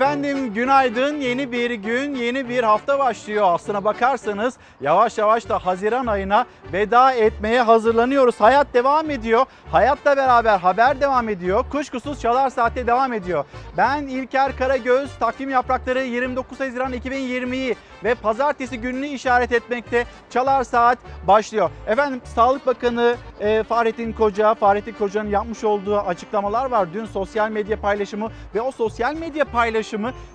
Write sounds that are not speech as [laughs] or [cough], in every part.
Efendim günaydın. Yeni bir gün, yeni bir hafta başlıyor. Aslına bakarsanız yavaş yavaş da Haziran ayına veda etmeye hazırlanıyoruz. Hayat devam ediyor. Hayatla beraber haber devam ediyor. Kuşkusuz Çalar Saat'te devam ediyor. Ben İlker Karagöz. Takvim yaprakları 29 Haziran 2020'yi ve pazartesi gününü işaret etmekte. Çalar Saat başlıyor. Efendim Sağlık Bakanı e, Fahrettin Koca, Fahrettin Koca'nın yapmış olduğu açıklamalar var. Dün sosyal medya paylaşımı ve o sosyal medya paylaşımı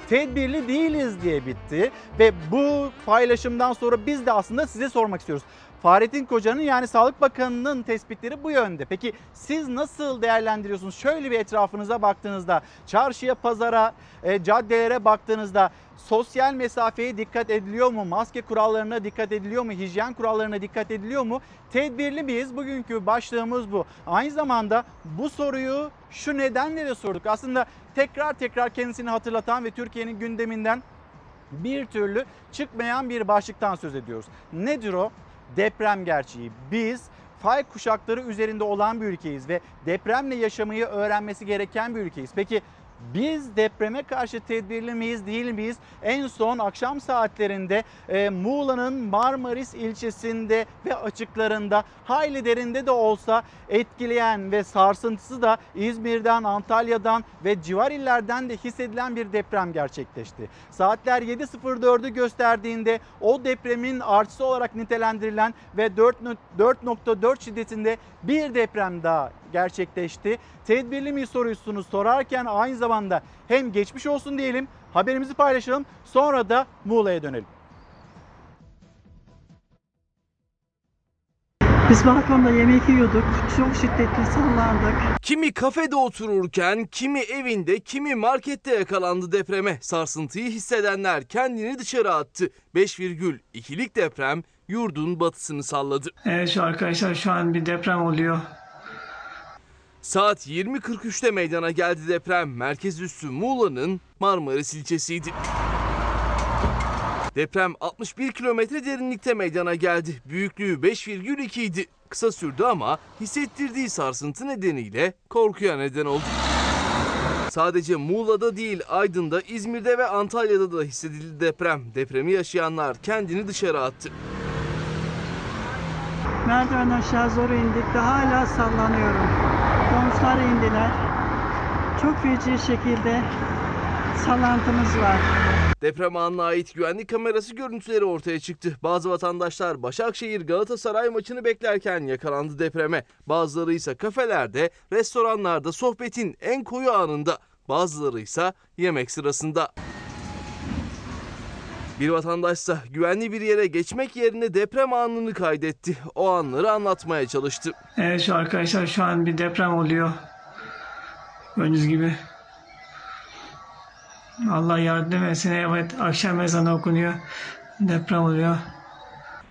tedbirli değiliz diye bitti. Ve bu paylaşımdan sonra biz de aslında size sormak istiyoruz. Fahrettin Koca'nın yani Sağlık Bakanı'nın tespitleri bu yönde. Peki siz nasıl değerlendiriyorsunuz? Şöyle bir etrafınıza baktığınızda, çarşıya, pazara, e, caddelere baktığınızda sosyal mesafeye dikkat ediliyor mu? Maske kurallarına dikkat ediliyor mu? Hijyen kurallarına dikkat ediliyor mu? Tedbirli miyiz? Bugünkü başlığımız bu. Aynı zamanda bu soruyu şu nedenle de sorduk. Aslında tekrar tekrar kendisini hatırlatan ve Türkiye'nin gündeminden bir türlü çıkmayan bir başlıktan söz ediyoruz. Nedir o? Deprem gerçeği. Biz fay kuşakları üzerinde olan bir ülkeyiz ve depremle yaşamayı öğrenmesi gereken bir ülkeyiz. Peki biz depreme karşı tedbirli miyiz değil miyiz? En son akşam saatlerinde e, Muğla'nın Marmaris ilçesinde ve açıklarında hayli derinde de olsa etkileyen ve sarsıntısı da İzmir'den, Antalya'dan ve civar illerden de hissedilen bir deprem gerçekleşti. Saatler 7.04'ü gösterdiğinde o depremin artısı olarak nitelendirilen ve 4.4 şiddetinde bir deprem daha gerçekleşti. Tedbirli mi sorusunu sorarken aynı zamanda hem geçmiş olsun diyelim, haberimizi paylaşalım, sonra da Muğla'ya dönelim. Biz balkonda yemek yiyorduk. Çok şiddetli sallandık. Kimi kafede otururken, kimi evinde, kimi markette yakalandı depreme. Sarsıntıyı hissedenler kendini dışarı attı. 5,2'lik deprem yurdun batısını salladı. Evet şu arkadaşlar şu an bir deprem oluyor. Saat 20.43'te meydana geldi deprem. Merkez üssü Muğla'nın Marmaris ilçesiydi. Deprem 61 kilometre derinlikte meydana geldi. Büyüklüğü 5,2 idi. Kısa sürdü ama hissettirdiği sarsıntı nedeniyle korkuya neden oldu. Sadece Muğla'da değil Aydın'da, İzmir'de ve Antalya'da da hissedildi deprem. Depremi yaşayanlar kendini dışarı attı. Merdiven aşağı zor indik de hala sallanıyorum. Komşular indiler. Çok feci şekilde sallantımız var. Deprem anına ait güvenlik kamerası görüntüleri ortaya çıktı. Bazı vatandaşlar Başakşehir Galatasaray maçını beklerken yakalandı depreme. Bazıları ise kafelerde, restoranlarda sohbetin en koyu anında. Bazıları ise yemek sırasında. Bir vatandaşsa güvenli bir yere geçmek yerine deprem anını kaydetti. O anları anlatmaya çalıştı. Evet şu arkadaşlar şu an bir deprem oluyor. Gördüğünüz gibi. Allah yardım etsin. Evet akşam ezanı okunuyor. Deprem oluyor.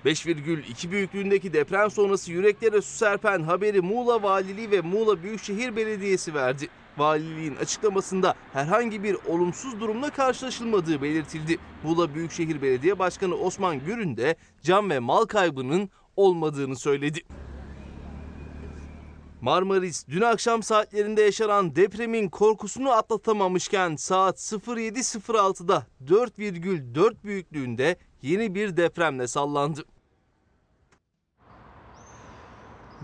5,2 büyüklüğündeki deprem sonrası yüreklere su serpen haberi Muğla Valiliği ve Muğla Büyükşehir Belediyesi verdi. Valiliğin açıklamasında herhangi bir olumsuz durumla karşılaşılmadığı belirtildi. Muğla Büyükşehir Belediye Başkanı Osman Gürün de can ve mal kaybının olmadığını söyledi. Marmaris dün akşam saatlerinde yaşanan depremin korkusunu atlatamamışken saat 07.06'da 4,4 büyüklüğünde yeni bir depremle sallandı.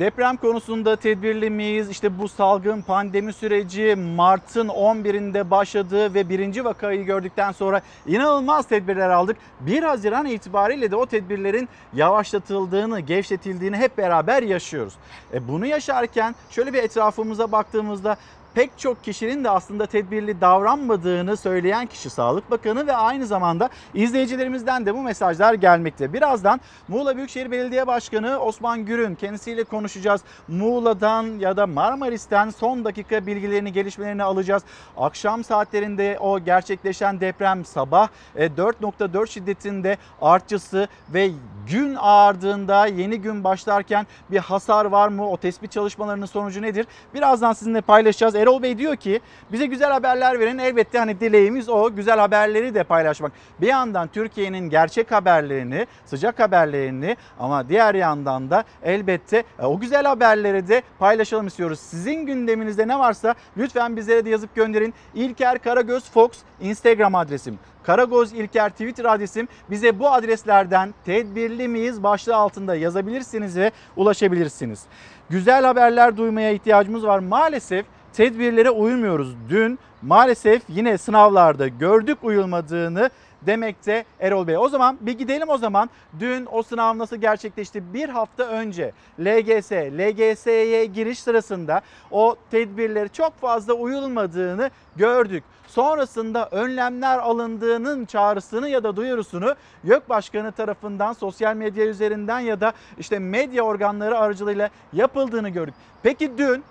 Deprem konusunda tedbirli miyiz? İşte bu salgın pandemi süreci Mart'ın 11'inde başladı ve birinci vakayı gördükten sonra inanılmaz tedbirler aldık. 1 Haziran itibariyle de o tedbirlerin yavaşlatıldığını, gevşetildiğini hep beraber yaşıyoruz. E bunu yaşarken şöyle bir etrafımıza baktığımızda pek çok kişinin de aslında tedbirli davranmadığını söyleyen kişi Sağlık Bakanı ve aynı zamanda izleyicilerimizden de bu mesajlar gelmekte. Birazdan Muğla Büyükşehir Belediye Başkanı Osman Gürün kendisiyle konuşacağız. Muğla'dan ya da Marmaris'ten son dakika bilgilerini, gelişmelerini alacağız. Akşam saatlerinde o gerçekleşen deprem sabah e, 4.4 şiddetinde artçısı ve gün ağardığında yeni gün başlarken bir hasar var mı? O tespit çalışmalarının sonucu nedir? Birazdan sizinle paylaşacağız. Erol Bey diyor ki bize güzel haberler verin. Elbette hani dileğimiz o güzel haberleri de paylaşmak. Bir yandan Türkiye'nin gerçek haberlerini, sıcak haberlerini ama diğer yandan da elbette e, o güzel haberleri de paylaşalım istiyoruz. Sizin gündeminizde ne varsa lütfen bizlere de yazıp gönderin. İlker Karagöz Fox Instagram adresim. Karagöz İlker Twitter adresim. Bize bu adreslerden tedbirli miyiz başlığı altında yazabilirsiniz ve ulaşabilirsiniz. Güzel haberler duymaya ihtiyacımız var. Maalesef tedbirlere uymuyoruz. Dün maalesef yine sınavlarda gördük uyulmadığını demekte Erol Bey. O zaman bir gidelim o zaman. Dün o sınav nasıl gerçekleşti? Bir hafta önce LGS, LGS'ye giriş sırasında o tedbirleri çok fazla uyulmadığını gördük. Sonrasında önlemler alındığının çağrısını ya da duyurusunu YÖK Başkanı tarafından sosyal medya üzerinden ya da işte medya organları aracılığıyla yapıldığını gördük. Peki dün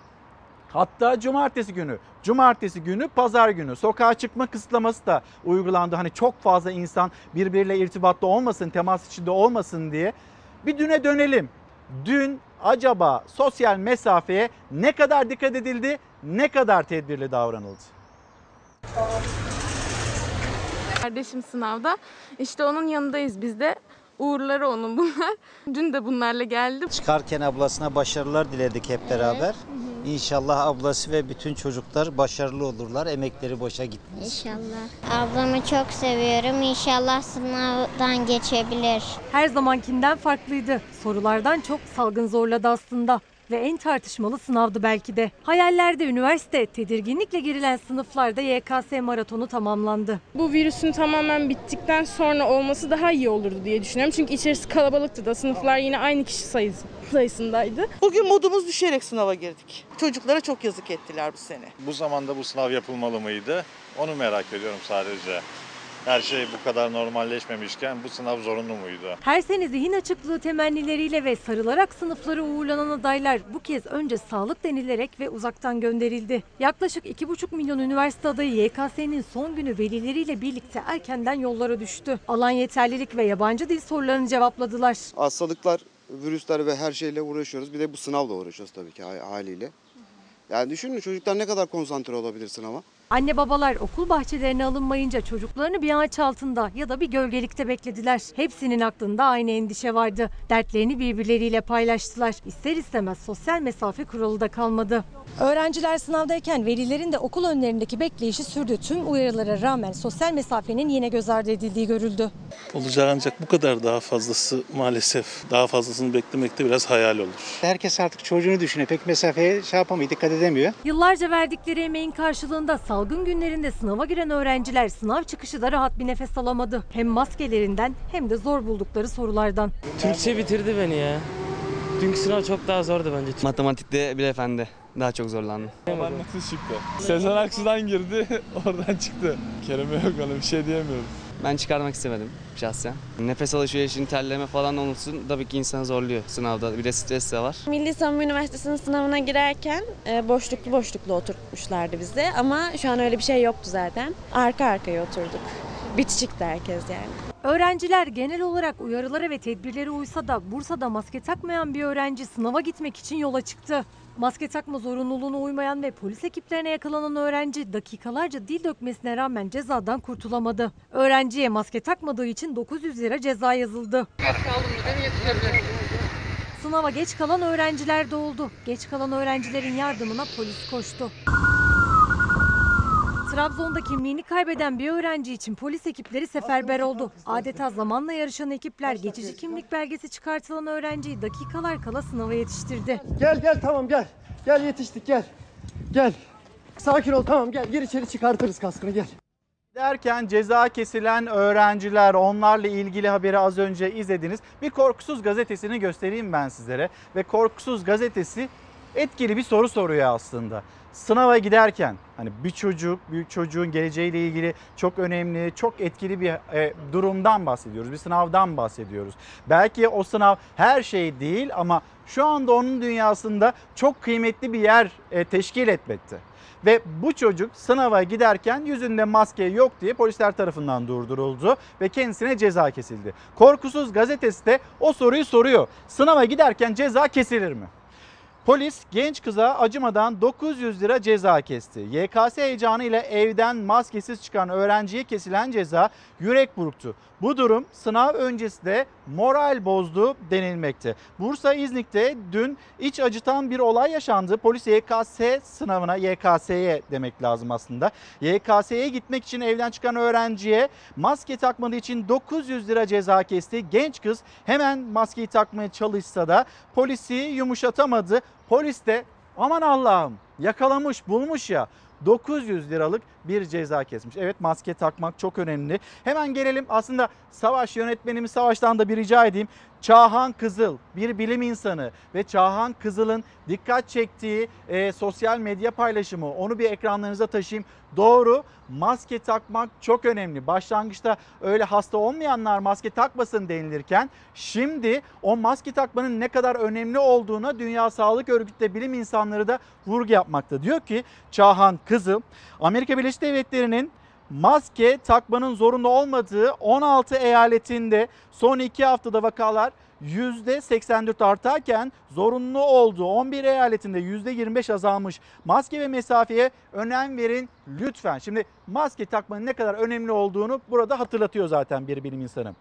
Hatta cumartesi günü, cumartesi günü, pazar günü sokağa çıkma kısıtlaması da uygulandı. Hani çok fazla insan birbiriyle irtibatta olmasın, temas içinde olmasın diye. Bir düne dönelim. Dün acaba sosyal mesafeye ne kadar dikkat edildi, ne kadar tedbirli davranıldı? Kardeşim sınavda. İşte onun yanındayız biz de. Uğurları onun bunlar. [laughs] Dün de bunlarla geldi. Çıkarken ablasına başarılar diledik hep beraber. İnşallah ablası ve bütün çocuklar başarılı olurlar. Emekleri boşa gitmez. İnşallah. Ablamı çok seviyorum. İnşallah sınavdan geçebilir. Her zamankinden farklıydı. Sorulardan çok salgın zorladı aslında. Ve en tartışmalı sınavdı belki de. Hayallerde üniversite, tedirginlikle girilen sınıflarda YKS maratonu tamamlandı. Bu virüsün tamamen bittikten sonra olması daha iyi olurdu diye düşünüyorum. Çünkü içerisi kalabalıktı da sınıflar yine aynı kişi sayısı, sayısındaydı. Bugün modumuz düşerek sınava girdik. Çocuklara çok yazık ettiler bu sene. Bu zamanda bu sınav yapılmalı mıydı? Onu merak ediyorum sadece. Her şey bu kadar normalleşmemişken bu sınav zorunlu muydu? Her sene zihin açıklığı temennileriyle ve sarılarak sınıflara uğurlanan adaylar bu kez önce sağlık denilerek ve uzaktan gönderildi. Yaklaşık 2,5 milyon üniversite adayı YKS'nin son günü velileriyle birlikte erkenden yollara düştü. Alan yeterlilik ve yabancı dil sorularını cevapladılar. hastalıklar, virüsler ve her şeyle uğraşıyoruz. Bir de bu sınavla uğraşıyoruz tabii ki ha- haliyle. Yani düşünün çocuklar ne kadar konsantre olabilir sınava. Anne babalar okul bahçelerine alınmayınca çocuklarını bir ağaç altında ya da bir gölgelikte beklediler. Hepsinin aklında aynı endişe vardı. Dertlerini birbirleriyle paylaştılar. İster istemez sosyal mesafe kuralı da kalmadı. Öğrenciler sınavdayken velilerin de okul önlerindeki bekleyişi sürdü. Tüm uyarılara rağmen sosyal mesafenin yine göz ardı edildiği görüldü. Olacak ancak bu kadar daha fazlası maalesef daha fazlasını beklemekte biraz hayal olur. Herkes artık çocuğunu düşünüyor. Pek mesafeye şey yapamıyor, dikkat edemiyor. Yıllarca verdikleri emeğin karşılığında salgın günlerinde sınava giren öğrenciler sınav çıkışı da rahat bir nefes alamadı. Hem maskelerinden hem de zor buldukları sorulardan. Türkçe bitirdi beni ya. Dünkü sınav çok daha zordu bence. Matematikte bile efendi. Daha çok zorlandım. Nasıl çıktı? Sezen Aksu'dan girdi, [laughs] oradan çıktı. Kelime yok ona bir şey diyemiyorum. Ben çıkarmak istemedim şahsen. Nefes alışverişin terleme falan olursun tabii ki insanı zorluyor sınavda. Bir de stres de var. Milli Savunma Üniversitesi'nin sınavına girerken e, boşluklu boşluklu oturtmuşlardı bize. Ama şu an öyle bir şey yoktu zaten. Arka arkaya oturduk. Bitişikti herkes yani. Öğrenciler genel olarak uyarılara ve tedbirlere uysa da Bursa'da maske takmayan bir öğrenci sınava gitmek için yola çıktı. Maske takma zorunluluğuna uymayan ve polis ekiplerine yakalanan öğrenci dakikalarca dil dökmesine rağmen cezadan kurtulamadı. Öğrenciye maske takmadığı için 900 lira ceza yazıldı. Sınava geç kalan öğrenciler de oldu. Geç kalan öğrencilerin yardımına polis koştu. Trabzon'da kimliğini kaybeden bir öğrenci için polis ekipleri seferber oldu. Adeta zamanla yarışan ekipler geçici kimlik belgesi çıkartılan öğrenciyi dakikalar kala sınava yetiştirdi. Gel gel tamam gel. Gel yetiştik gel. Gel. Sakin ol tamam gel. Gir içeri çıkartırız kaskını gel. Derken ceza kesilen öğrenciler onlarla ilgili haberi az önce izlediniz. Bir Korkusuz gazetesini göstereyim ben sizlere. Ve Korkusuz gazetesi etkili bir soru soruyor aslında. Sınava giderken hani bir çocuk, bir çocuğun geleceğiyle ilgili çok önemli, çok etkili bir e, durumdan bahsediyoruz. Bir sınavdan bahsediyoruz. Belki o sınav her şey değil ama şu anda onun dünyasında çok kıymetli bir yer e, teşkil etmekte. Ve bu çocuk sınava giderken yüzünde maske yok diye polisler tarafından durduruldu ve kendisine ceza kesildi. Korkusuz gazetesi de o soruyu soruyor. Sınava giderken ceza kesilir mi? Polis genç kıza acımadan 900 lira ceza kesti. YKS heyecanı ile evden maskesiz çıkan öğrenciye kesilen ceza yürek burktu. Bu durum sınav öncesi de moral bozdu denilmekte. Bursa İznik'te dün iç acıtan bir olay yaşandı. Polis YKS sınavına, YKS'ye demek lazım aslında. YKS'ye gitmek için evden çıkan öğrenciye maske takmadığı için 900 lira ceza kesti. Genç kız hemen maskeyi takmaya çalışsa da polisi yumuşatamadı. Polis de aman Allah'ım yakalamış bulmuş ya 900 liralık bir ceza kesmiş. Evet maske takmak çok önemli. Hemen gelelim aslında Savaş yönetmenimiz Savaş'tan da bir rica edeyim. Çağhan Kızıl bir bilim insanı ve Çağhan Kızıl'ın dikkat çektiği e, sosyal medya paylaşımı onu bir ekranlarınıza taşıyayım. Doğru maske takmak çok önemli. Başlangıçta öyle hasta olmayanlar maske takmasın denilirken şimdi o maske takmanın ne kadar önemli olduğuna Dünya Sağlık Örgütü de bilim insanları da vurgu yapmakta. Diyor ki Çağhan Kızıl Amerika Birleşik Devletleri'nin maske takmanın zorunda olmadığı 16 eyaletinde son 2 haftada vakalar %84 artarken zorunlu olduğu 11 eyaletinde %25 azalmış. Maske ve mesafeye önem verin lütfen. Şimdi maske takmanın ne kadar önemli olduğunu burada hatırlatıyor zaten bir bilim insanı.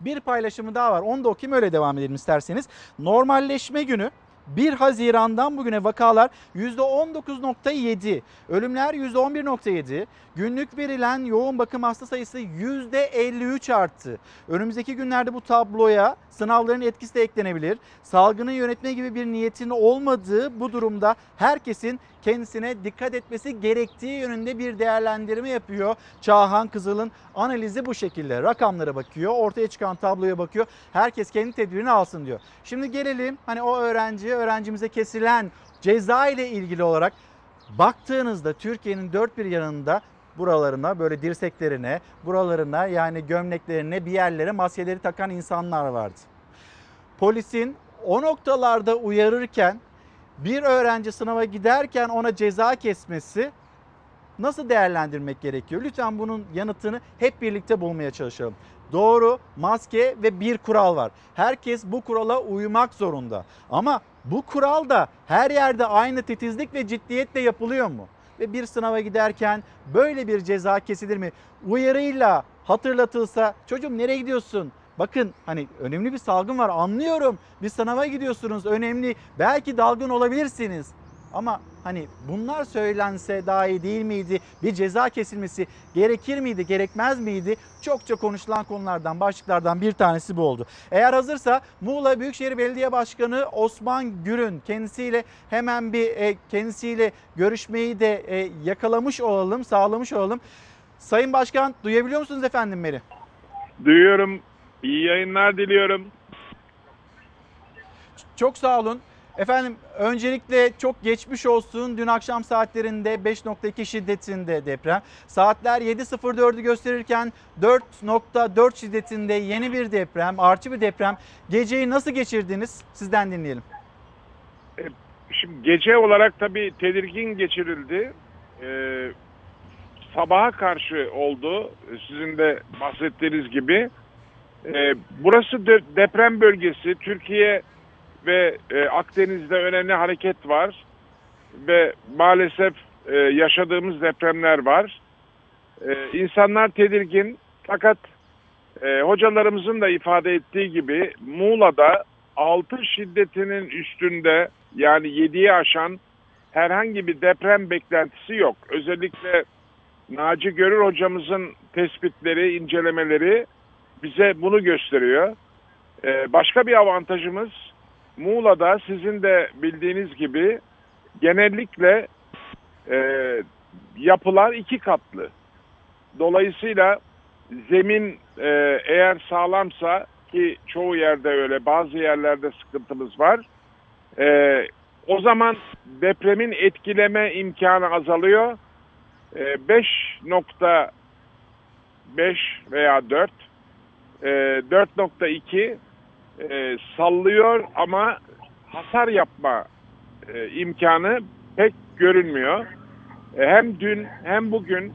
Bir paylaşımı daha var. Onu da okuyayım öyle devam edelim isterseniz. Normalleşme günü 1 Haziran'dan bugüne vakalar %19.7, ölümler %11.7, günlük verilen yoğun bakım hasta sayısı %53 arttı. Önümüzdeki günlerde bu tabloya sınavların etkisi de eklenebilir. Salgını yönetme gibi bir niyetin olmadığı bu durumda herkesin kendisine dikkat etmesi gerektiği yönünde bir değerlendirme yapıyor. Çağhan Kızıl'ın analizi bu şekilde. Rakamlara bakıyor, ortaya çıkan tabloya bakıyor. Herkes kendi tedbirini alsın diyor. Şimdi gelelim hani o öğrenciye, öğrencimize kesilen ceza ile ilgili olarak baktığınızda Türkiye'nin dört bir yanında buralarına böyle dirseklerine, buralarına yani gömleklerine bir yerlere maskeleri takan insanlar vardı. Polisin o noktalarda uyarırken bir öğrenci sınava giderken ona ceza kesmesi nasıl değerlendirmek gerekiyor? Lütfen bunun yanıtını hep birlikte bulmaya çalışalım. Doğru maske ve bir kural var. Herkes bu kurala uymak zorunda. Ama bu kural da her yerde aynı titizlik ve ciddiyetle yapılıyor mu? Ve bir sınava giderken böyle bir ceza kesilir mi? Uyarıyla hatırlatılsa çocuğum nereye gidiyorsun? Bakın hani önemli bir salgın var anlıyorum. Bir sınava gidiyorsunuz önemli. Belki dalgın olabilirsiniz. Ama hani bunlar söylense daha iyi değil miydi? Bir ceza kesilmesi gerekir miydi, gerekmez miydi? Çokça konuşulan konulardan, başlıklardan bir tanesi bu oldu. Eğer hazırsa Muğla Büyükşehir Belediye Başkanı Osman Gürün kendisiyle hemen bir e, kendisiyle görüşmeyi de e, yakalamış olalım, sağlamış olalım. Sayın Başkan duyabiliyor musunuz efendim beni? Duyuyorum. İyi yayınlar diliyorum. Çok sağ olun. Efendim öncelikle çok geçmiş olsun. Dün akşam saatlerinde 5.2 şiddetinde deprem. Saatler 7.04'ü gösterirken 4.4 şiddetinde yeni bir deprem, artçı bir deprem. Geceyi nasıl geçirdiniz? Sizden dinleyelim. Şimdi gece olarak tabii tedirgin geçirildi. Ee, sabaha karşı oldu. Sizin de bahsettiğiniz gibi. Ee, burası de, deprem bölgesi. Türkiye ve e, Akdeniz'de önemli hareket var. Ve maalesef e, yaşadığımız depremler var. E, insanlar tedirgin. Fakat e, hocalarımızın da ifade ettiği gibi Muğla'da 6 şiddetinin üstünde yani 7'yi aşan herhangi bir deprem beklentisi yok. Özellikle Naci Görür hocamızın tespitleri, incelemeleri bize bunu gösteriyor. Ee, başka bir avantajımız Muğla'da sizin de bildiğiniz gibi genellikle e, yapılar iki katlı. Dolayısıyla zemin e, eğer sağlamsa ki çoğu yerde öyle bazı yerlerde sıkıntımız var. E, o zaman depremin etkileme imkanı azalıyor. E, 5.5 veya 4 e, 4.2 e, sallıyor ama hasar yapma e, imkanı pek görünmüyor. E, hem dün hem bugün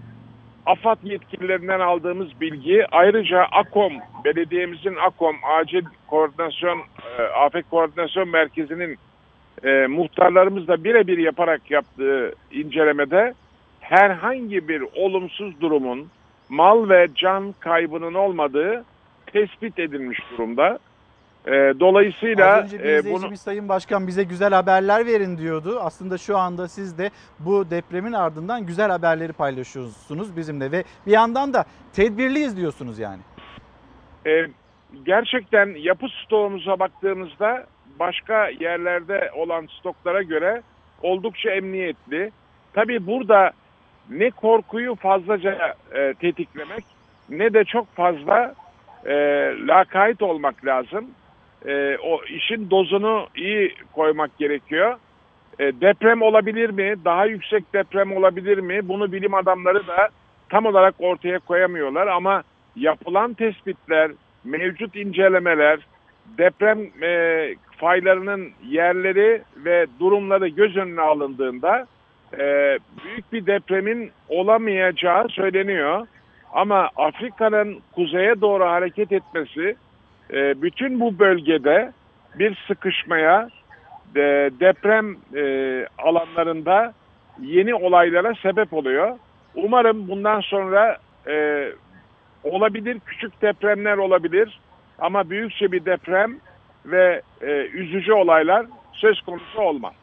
AFAD yetkililerinden aldığımız bilgi ayrıca AKOM, belediyemizin AKOM, Acil Koordinasyon, e, Afet Koordinasyon Merkezi'nin e, muhtarlarımızla birebir yaparak yaptığı incelemede herhangi bir olumsuz durumun mal ve can kaybının olmadığı tespit edilmiş durumda. E, dolayısıyla Az önce bir e, bunu Sayın Başkan bize güzel haberler verin diyordu. Aslında şu anda siz de bu depremin ardından güzel haberleri paylaşıyorsunuz bizimle ve bir yandan da tedbirliyiz diyorsunuz yani. E, gerçekten yapı stoğumuza baktığımızda başka yerlerde olan stoklara göre oldukça emniyetli. Tabii burada ne korkuyu fazlaca e, tetiklemek ne de çok fazla e, lakayt olmak lazım. E, o işin dozunu iyi koymak gerekiyor. E, deprem olabilir mi? Daha yüksek deprem olabilir mi? Bunu bilim adamları da tam olarak ortaya koyamıyorlar ama yapılan tespitler, mevcut incelemeler, deprem e, faylarının yerleri ve durumları göz önüne alındığında e, büyük bir depremin olamayacağı söyleniyor. Ama Afrika'nın kuzeye doğru hareket etmesi e, bütün bu bölgede bir sıkışmaya, e, deprem e, alanlarında yeni olaylara sebep oluyor. Umarım bundan sonra e, olabilir, küçük depremler olabilir ama büyükçe bir deprem ve e, üzücü olaylar söz konusu olmaz.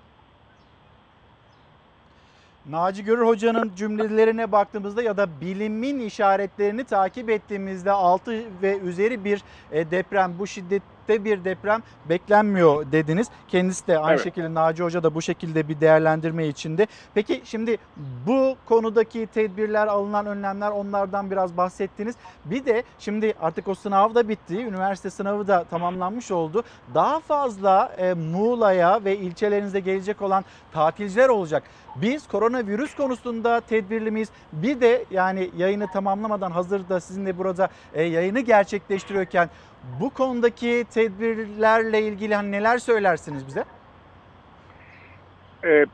Naci Görür Hoca'nın cümlelerine baktığımızda ya da bilimin işaretlerini takip ettiğimizde 6 ve üzeri bir e, deprem bu şiddette bir deprem beklenmiyor dediniz. Kendisi de aynı Evet. şekilde Naci Hoca da bu şekilde bir değerlendirme içinde. Peki şimdi bu konudaki tedbirler alınan önlemler onlardan biraz bahsettiniz. Bir de şimdi artık o sınav da bitti. Üniversite sınavı da tamamlanmış oldu. Daha fazla e, Muğla'ya ve ilçelerinize gelecek olan tatilciler olacak. Biz koronavirüs konusunda tedbirli miyiz? Bir de yani yayını tamamlamadan hazır da sizinle burada e, yayını gerçekleştiriyorken bu konudaki tedbirlerle ilgili hani neler söylersiniz bize? E,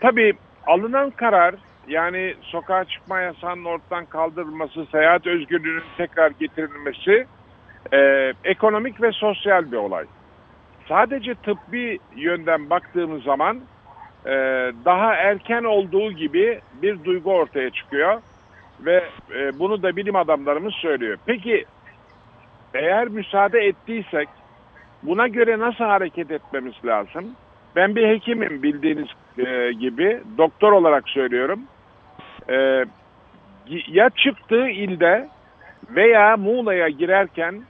tabii alınan karar yani sokağa çıkma yasağının ortadan kaldırılması, seyahat özgürlüğünün tekrar getirilmesi e, ekonomik ve sosyal bir olay. Sadece tıbbi yönden baktığımız zaman e, daha erken olduğu gibi bir duygu ortaya çıkıyor ve e, bunu da bilim adamlarımız söylüyor. Peki eğer müsaade ettiysek buna göre nasıl hareket etmemiz lazım? Ben bir hekimim bildiğiniz e, gibi. Doktor olarak söylüyorum. E, ya çıktığı ilde veya Muğla'ya girerken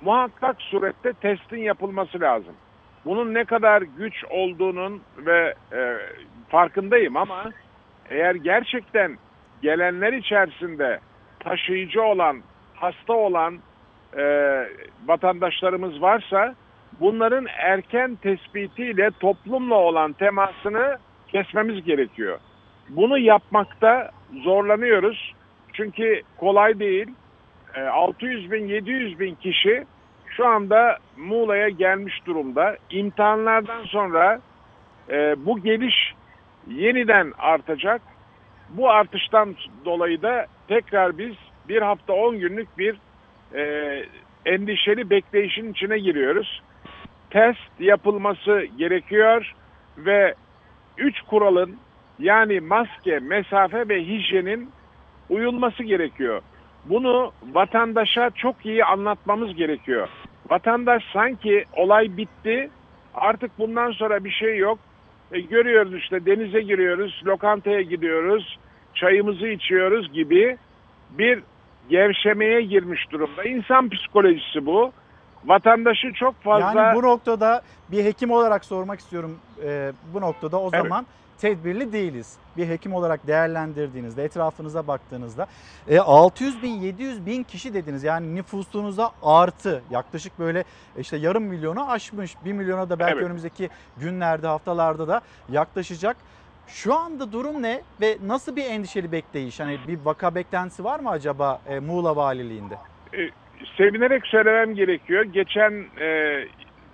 muhakkak surette testin yapılması lazım. Bunun ne kadar güç olduğunun ve e, farkındayım ama eğer gerçekten gelenler içerisinde taşıyıcı olan, hasta olan e, vatandaşlarımız varsa bunların erken tespitiyle toplumla olan temasını kesmemiz gerekiyor. Bunu yapmakta zorlanıyoruz. Çünkü kolay değil. E, 600 bin, 700 bin kişi şu anda Muğla'ya gelmiş durumda. İmtihanlardan sonra e, bu geliş yeniden artacak. Bu artıştan dolayı da tekrar biz bir hafta 10 günlük bir e, endişeli bekleyişin içine giriyoruz. Test yapılması gerekiyor ve üç kuralın yani maske, mesafe ve hijyenin uyulması gerekiyor. Bunu vatandaşa çok iyi anlatmamız gerekiyor. Vatandaş sanki olay bitti, artık bundan sonra bir şey yok. E, görüyoruz işte denize giriyoruz, lokantaya gidiyoruz, çayımızı içiyoruz gibi bir gevşemeye girmiş durumda. İnsan psikolojisi bu. Vatandaşı çok fazla... Yani bu noktada bir hekim olarak sormak istiyorum. Ee, bu noktada o Evet. zaman tedbirli değiliz. Bir hekim olarak değerlendirdiğinizde, etrafınıza baktığınızda e, 600 bin, 700 bin kişi dediniz. Yani nüfusunuza artı yaklaşık böyle işte yarım milyonu aşmış. 1 milyona da belki Evet. önümüzdeki günlerde, haftalarda da yaklaşacak. Şu anda durum ne ve nasıl bir endişeli bekleyiş? Hani bir vaka beklentisi var mı acaba e, Muğla Valiliğinde? e, sevinerek söylemem gerekiyor. Geçen e,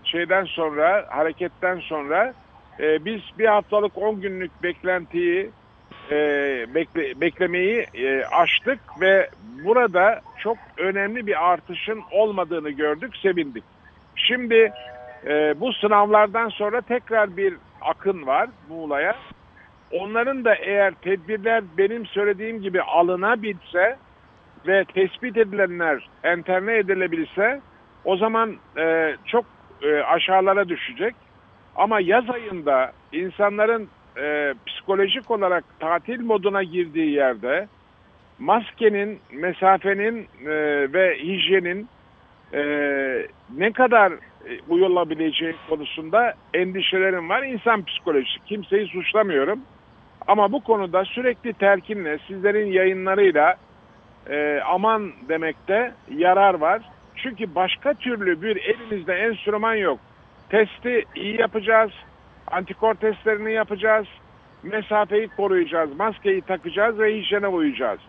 şeyden sonra, hareketten sonra e, biz bir haftalık 10 günlük beklentiyi e, bekle, beklemeyi e, aştık ve burada çok önemli bir artışın olmadığını gördük, sevindik. Şimdi e, bu sınavlardan sonra tekrar bir akın var Muğla'ya. Onların da eğer tedbirler benim söylediğim gibi alınabilse ve tespit edilenler enterne edilebilse o zaman e, çok e, aşağılara düşecek. Ama yaz ayında insanların e, psikolojik olarak tatil moduna girdiği yerde maskenin, mesafenin e, ve hijyenin e, ne kadar e, uyulabileceği konusunda endişelerim var. İnsan psikolojisi. Kimseyi suçlamıyorum. Ama bu konuda sürekli telkinle sizlerin yayınlarıyla e, aman demekte yarar var. Çünkü başka türlü bir elimizde enstrüman yok. Testi iyi yapacağız. Antikor testlerini yapacağız. Mesafeyi koruyacağız. Maskeyi takacağız ve hijyene uyacağız.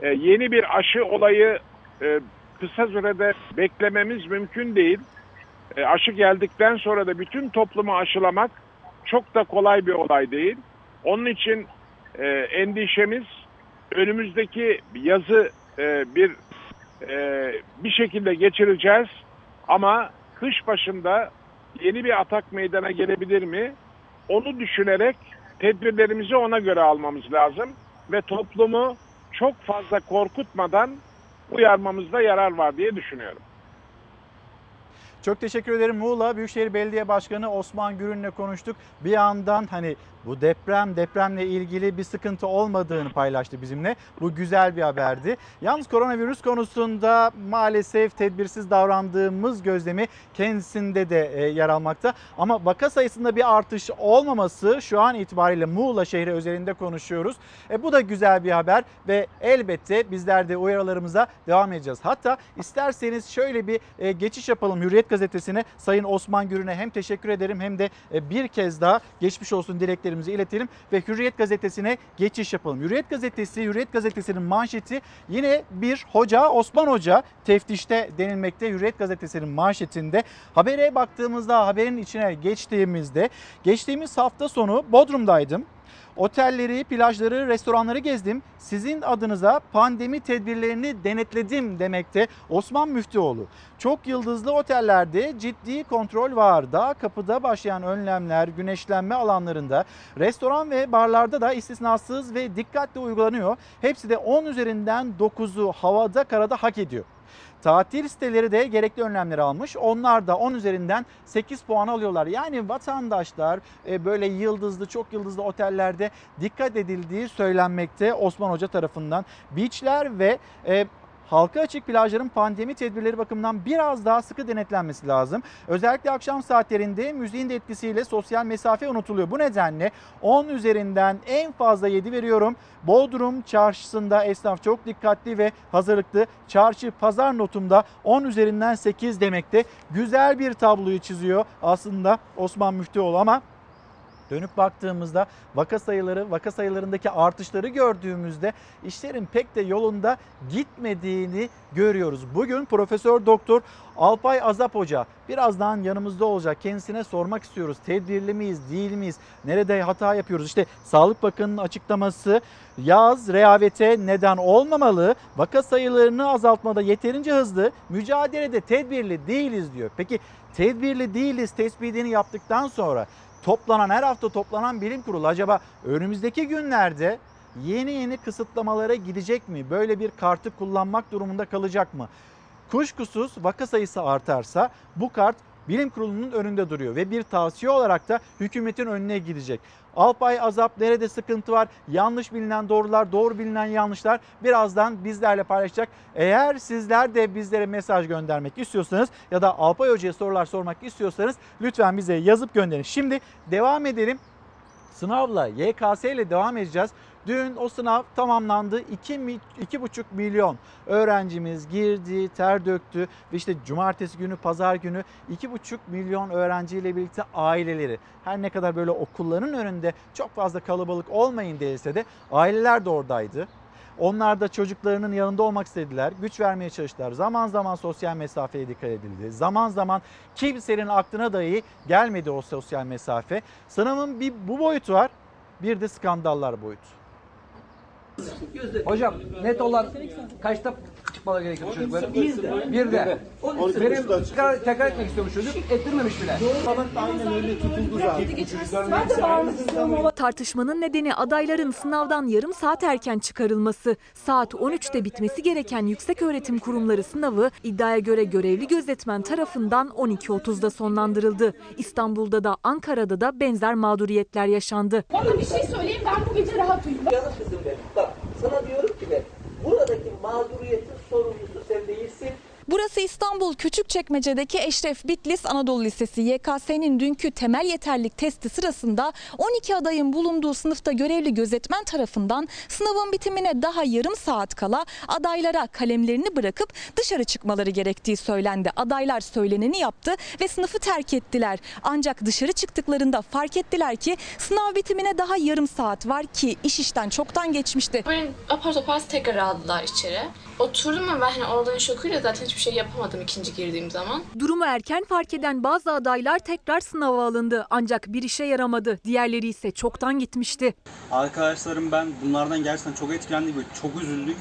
E, yeni bir aşı olayı e, kısa sürede beklememiz mümkün değil. E, aşı geldikten sonra da bütün toplumu aşılamak çok da kolay bir olay değil. Onun için e, endişemiz önümüzdeki yazı e, bir e, bir şekilde geçireceğiz ama kış başında yeni bir atak meydana gelebilir mi? Onu düşünerek tedbirlerimizi ona göre almamız lazım ve toplumu çok fazla korkutmadan uyarmamızda yarar var diye düşünüyorum. Çok teşekkür ederim Muğla Büyükşehir Belediye Başkanı Osman Gürün'le konuştuk. Bir yandan hani bu deprem, depremle ilgili bir sıkıntı olmadığını paylaştı bizimle. Bu güzel bir haberdi. Yalnız koronavirüs konusunda maalesef tedbirsiz davrandığımız gözlemi kendisinde de e, yer almakta. Ama vaka sayısında bir artış olmaması şu an itibariyle Muğla şehri özelinde konuşuyoruz. E, bu da güzel bir haber ve elbette bizler de uyarılarımıza devam edeceğiz. Hatta isterseniz şöyle bir e, geçiş yapalım Hürriyet Gazetesi'ne. Sayın Osman Gürün'e hem teşekkür ederim hem de e, bir kez daha geçmiş olsun dileklerimizi iletelim ve Hürriyet Gazetesi'ne geçiş yapalım. Hürriyet Gazetesi, Hürriyet Gazetesi'nin manşeti yine bir hoca Osman Hoca teftişte denilmekte Hürriyet Gazetesi'nin manşetinde. Habere baktığımızda haberin içine geçtiğimizde geçtiğimiz hafta sonu Bodrum'daydım. Otelleri, plajları, restoranları gezdim. Sizin adınıza pandemi tedbirlerini denetledim demekte Osman Müftüoğlu. Çok yıldızlı otellerde ciddi kontrol var. Daha kapıda başlayan önlemler, güneşlenme alanlarında, restoran ve barlarda da istisnasız ve dikkatli uygulanıyor. Hepsi de 10 üzerinden 9'u havada karada hak ediyor. Tatil siteleri de gerekli önlemleri almış. Onlar da 10 üzerinden 8 puan alıyorlar. Yani vatandaşlar e, böyle yıldızlı, çok yıldızlı otellerde dikkat edildiği söylenmekte Osman Hoca tarafından. Beachler ve e, halka açık plajların pandemi tedbirleri bakımından biraz daha sıkı denetlenmesi lazım. Özellikle akşam saatlerinde müziğin de etkisiyle sosyal mesafe unutuluyor. Bu nedenle 10 üzerinden en fazla 7 veriyorum. Bodrum çarşısında esnaf çok dikkatli ve hazırlıklı. Çarşı pazar notumda 10 üzerinden 8 demekte. Güzel bir tabloyu çiziyor aslında Osman Müftüoğlu ama Dönüp baktığımızda vaka sayıları, vaka sayılarındaki artışları gördüğümüzde işlerin pek de yolunda gitmediğini görüyoruz. Bugün Profesör Doktor Alpay Azap Hoca birazdan yanımızda olacak. Kendisine sormak istiyoruz. Tedbirli miyiz, değil miyiz? Nerede hata yapıyoruz? İşte Sağlık Bakanı'nın açıklaması yaz rehavete neden olmamalı. Vaka sayılarını azaltmada yeterince hızlı, mücadelede tedbirli değiliz diyor. Peki tedbirli değiliz tespitini yaptıktan sonra toplanan her hafta toplanan bilim kurulu acaba önümüzdeki günlerde yeni yeni kısıtlamalara gidecek mi? Böyle bir kartı kullanmak durumunda kalacak mı? Kuşkusuz vaka sayısı artarsa bu kart bilim kurulunun önünde duruyor ve bir tavsiye olarak da hükümetin önüne gidecek. Alpay Azap nerede sıkıntı var? Yanlış bilinen doğrular, doğru bilinen yanlışlar birazdan bizlerle paylaşacak. Eğer sizler de bizlere mesaj göndermek istiyorsanız ya da Alpay Hoca'ya sorular sormak istiyorsanız lütfen bize yazıp gönderin. Şimdi devam edelim. Sınavla YKS ile devam edeceğiz. Dün o sınav tamamlandı. 2,5 milyon öğrencimiz girdi, ter döktü ve işte cumartesi günü, pazar günü 2,5 milyon öğrenciyle birlikte aileleri her ne kadar böyle okulların önünde çok fazla kalabalık olmayın değilse de aileler de oradaydı. Onlar da çocuklarının yanında olmak istediler. Güç vermeye çalıştılar. Zaman zaman sosyal mesafeye dikkat edildi. Zaman zaman kimsenin aklına dahi gelmedi o sosyal mesafe. Sınavın bir bu boyutu var. Bir de skandallar boyutu. Hocam net olan kaçta çıkmaları gerekiyor çocukların. Bir de. Bir de. Benim tekrar, tekrar etmek istiyormuş çocuk. Ettirmemiş bile. Tartışmanın nedeni adayların sınavdan yarım saat erken çıkarılması. Saat 13'te bitmesi gereken yükseköğretim kurumları sınavı iddiaya göre görevli gözetmen tarafından 12.30'da sonlandırıldı. İstanbul'da da Ankara'da da benzer mağduriyetler yaşandı. Bana bir şey söyleyin ben bu gece rahat uyuyayım. Canım kızım benim. Bak sana diyorum ki ben buradaki değilsin. Burası İstanbul Küçükçekmece'deki Eşref Bitlis Anadolu Lisesi. YKS'nin dünkü temel yeterlik testi sırasında 12 adayın bulunduğu sınıfta görevli gözetmen tarafından sınavın bitimine daha yarım saat kala adaylara kalemlerini bırakıp dışarı çıkmaları gerektiği söylendi. Adaylar söyleneni yaptı ve sınıfı terk ettiler. Ancak dışarı çıktıklarında fark ettiler ki sınav bitimine daha yarım saat var ki iş işten çoktan geçmişti. Beni apar topar tekrar aldılar içeri. Oturdum ve ben hani oradan şokuyla zaten hiçbir şey yapamadım ikinci girdiğim zaman. Durumu erken fark eden bazı adaylar tekrar sınava alındı. Ancak bir işe yaramadı. Diğerleri ise çoktan gitmişti. Arkadaşlarım ben bunlardan gerçekten çok etkilendik ve çok üzüldük.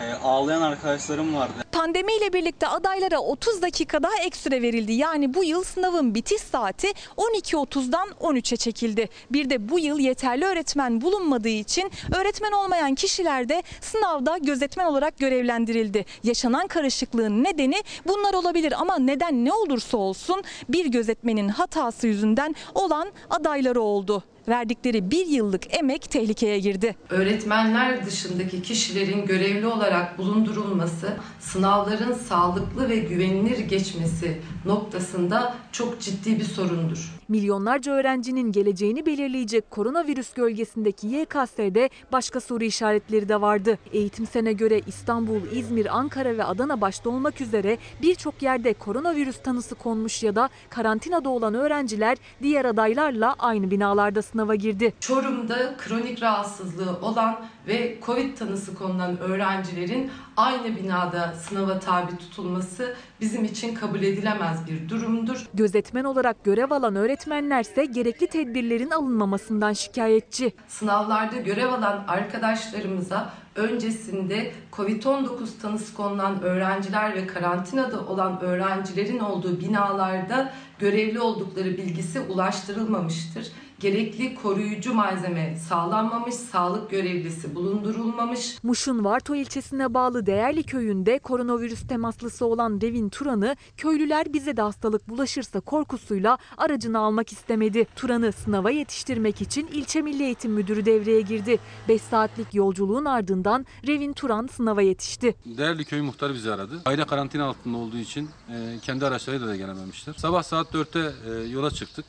Ee, ağlayan arkadaşlarım vardı. Pandemiyle birlikte adaylara 30 dakika daha ek süre verildi. Yani bu yıl sınavın bitiş saati 12.30'dan 13'e çekildi. Bir de bu yıl yeterli öğretmen bulunmadığı için öğretmen olmayan kişiler de sınavda gözetmen olarak görevlendirildi. Yaşanan karışıklığın nedeni bunlar olabilir ama neden ne olursa olsun bir gözetmenin hatası yüzünden olan adayları oldu. Verdikleri bir yıllık emek tehlikeye girdi. Öğretmenler dışındaki kişilerin görevli olarak bulundurulması, sınavların sağlıklı ve güvenilir geçmesi noktasında çok ciddi bir sorundur. Milyonlarca öğrencinin geleceğini belirleyecek koronavirüs gölgesindeki YKS'de başka soru işaretleri de vardı. Eğitim Sen'e göre İstanbul, İzmir, Ankara ve Adana başta olmak üzere birçok yerde koronavirüs tanısı konmuş ya da karantinada olan öğrenciler diğer adaylarla aynı binalarda sınava girdi. Çorum'da kronik rahatsızlığı olan ve Covid tanısı konulan öğrencilerin aynı binada sınava tabi tutulması bizim için kabul edilemez bir durumdur. Gözetmen olarak görev alan öğretmenlerse gerekli tedbirlerin alınmamasından şikayetçi. Sınavlarda görev alan arkadaşlarımıza öncesinde Covid-19 tanısı konulan öğrenciler ve karantinada olan öğrencilerin olduğu binalarda görevli oldukları bilgisi ulaştırılmamıştır. Gerekli koruyucu malzeme sağlanmamış, sağlık görevlisi bulundurulmamış. Muş'un Varto ilçesine bağlı Değerli köyünde koronavirüs temaslısı olan Revin Turan'ı köylüler bize de hastalık bulaşırsa korkusuyla aracını almak istemedi. Turan'ı sınava yetiştirmek için ilçe Milli Eğitim Müdürü devreye girdi. 5 saatlik yolculuğun ardından Revin Turan sınava yetişti. Değerli köy muhtarı bizi aradı. Aile karantina altında olduğu için e, kendi araçlarıyla da gelememişler. Sabah saat 4'te e, yola çıktık.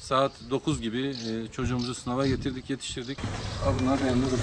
Saat 9 gibi e, çocuğumuzu sınava getirdik, yetiştirdik. Bunlar dursun.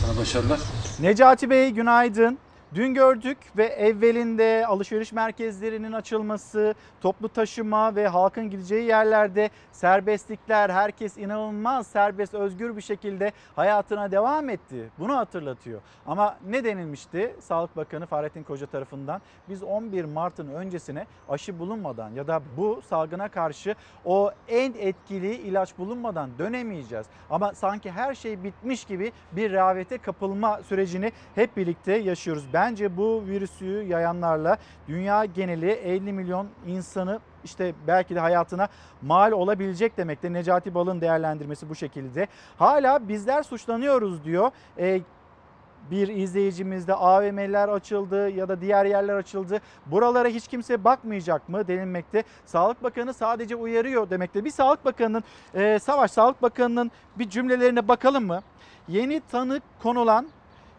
Sana başarılar. Necati Bey günaydın. Dün gördük ve evvelinde alışveriş merkezlerinin açılması, toplu taşıma ve halkın gideceği yerlerde serbestlikler, herkes inanılmaz serbest, özgür bir şekilde hayatına devam etti. Bunu hatırlatıyor. Ama ne denilmişti Sağlık Bakanı Fahrettin Koca tarafından? Biz 11 Mart'ın öncesine aşı bulunmadan ya da bu salgına karşı o en etkili ilaç bulunmadan dönemeyeceğiz. Ama sanki her şey bitmiş gibi bir rehavete kapılma sürecini hep birlikte yaşıyoruz. Bence bu virüsü yayanlarla dünya geneli 50 milyon insanı işte belki de hayatına mal olabilecek demektir. Necati Bal'ın değerlendirmesi bu şekilde. Hala bizler suçlanıyoruz diyor. Ee, bir izleyicimizde AVM'ler açıldı ya da diğer yerler açıldı. Buralara hiç kimse bakmayacak mı denilmekte. Sağlık Bakanı sadece uyarıyor demekte. Bir Sağlık Bakanı'nın, e, Savaş Sağlık Bakanı'nın bir cümlelerine bakalım mı? Yeni tanı konulan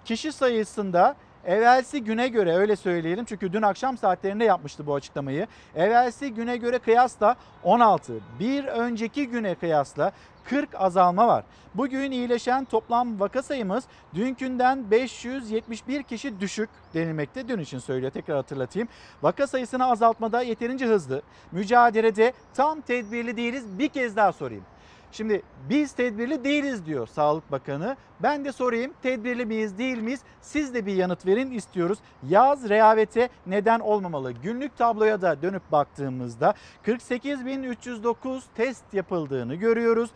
kişi sayısında Evvelsi güne göre öyle söyleyelim çünkü dün akşam saatlerinde yapmıştı bu açıklamayı. Evvelsi güne göre kıyasla 16, bir önceki güne kıyasla 40 azalma var. Bugün iyileşen toplam vaka sayımız dünkünden 571 kişi düşük denilmekte. Dün için söylüyor tekrar hatırlatayım. Vaka sayısını azaltmada yeterince hızlı. Mücadelede tam tedbirli değiliz bir kez daha sorayım. Şimdi biz tedbirli değiliz diyor Sağlık Bakanı. Ben de sorayım tedbirli miyiz değil miyiz? Siz de bir yanıt verin istiyoruz. Yaz rehavete neden olmamalı? Günlük tabloya da dönüp baktığımızda 48.309 test yapıldığını görüyoruz.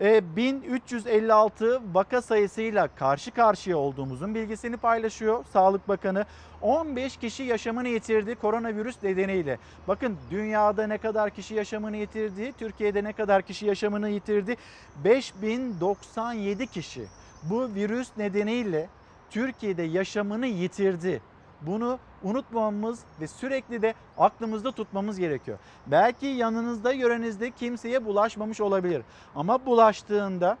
E, 1356 vaka sayısıyla karşı karşıya olduğumuzun bilgisini paylaşıyor Sağlık Bakanı. 15 kişi yaşamını yitirdi koronavirüs nedeniyle. Bakın dünyada ne kadar kişi yaşamını yitirdi, Türkiye'de ne kadar kişi yaşamını yitirdi? 5097 kişi bu virüs nedeniyle Türkiye'de yaşamını yitirdi. Bunu unutmamamız ve sürekli de aklımızda tutmamız gerekiyor. Belki yanınızda, yörenizde kimseye bulaşmamış olabilir. Ama bulaştığında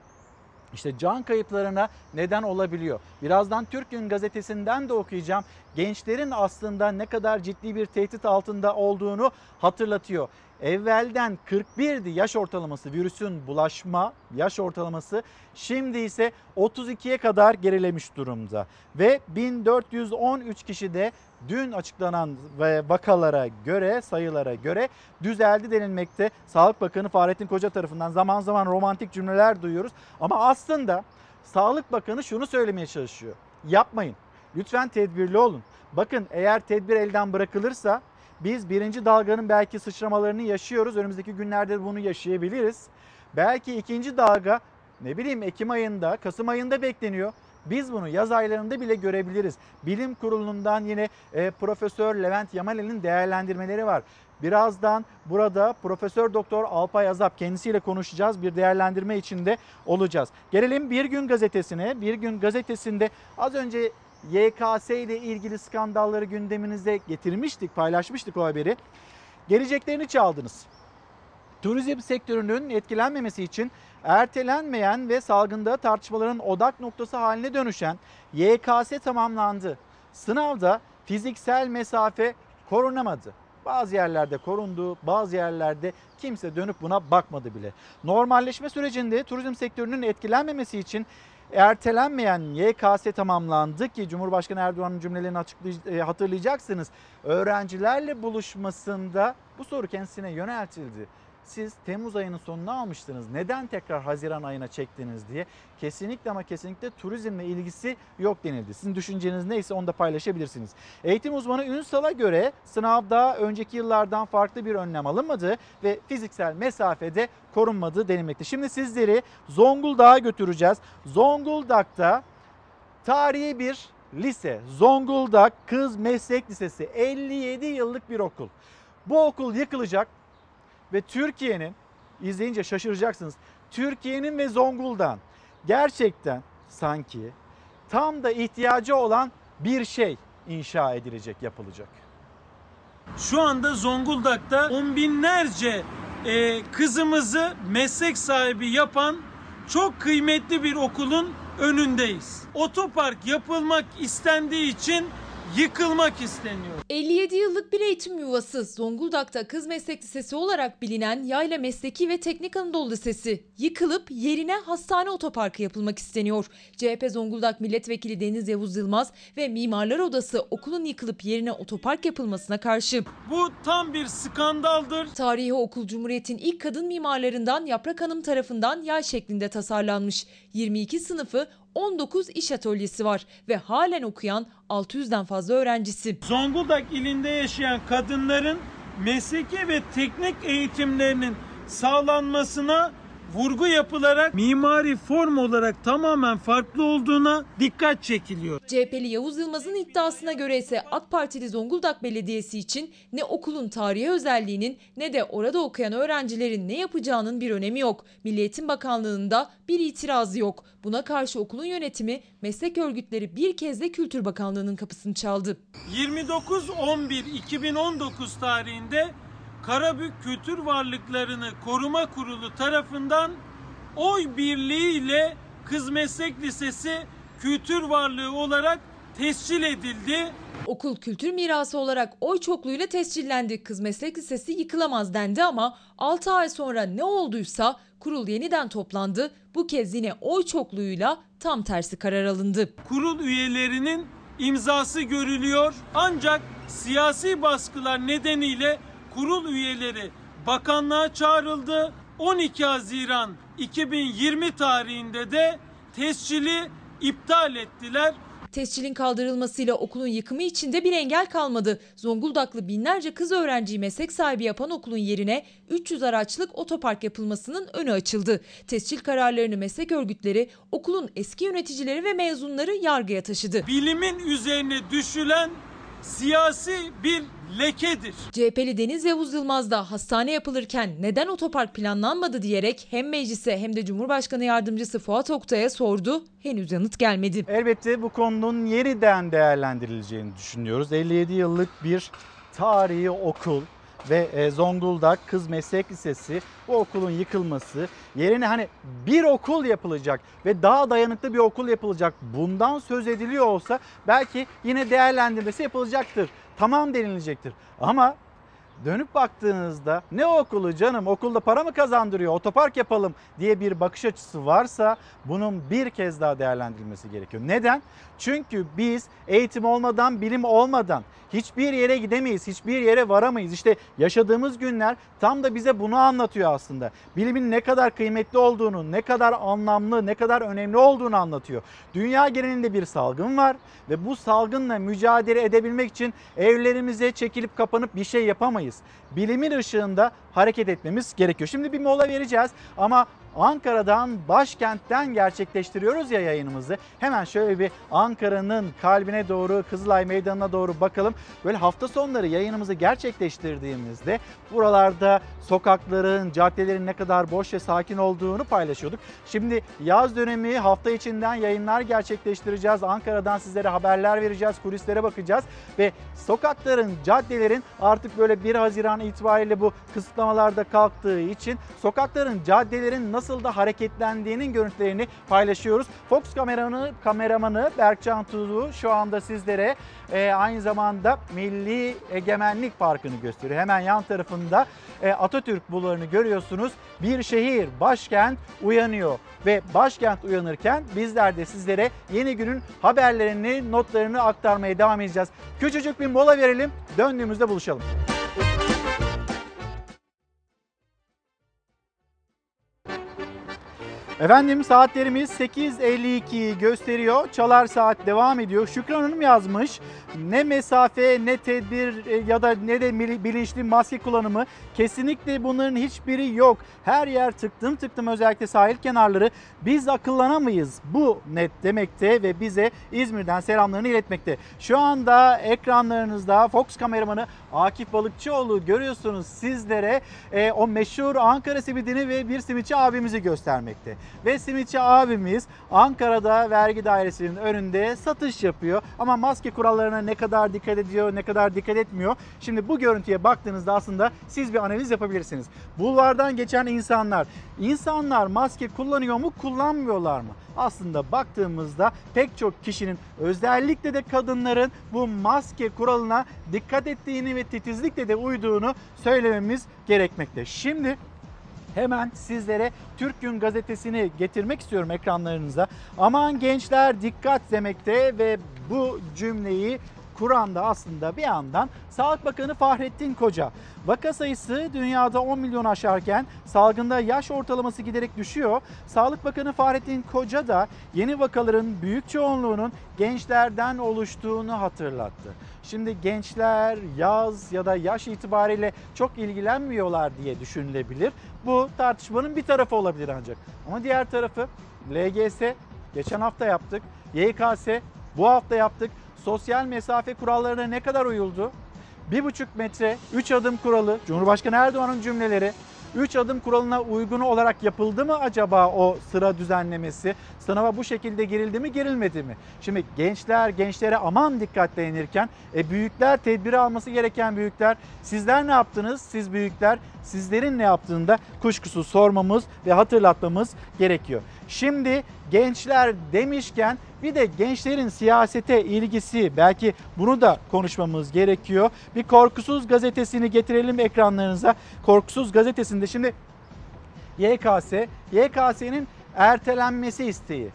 işte can kayıplarına neden olabiliyor. Birazdan Türk Gün gazetesinden de okuyacağım. Gençlerin aslında ne kadar ciddi bir tehdit altında olduğunu hatırlatıyor. Evvelden 41'di yaş ortalaması virüsün bulaşma yaş ortalaması. Şimdi ise 32'ye kadar gerilemiş durumda. Ve 1413 kişi de dün açıklanan vakalara göre sayılara göre düzeldi denilmekte. Sağlık Bakanı Fahrettin Koca tarafından zaman zaman romantik cümleler duyuyoruz. Ama aslında Sağlık Bakanı şunu söylemeye çalışıyor. Yapmayın. Lütfen tedbirli olun. Bakın eğer tedbir elden bırakılırsa biz birinci dalganın belki sıçramalarını yaşıyoruz. Önümüzdeki günlerde bunu yaşayabiliriz. Belki ikinci dalga ne bileyim Ekim ayında, Kasım ayında bekleniyor. Biz bunu yaz aylarında bile görebiliriz. Bilim Kurulu'ndan yine e, Profesör Levent Yamal'in değerlendirmeleri var. Birazdan burada Profesör Doktor Alpay Azap kendisiyle konuşacağız. Bir değerlendirme içinde olacağız. Gelelim Bir Gün Gazetesi'ne. Bir Gün Gazetesi'nde az önce YKS ile ilgili skandalları gündeminize getirmiştik, paylaşmıştık o haberi. Geleceklerini çaldınız. Turizm sektörünün etkilenmemesi için ertelenmeyen ve salgında tartışmaların odak noktası haline dönüşen YKS tamamlandı. Sınavda fiziksel mesafe korunamadı. Bazı yerlerde korundu, bazı yerlerde kimse dönüp buna bakmadı bile. Normalleşme sürecinde turizm sektörünün etkilenmemesi için ertelenmeyen YKS tamamlandı ki Cumhurbaşkanı Erdoğan'ın cümlelerini e, hatırlayacaksınız. Öğrencilerle buluşmasında bu soru kendisine yöneltildi. Siz Temmuz ayının sonuna almıştınız. Neden tekrar Haziran ayına çektiniz diye. Kesinlikle ama kesinlikle turizmle ilgisi yok denildi. Sizin düşünceniz neyse onu da paylaşabilirsiniz. Eğitim uzmanı Ünsal'a göre sınavda önceki yıllardan farklı bir önlem alınmadı ve fiziksel mesafede korunmadığı denilmekte. Şimdi sizleri Zonguldak'a götüreceğiz. Zonguldak'ta tarihi bir lise. Zonguldak Kız Meslek Lisesi 57 yıllık bir okul. Bu okul yıkılacak ve Türkiye'nin izleyince şaşıracaksınız. Türkiye'nin ve Zonguldak'ın gerçekten sanki tam da ihtiyacı olan bir şey inşa edilecek, yapılacak. Şu anda Zonguldak'ta on binlerce e, kızımızı meslek sahibi yapan çok kıymetli bir okulun önündeyiz. Otopark yapılmak istendiği için yıkılmak isteniyor. 57 yıllık bir eğitim yuvası Zonguldak'ta Kız Meslek Lisesi olarak bilinen Yayla Mesleki ve Teknik Anadolu Lisesi yıkılıp yerine hastane otoparkı yapılmak isteniyor. CHP Zonguldak Milletvekili Deniz Yavuz Yılmaz ve Mimarlar Odası okulun yıkılıp yerine otopark yapılmasına karşı. Bu tam bir skandaldır. Tarihi okul Cumhuriyet'in ilk kadın mimarlarından Yaprak Hanım tarafından yay şeklinde tasarlanmış. 22 sınıfı 19 iş atölyesi var ve halen okuyan 600'den fazla öğrencisi. Zonguldak ilinde yaşayan kadınların mesleki ve teknik eğitimlerinin sağlanmasına vurgu yapılarak mimari form olarak tamamen farklı olduğuna dikkat çekiliyor. CHP'li Yavuz Yılmaz'ın iddiasına göre ise AK Partili Zonguldak Belediyesi için ne okulun tarihi özelliğinin ne de orada okuyan öğrencilerin ne yapacağının bir önemi yok. Milli Eğitim Bakanlığı'nda bir itirazı yok. Buna karşı okulun yönetimi meslek örgütleri bir kez de Kültür Bakanlığı'nın kapısını çaldı. 29-11-2019 tarihinde Karabük Kültür Varlıklarını Koruma Kurulu tarafından oy birliğiyle Kız Meslek Lisesi kültür varlığı olarak tescil edildi. Okul kültür mirası olarak oy çokluğuyla tescillendi. Kız Meslek Lisesi yıkılamaz dendi ama 6 ay sonra ne olduysa kurul yeniden toplandı. Bu kez yine oy çokluğuyla tam tersi karar alındı. Kurul üyelerinin imzası görülüyor ancak siyasi baskılar nedeniyle kurul üyeleri bakanlığa çağrıldı. 12 Haziran 2020 tarihinde de tescili iptal ettiler. Tescilin kaldırılmasıyla okulun yıkımı için de bir engel kalmadı. Zonguldaklı binlerce kız öğrenciyi meslek sahibi yapan okulun yerine 300 araçlık otopark yapılmasının önü açıldı. Tescil kararlarını meslek örgütleri, okulun eski yöneticileri ve mezunları yargıya taşıdı. Bilimin üzerine düşülen siyasi bir lekedir. CHP'li Deniz Yavuz Yılmaz da hastane yapılırken neden otopark planlanmadı diyerek hem meclise hem de Cumhurbaşkanı Yardımcısı Fuat Oktay'a sordu. Henüz yanıt gelmedi. Elbette bu konunun yeniden değerlendirileceğini düşünüyoruz. 57 yıllık bir tarihi okul ve e, Zonguldak Kız Meslek Lisesi bu okulun yıkılması yerine hani bir okul yapılacak ve daha dayanıklı bir okul yapılacak bundan söz ediliyor olsa belki yine değerlendirmesi yapılacaktır. Tamam denilecektir. Ama dönüp baktığınızda ne okulu canım okulda para mı kazandırıyor otopark yapalım diye bir bakış açısı varsa bunun bir kez daha değerlendirilmesi gerekiyor. Neden? Çünkü biz eğitim olmadan bilim olmadan hiçbir yere gidemeyiz, hiçbir yere varamayız. İşte yaşadığımız günler tam da bize bunu anlatıyor aslında. Bilimin ne kadar kıymetli olduğunu, ne kadar anlamlı, ne kadar önemli olduğunu anlatıyor. Dünya genelinde bir salgın var ve bu salgınla mücadele edebilmek için evlerimize çekilip kapanıp bir şey yapamayız. Bilimin ışığında hareket etmemiz gerekiyor. Şimdi bir mola vereceğiz ama Ankara'dan başkentten gerçekleştiriyoruz ya yayınımızı. Hemen şöyle bir Ankara'nın kalbine doğru Kızılay Meydanı'na doğru bakalım. Böyle hafta sonları yayınımızı gerçekleştirdiğimizde buralarda sokakların, caddelerin ne kadar boş ve sakin olduğunu paylaşıyorduk. Şimdi yaz dönemi hafta içinden yayınlar gerçekleştireceğiz. Ankara'dan sizlere haberler vereceğiz, kulislere bakacağız ve sokakların, caddelerin artık böyle 1 Haziran itibariyle bu kısıtlamalarda kalktığı için sokakların, caddelerin nasıl da hareketlendiğinin görüntülerini paylaşıyoruz. Fox kameramanı, kameramanı Berkcan Tuğlu şu anda sizlere e, aynı zamanda Milli Egemenlik Parkı'nı gösteriyor. Hemen yan tarafında e, Atatürk Bulvarı'nı görüyorsunuz. Bir şehir, başkent uyanıyor ve başkent uyanırken bizler de sizlere yeni günün haberlerini, notlarını aktarmaya devam edeceğiz. Küçücük bir mola verelim, döndüğümüzde buluşalım. Efendim saatlerimiz 8.52'yi gösteriyor. Çalar saat devam ediyor. Şükran Hanım yazmış. Ne mesafe ne tedbir e, ya da ne de bilinçli maske kullanımı kesinlikle bunların hiçbiri yok. Her yer tıktım tıktım özellikle sahil kenarları. Biz akıllanamayız. Bu net demekte ve bize İzmir'den selamlarını iletmekte. Şu anda ekranlarınızda Fox kameramanı Akif Balıkçıoğlu görüyorsunuz sizlere e, o meşhur Ankara simidini ve bir simitçi abimizi göstermekte. Ve simitçi abimiz Ankara'da vergi dairesinin önünde satış yapıyor. Ama maske kurallarına ne kadar dikkat ediyor, ne kadar dikkat etmiyor. Şimdi bu görüntüye baktığınızda aslında siz bir analiz yapabilirsiniz. Bulvardan geçen insanlar, insanlar maske kullanıyor mu, kullanmıyorlar mı? Aslında baktığımızda pek çok kişinin özellikle de kadınların bu maske kuralına dikkat ettiğini ve titizlikle de uyduğunu söylememiz gerekmekte. Şimdi Hemen sizlere Türk Gün gazetesini getirmek istiyorum ekranlarınıza. Aman gençler dikkat demekte ve bu cümleyi kuran da aslında bir yandan Sağlık Bakanı Fahrettin Koca. Vaka sayısı dünyada 10 milyon aşarken salgında yaş ortalaması giderek düşüyor. Sağlık Bakanı Fahrettin Koca da yeni vakaların büyük çoğunluğunun gençlerden oluştuğunu hatırlattı. Şimdi gençler yaz ya da yaş itibariyle çok ilgilenmiyorlar diye düşünülebilir. Bu tartışmanın bir tarafı olabilir ancak. Ama diğer tarafı LGS geçen hafta yaptık. YKS bu hafta yaptık. Sosyal mesafe kurallarına ne kadar uyuldu? 1,5 metre 3 adım kuralı Cumhurbaşkanı Erdoğan'ın cümleleri 3 adım kuralına uygun olarak yapıldı mı acaba o sıra düzenlemesi? Sınava bu şekilde girildi mi girilmedi mi? Şimdi gençler gençlere aman dikkat denirken e, büyükler tedbiri alması gereken büyükler sizler ne yaptınız? Siz büyükler sizlerin ne yaptığını da kuşkusuz sormamız ve hatırlatmamız gerekiyor. Şimdi gençler demişken bir de gençlerin siyasete ilgisi belki bunu da konuşmamız gerekiyor. Bir Korkusuz gazetesini getirelim ekranlarınıza. Korkusuz gazetesinde şimdi YKS, YKS'nin ertelenmesi isteği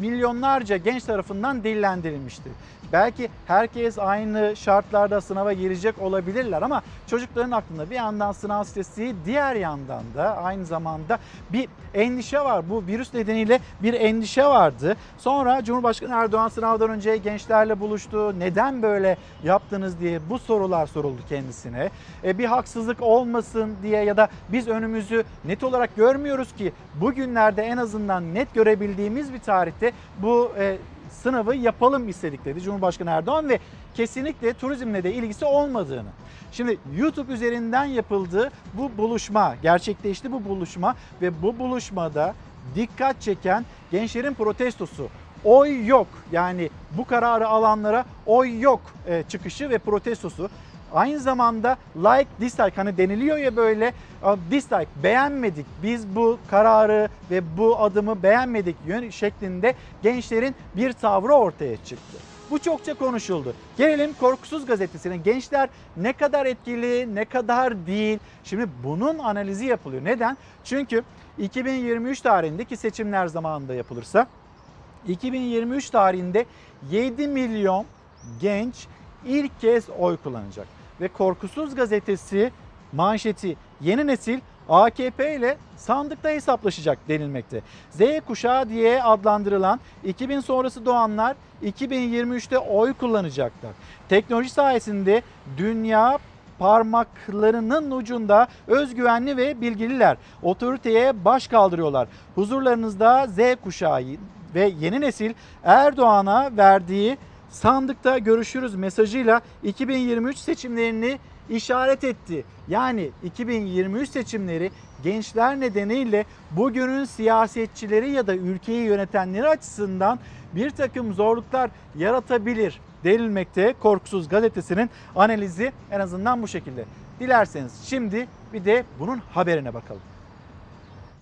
milyonlarca genç tarafından dillendirilmişti. Belki herkes aynı şartlarda sınava girecek olabilirler ama çocukların aklında bir yandan sınav stresi, diğer yandan da aynı zamanda bir endişe var. Bu virüs nedeniyle bir endişe vardı. Sonra Cumhurbaşkanı Erdoğan sınavdan önce gençlerle buluştu. Neden böyle yaptınız diye bu sorular soruldu kendisine. E, bir haksızlık olmasın diye ya da biz önümüzü net olarak görmüyoruz ki bugünlerde en azından net görebildiğimiz bir tarihte bu e, sınavı yapalım istedik dedi Cumhurbaşkanı Erdoğan ve kesinlikle turizmle de ilgisi olmadığını. Şimdi YouTube üzerinden yapıldı bu buluşma, gerçekleşti bu buluşma ve bu buluşmada dikkat çeken gençlerin protestosu. Oy yok yani bu kararı alanlara oy yok e, çıkışı ve protestosu. Aynı zamanda like, dislike hani deniliyor ya böyle dislike beğenmedik. Biz bu kararı ve bu adımı beğenmedik yön şeklinde gençlerin bir tavrı ortaya çıktı. Bu çokça konuşuldu. Gelelim Korkusuz Gazetesi'ne. Gençler ne kadar etkili, ne kadar değil. Şimdi bunun analizi yapılıyor. Neden? Çünkü 2023 tarihindeki seçimler zamanında yapılırsa 2023 tarihinde 7 milyon genç ilk kez oy kullanacak. Ve Korkusuz Gazetesi manşeti yeni nesil AKP ile sandıkta hesaplaşacak denilmekte. Z kuşağı diye adlandırılan 2000 sonrası doğanlar 2023'te oy kullanacaklar. Teknoloji sayesinde dünya parmaklarının ucunda özgüvenli ve bilgililer. Otoriteye baş kaldırıyorlar. Huzurlarınızda Z kuşağı ve yeni nesil Erdoğan'a verdiği sandıkta görüşürüz mesajıyla 2023 seçimlerini işaret etti. Yani 2023 seçimleri gençler nedeniyle bugünün siyasetçileri ya da ülkeyi yönetenleri açısından bir takım zorluklar yaratabilir denilmekte. Korkusuz gazetesinin analizi en azından bu şekilde. Dilerseniz şimdi bir de bunun haberine bakalım.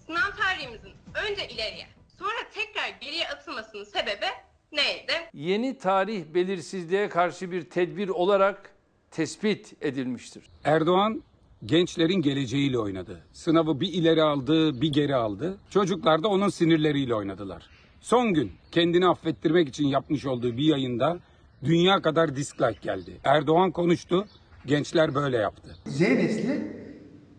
Sınav tarihimizin önce ileriye sonra tekrar geriye atılmasının sebebi neydi? Yeni tarih belirsizliğe karşı bir tedbir olarak tespit edilmiştir. Erdoğan gençlerin geleceğiyle oynadı. Sınavı bir ileri aldı, bir geri aldı. Çocuklar da onun sinirleriyle oynadılar. Son gün kendini affettirmek için yapmış olduğu bir yayında dünya kadar dislike geldi. Erdoğan konuştu, gençler böyle yaptı. Z nesli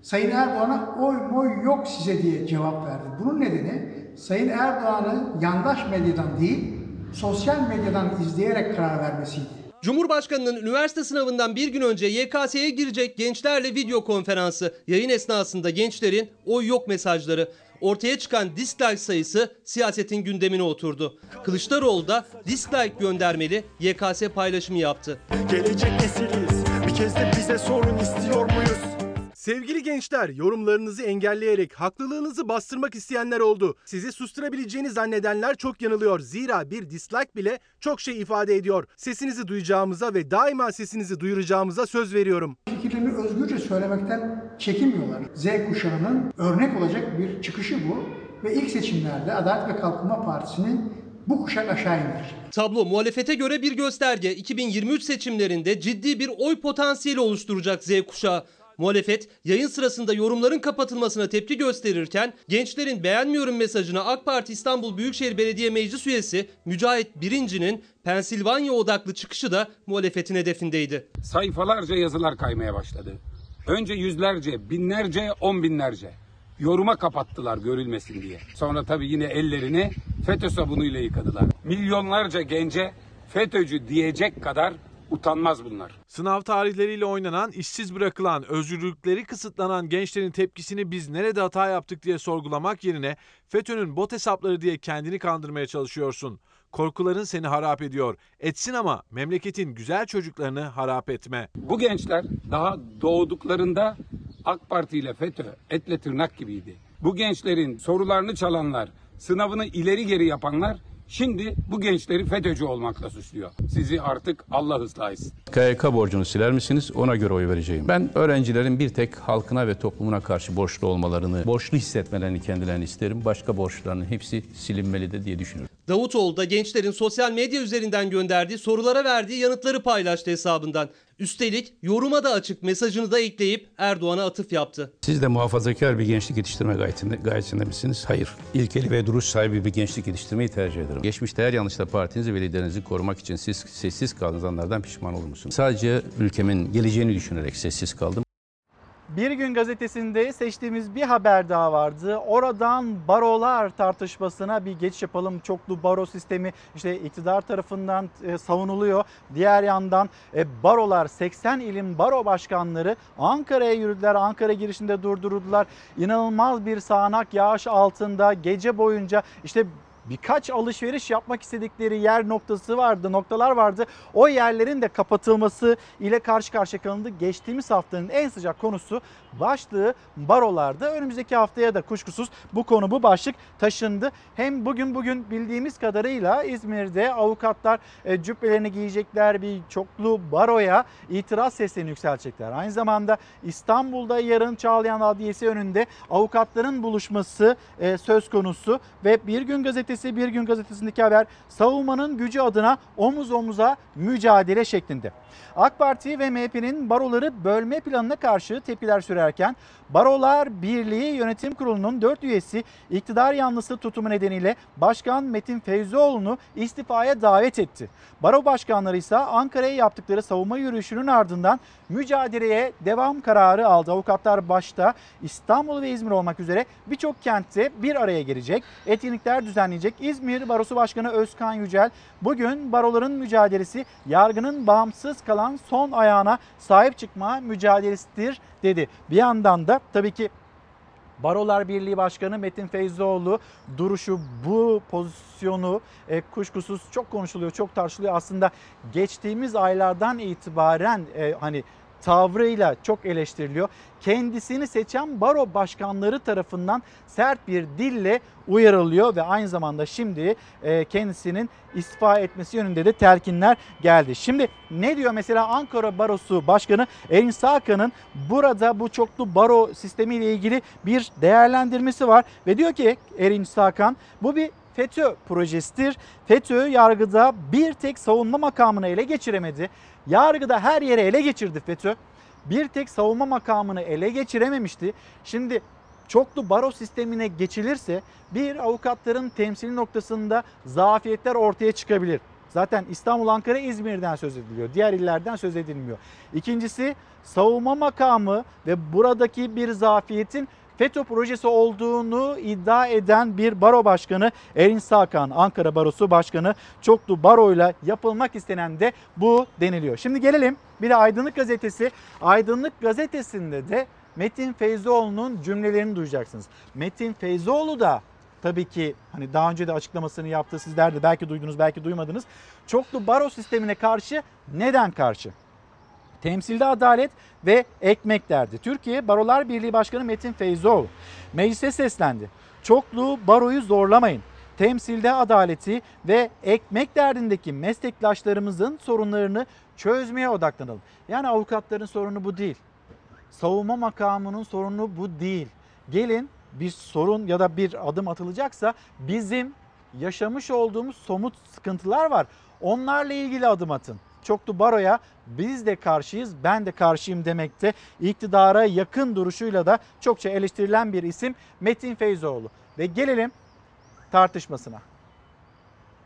Sayın Erdoğan'a oy moy yok size diye cevap verdi. Bunun nedeni Sayın Erdoğan'ın yandaş medyadan değil, sosyal medyadan izleyerek karar vermesiydi. Cumhurbaşkanının üniversite sınavından bir gün önce YKS'ye girecek gençlerle video konferansı. Yayın esnasında gençlerin oy yok mesajları. Ortaya çıkan dislike sayısı siyasetin gündemine oturdu. Kılıçdaroğlu da dislike göndermeli YKS paylaşımı yaptı. Gelecek nesiliz. Bir kez de bize sorun istiyor muyuz? Sevgili gençler, yorumlarınızı engelleyerek haklılığınızı bastırmak isteyenler oldu. Sizi susturabileceğini zannedenler çok yanılıyor. Zira bir dislike bile çok şey ifade ediyor. Sesinizi duyacağımıza ve daima sesinizi duyuracağımıza söz veriyorum. Fikirlerini özgürce söylemekten çekinmiyorlar. Z kuşağının örnek olacak bir çıkışı bu. Ve ilk seçimlerde Adalet ve Kalkınma Partisi'nin bu kuşak aşağı indirecek. Tablo muhalefete göre bir gösterge. 2023 seçimlerinde ciddi bir oy potansiyeli oluşturacak Z kuşağı. Muhalefet yayın sırasında yorumların kapatılmasına tepki gösterirken gençlerin beğenmiyorum mesajına AK Parti İstanbul Büyükşehir Belediye Meclis üyesi Mücahit Birinci'nin Pensilvanya odaklı çıkışı da muhalefetin hedefindeydi. Sayfalarca yazılar kaymaya başladı. Önce yüzlerce, binlerce, on binlerce. Yoruma kapattılar görülmesin diye. Sonra tabii yine ellerini FETÖ sabunuyla yıkadılar. Milyonlarca gence FETÖ'cü diyecek kadar utanmaz bunlar. Sınav tarihleriyle oynanan, işsiz bırakılan, özgürlükleri kısıtlanan gençlerin tepkisini biz nerede hata yaptık diye sorgulamak yerine FETÖ'nün bot hesapları diye kendini kandırmaya çalışıyorsun. Korkuların seni harap ediyor. Etsin ama memleketin güzel çocuklarını harap etme. Bu gençler daha doğduklarında AK Parti ile FETÖ etle tırnak gibiydi. Bu gençlerin sorularını çalanlar, sınavını ileri geri yapanlar Şimdi bu gençleri FETÖ'cü olmakla suçluyor. Sizi artık Allah ıslah etsin. KYK borcunu siler misiniz? Ona göre oy vereceğim. Ben öğrencilerin bir tek halkına ve toplumuna karşı borçlu olmalarını, borçlu hissetmelerini kendilerini isterim. Başka borçlarının hepsi silinmeli de diye düşünüyorum. Davutoğlu da gençlerin sosyal medya üzerinden gönderdiği sorulara verdiği yanıtları paylaştı hesabından. Üstelik yoruma da açık mesajını da ekleyip Erdoğan'a atıf yaptı. Siz de muhafazakar bir gençlik yetiştirme gayetinde, gayesinde misiniz? Hayır. İlkeli ve duruş sahibi bir gençlik yetiştirmeyi tercih ederim. Geçmişte her yanlışta partinizi ve liderinizi korumak için siz sessiz kaldığınız anlardan pişman olur musunuz? Sadece ülkemin geleceğini düşünerek sessiz kaldım. Bir gün gazetesinde seçtiğimiz bir haber daha vardı. Oradan barolar tartışmasına bir geçiş yapalım. Çoklu baro sistemi işte iktidar tarafından e, savunuluyor. Diğer yandan e, barolar 80 ilin baro başkanları Ankara'ya yürüdüler. Ankara girişinde durduruldular. İnanılmaz bir sağanak yağış altında gece boyunca işte birkaç alışveriş yapmak istedikleri yer noktası vardı, noktalar vardı. O yerlerin de kapatılması ile karşı karşıya kalındı. Geçtiğimiz haftanın en sıcak konusu başlığı barolarda. Önümüzdeki haftaya da kuşkusuz bu konu bu başlık taşındı. Hem bugün bugün bildiğimiz kadarıyla İzmir'de avukatlar e, cübbelerini giyecekler bir çoklu baroya itiraz seslerini yükseltecekler. Aynı zamanda İstanbul'da yarın Çağlayan Adliyesi önünde avukatların buluşması e, söz konusu ve Bir Gün Gazetesi Bir Gün Gazetesi'ndeki haber savunmanın gücü adına omuz omuza mücadele şeklinde. AK Parti ve MHP'nin baroları bölme planına karşı tepkiler sürerken Barolar Birliği Yönetim Kurulu'nun 4 üyesi iktidar yanlısı tutumu nedeniyle Başkan Metin Feyzioğlu'nu istifaya davet etti. Baro başkanları ise Ankara'ya yaptıkları savunma yürüyüşünün ardından mücadeleye devam kararı aldı. Avukatlar başta İstanbul ve İzmir olmak üzere birçok kentte bir araya gelecek. Etkinlikler düzenleyecek. İzmir Barosu Başkanı Özkan Yücel bugün baroların mücadelesi yargının bağımsız kalan son ayağına sahip çıkma mücadelesidir dedi. Bir yandan da tabii ki Barolar Birliği Başkanı Metin Feyzoğlu duruşu bu pozisyonu e, kuşkusuz çok konuşuluyor, çok tartışılıyor. Aslında geçtiğimiz aylardan itibaren e, hani tavrıyla çok eleştiriliyor. Kendisini seçen baro başkanları tarafından sert bir dille uyarılıyor ve aynı zamanda şimdi e, kendisinin istifa etmesi yönünde de telkinler geldi. Şimdi ne diyor mesela Ankara Barosu Başkanı Erin Sakan'ın burada bu çoklu baro sistemi ile ilgili bir değerlendirmesi var ve diyor ki Erin Sakan bu bir FETÖ projesidir. FETÖ yargıda bir tek savunma makamını ele geçiremedi. Yargıda her yere ele geçirdi FETÖ. Bir tek savunma makamını ele geçirememişti. Şimdi çoklu baro sistemine geçilirse bir avukatların temsili noktasında zafiyetler ortaya çıkabilir. Zaten İstanbul, Ankara, İzmir'den söz ediliyor. Diğer illerden söz edilmiyor. İkincisi savunma makamı ve buradaki bir zafiyetin FETÖ projesi olduğunu iddia eden bir baro başkanı Erin Sakan, Ankara Barosu Başkanı çoklu baroyla yapılmak istenen de bu deniliyor. Şimdi gelelim bir de Aydınlık Gazetesi. Aydınlık Gazetesi'nde de Metin Feyzoğlu'nun cümlelerini duyacaksınız. Metin Feyzoğlu da tabii ki hani daha önce de açıklamasını yaptı sizler de belki duydunuz belki duymadınız. Çoklu baro sistemine karşı neden karşı? Temsilde adalet ve ekmek derdi. Türkiye Barolar Birliği Başkanı Metin Feyzoğlu meclise seslendi. Çoklu baroyu zorlamayın. Temsilde adaleti ve ekmek derdindeki meslektaşlarımızın sorunlarını çözmeye odaklanalım. Yani avukatların sorunu bu değil. Savunma makamının sorunu bu değil. Gelin bir sorun ya da bir adım atılacaksa bizim yaşamış olduğumuz somut sıkıntılar var. Onlarla ilgili adım atın. Çoklu Baro'ya biz de karşıyız, ben de karşıyım demekte. İktidara yakın duruşuyla da çokça eleştirilen bir isim Metin Feyzoğlu. Ve gelelim tartışmasına.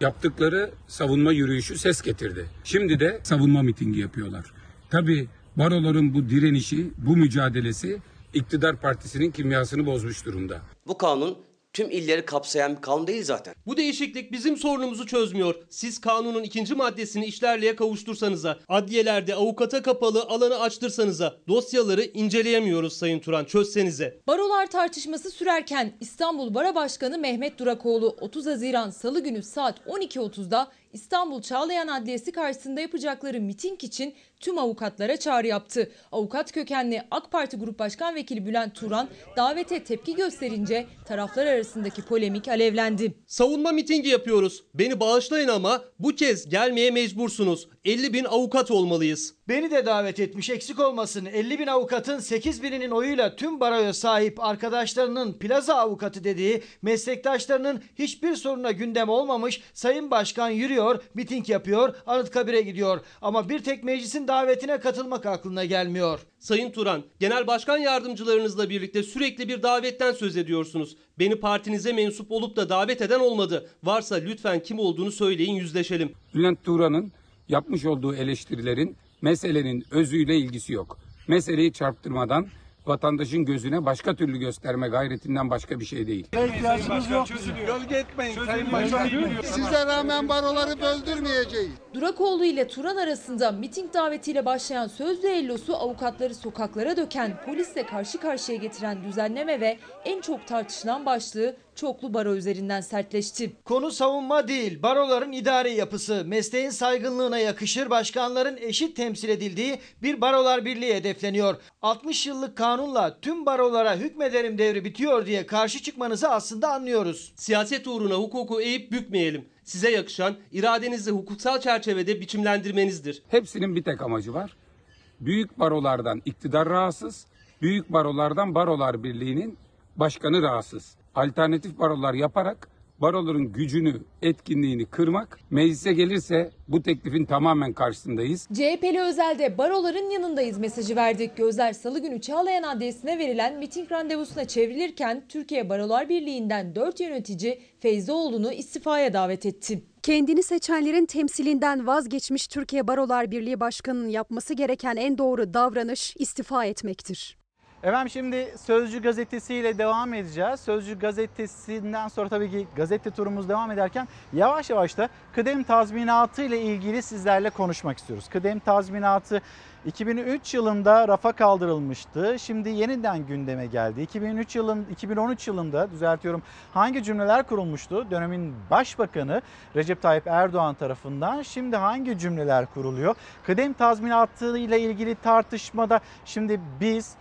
Yaptıkları savunma yürüyüşü ses getirdi. Şimdi de savunma mitingi yapıyorlar. Tabii baroların bu direnişi, bu mücadelesi iktidar partisinin kimyasını bozmuş durumda. Bu kanun tüm illeri kapsayan bir kanun değil zaten. Bu değişiklik bizim sorunumuzu çözmüyor. Siz kanunun ikinci maddesini işlerliğe kavuştursanıza, adliyelerde avukata kapalı alanı açtırsanıza, dosyaları inceleyemiyoruz Sayın Turan çözsenize. Barolar tartışması sürerken İstanbul Bara Başkanı Mehmet Durakoğlu 30 Haziran Salı günü saat 12.30'da İstanbul Çağlayan Adliyesi karşısında yapacakları miting için tüm avukatlara çağrı yaptı. Avukat kökenli AK Parti Grup Başkan Vekili Bülent Turan davete tepki gösterince taraflar arasındaki polemik alevlendi. Savunma mitingi yapıyoruz. Beni bağışlayın ama bu kez gelmeye mecbursunuz. 50 bin avukat olmalıyız. Beni de davet etmiş eksik olmasın. 50 bin avukatın 8 bininin oyuyla tüm baroya sahip arkadaşlarının plaza avukatı dediği meslektaşlarının hiçbir soruna gündem olmamış Sayın Başkan yürüyor, miting yapıyor, Anıtkabir'e gidiyor. Ama bir tek meclisin davetine katılmak aklına gelmiyor. Sayın Turan, genel başkan yardımcılarınızla birlikte sürekli bir davetten söz ediyorsunuz. Beni partinize mensup olup da davet eden olmadı. Varsa lütfen kim olduğunu söyleyin yüzleşelim. Bülent Turan'ın yapmış olduğu eleştirilerin meselenin özüyle ilgisi yok. Meseleyi çarptırmadan vatandaşın gözüne başka türlü gösterme gayretinden başka bir şey değil. İhtiyacımız yok bizim. Gölge etmeyin Sayın Başkan. Size rağmen baroları böldürmeyeceğiz. Durakoğlu ile Turan arasında miting davetiyle başlayan sözlü ellosu avukatları sokaklara döken, polisle karşı karşıya getiren düzenleme ve en çok tartışılan başlığı çoklu baro üzerinden sertleşti. Konu savunma değil, baroların idari yapısı, mesleğin saygınlığına yakışır başkanların eşit temsil edildiği bir barolar birliği hedefleniyor. 60 yıllık kanunla tüm barolara hükmederim devri bitiyor diye karşı çıkmanızı aslında anlıyoruz. Siyaset uğruna hukuku eğip bükmeyelim. Size yakışan iradenizi hukuksal çerçevede biçimlendirmenizdir. Hepsinin bir tek amacı var. Büyük barolardan iktidar rahatsız, büyük barolardan barolar birliğinin başkanı rahatsız. Alternatif barolar yaparak baroların gücünü, etkinliğini kırmak. Meclise gelirse bu teklifin tamamen karşısındayız. CHP'li Özel'de baroların yanındayız mesajı verdik. Gözler salı günü Çağlayan Adliyesi'ne verilen miting randevusuna çevrilirken Türkiye Barolar Birliği'nden 4 yönetici Feyzoğlu'nu istifaya davet etti. Kendini seçenlerin temsilinden vazgeçmiş Türkiye Barolar Birliği Başkanı'nın yapması gereken en doğru davranış istifa etmektir. Efendim şimdi Sözcü gazetesiyle devam edeceğiz. Sözcü gazetesinden sonra tabii ki gazete turumuz devam ederken yavaş yavaş da kıdem tazminatı ile ilgili sizlerle konuşmak istiyoruz. Kıdem tazminatı 2003 yılında rafa kaldırılmıştı. Şimdi yeniden gündeme geldi. 2003 yılın 2013 yılında düzeltiyorum hangi cümleler kurulmuştu? Dönemin başbakanı Recep Tayyip Erdoğan tarafından. Şimdi hangi cümleler kuruluyor? Kıdem tazminatı ile ilgili tartışmada şimdi biz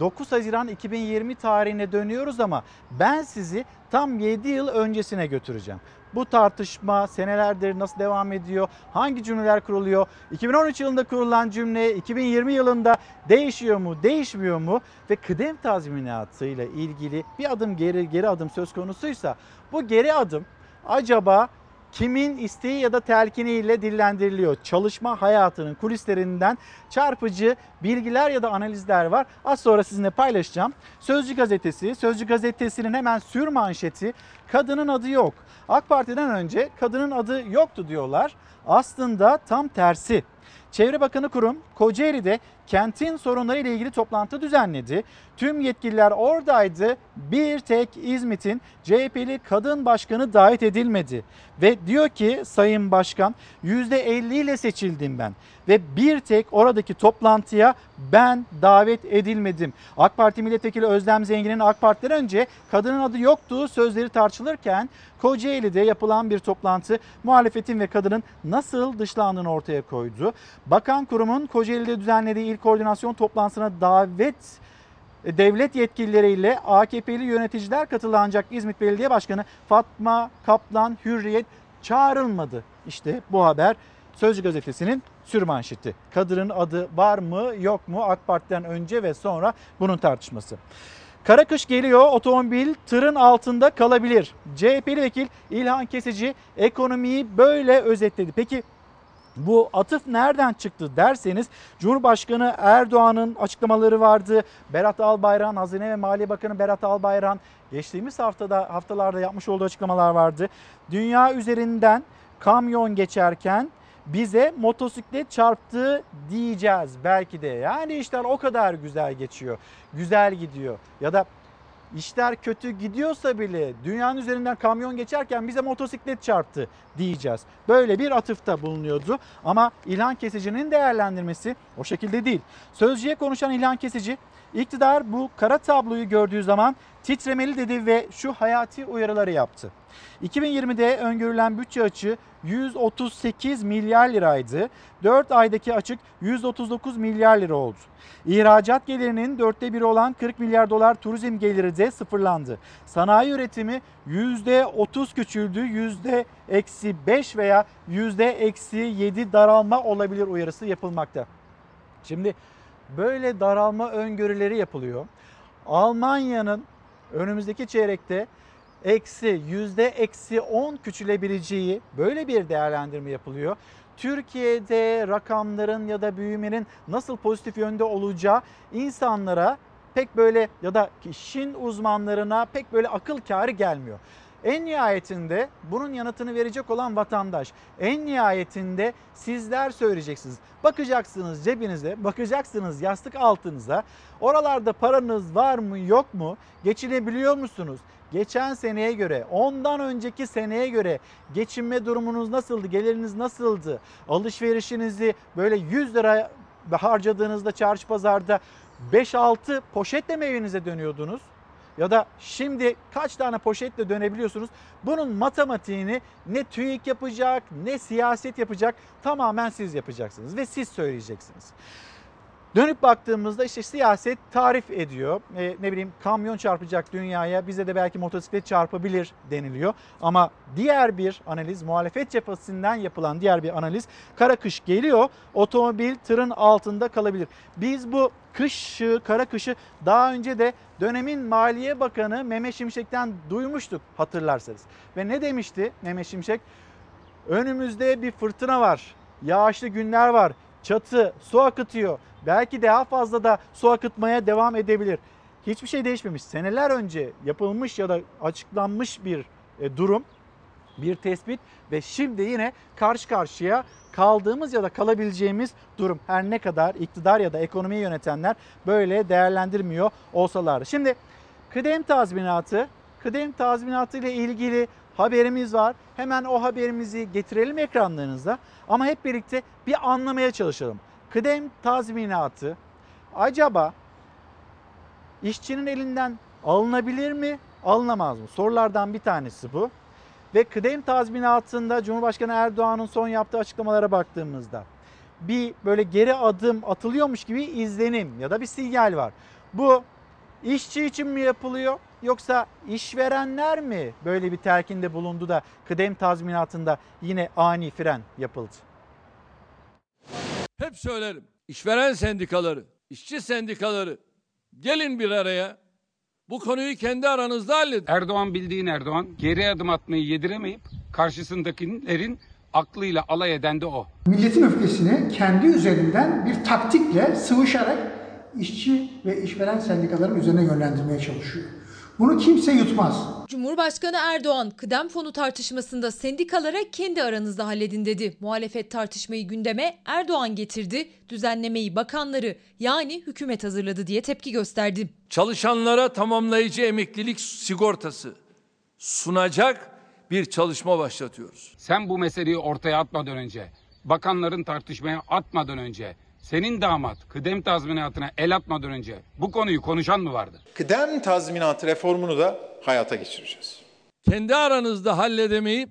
9 Haziran 2020 tarihine dönüyoruz ama ben sizi tam 7 yıl öncesine götüreceğim. Bu tartışma senelerdir nasıl devam ediyor? Hangi cümleler kuruluyor? 2013 yılında kurulan cümle 2020 yılında değişiyor mu, değişmiyor mu? Ve kıdem tazminatı ile ilgili bir adım geri geri adım söz konusuysa bu geri adım acaba kimin isteği ya da telkiniyle dillendiriliyor. Çalışma hayatının kulislerinden çarpıcı bilgiler ya da analizler var. Az sonra sizinle paylaşacağım. Sözcü gazetesi, Sözcü gazetesinin hemen sür manşeti kadının adı yok. AK Parti'den önce kadının adı yoktu diyorlar. Aslında tam tersi. Çevre Bakanı Kurum Kocaeli'de kentin sorunları ile ilgili toplantı düzenledi. Tüm yetkililer oradaydı. Bir tek İzmit'in CHP'li kadın başkanı davet edilmedi. Ve diyor ki Sayın Başkan %50 ile seçildim ben. Ve bir tek oradaki toplantıya ben davet edilmedim. AK Parti milletvekili Özlem Zengin'in AK Parti'den önce kadının adı yoktu sözleri tartışılırken Kocaeli'de yapılan bir toplantı muhalefetin ve kadının nasıl dışlandığını ortaya koydu. Bakan kurumun Kocaeli'de düzenlediği il koordinasyon toplantısına davet e, devlet yetkilileriyle AKP'li yöneticiler katıldı ancak İzmit Belediye Başkanı Fatma Kaplan Hürriyet çağrılmadı. İşte bu haber Sözcü gazetesinin sürmanşeti. Kadının adı var mı yok mu AK Parti'den önce ve sonra bunun tartışması. Kara kış geliyor otomobil tırın altında kalabilir. CHP'li vekil İlhan Kesici ekonomiyi böyle özetledi. Peki bu atıf nereden çıktı derseniz Cumhurbaşkanı Erdoğan'ın açıklamaları vardı. Berat Albayrak, Hazine ve Maliye Bakanı Berat Albayrak geçtiğimiz haftada haftalarda yapmış olduğu açıklamalar vardı. Dünya üzerinden kamyon geçerken bize motosiklet çarptı diyeceğiz belki de. Yani işler o kadar güzel geçiyor. Güzel gidiyor. Ya da işler kötü gidiyorsa bile dünyanın üzerinden kamyon geçerken bize motosiklet çarptı diyeceğiz. Böyle bir atıfta bulunuyordu ama İlhan Kesici'nin değerlendirmesi o şekilde değil. Sözcüye konuşan İlhan Kesici iktidar bu kara tabloyu gördüğü zaman titremeli dedi ve şu hayati uyarıları yaptı. 2020'de öngörülen bütçe açığı 138 milyar liraydı. 4 aydaki açık 139 milyar lira oldu. İhracat gelirinin dörtte biri olan 40 milyar dolar turizm geliri de sıfırlandı. Sanayi üretimi %30 küçüldü, yüzde eksi 5 veya yüzde eksi 7 daralma olabilir uyarısı yapılmakta. Şimdi böyle daralma öngörüleri yapılıyor. Almanya'nın önümüzdeki çeyrekte eksi yüzde eksi 10 küçülebileceği böyle bir değerlendirme yapılıyor. Türkiye'de rakamların ya da büyümenin nasıl pozitif yönde olacağı insanlara pek böyle ya da işin uzmanlarına pek böyle akıl kârı gelmiyor. En nihayetinde bunun yanıtını verecek olan vatandaş. En nihayetinde sizler söyleyeceksiniz. Bakacaksınız cebinize, bakacaksınız yastık altınıza. Oralarda paranız var mı yok mu? Geçinebiliyor musunuz? Geçen seneye göre, ondan önceki seneye göre geçinme durumunuz nasıldı? Geliriniz nasıldı? Alışverişinizi böyle 100 lira harcadığınızda çarşı pazarda 5-6 poşetle mi evinize dönüyordunuz? ya da şimdi kaç tane poşetle dönebiliyorsunuz? Bunun matematiğini ne TÜİK yapacak ne siyaset yapacak tamamen siz yapacaksınız ve siz söyleyeceksiniz. Dönüp baktığımızda işte siyaset tarif ediyor. E, ne bileyim kamyon çarpacak dünyaya bize de belki motosiklet çarpabilir deniliyor. Ama diğer bir analiz muhalefet cephesinden yapılan diğer bir analiz kara kış geliyor otomobil tırın altında kalabilir. Biz bu kışı kara kışı daha önce de dönemin Maliye Bakanı Mehmet Şimşek'ten duymuştuk hatırlarsanız. Ve ne demişti Mehmet Şimşek? Önümüzde bir fırtına var. Yağışlı günler var. Çatı su akıtıyor. Belki daha fazla da su akıtmaya devam edebilir. Hiçbir şey değişmemiş. Seneler önce yapılmış ya da açıklanmış bir e, durum, bir tespit ve şimdi yine karşı karşıya kaldığımız ya da kalabileceğimiz durum. Her ne kadar iktidar ya da ekonomiyi yönetenler böyle değerlendirmiyor olsalar. Şimdi kıdem tazminatı, kıdem tazminatı ile ilgili haberimiz var. Hemen o haberimizi getirelim ekranlarınızda. Ama hep birlikte bir anlamaya çalışalım. Kıdem tazminatı acaba işçinin elinden alınabilir mi, alınamaz mı? Sorulardan bir tanesi bu. Ve kıdem tazminatında Cumhurbaşkanı Erdoğan'ın son yaptığı açıklamalara baktığımızda bir böyle geri adım atılıyormuş gibi izlenim ya da bir sinyal var. Bu işçi için mi yapılıyor yoksa işverenler mi böyle bir telkinde bulundu da kıdem tazminatında yine ani fren yapıldı? Hep söylerim. İşveren sendikaları, işçi sendikaları gelin bir araya. Bu konuyu kendi aranızda halledin. Erdoğan bildiğin Erdoğan geri adım atmayı yediremeyip karşısındakilerin aklıyla alay eden de o. Milletin öfkesini kendi üzerinden bir taktikle sıvışarak işçi ve işveren sendikaların üzerine yönlendirmeye çalışıyor. Bunu kimse yutmaz. Cumhurbaşkanı Erdoğan kıdem fonu tartışmasında sendikalara kendi aranızda halledin dedi. Muhalefet tartışmayı gündeme Erdoğan getirdi. Düzenlemeyi bakanları yani hükümet hazırladı diye tepki gösterdi. Çalışanlara tamamlayıcı emeklilik sigortası sunacak bir çalışma başlatıyoruz. Sen bu meseleyi ortaya atmadan önce, bakanların tartışmaya atmadan önce, senin damat kıdem tazminatına el atmadan önce bu konuyu konuşan mı vardı? Kıdem tazminatı reformunu da hayata geçireceğiz. Kendi aranızda halledemeyip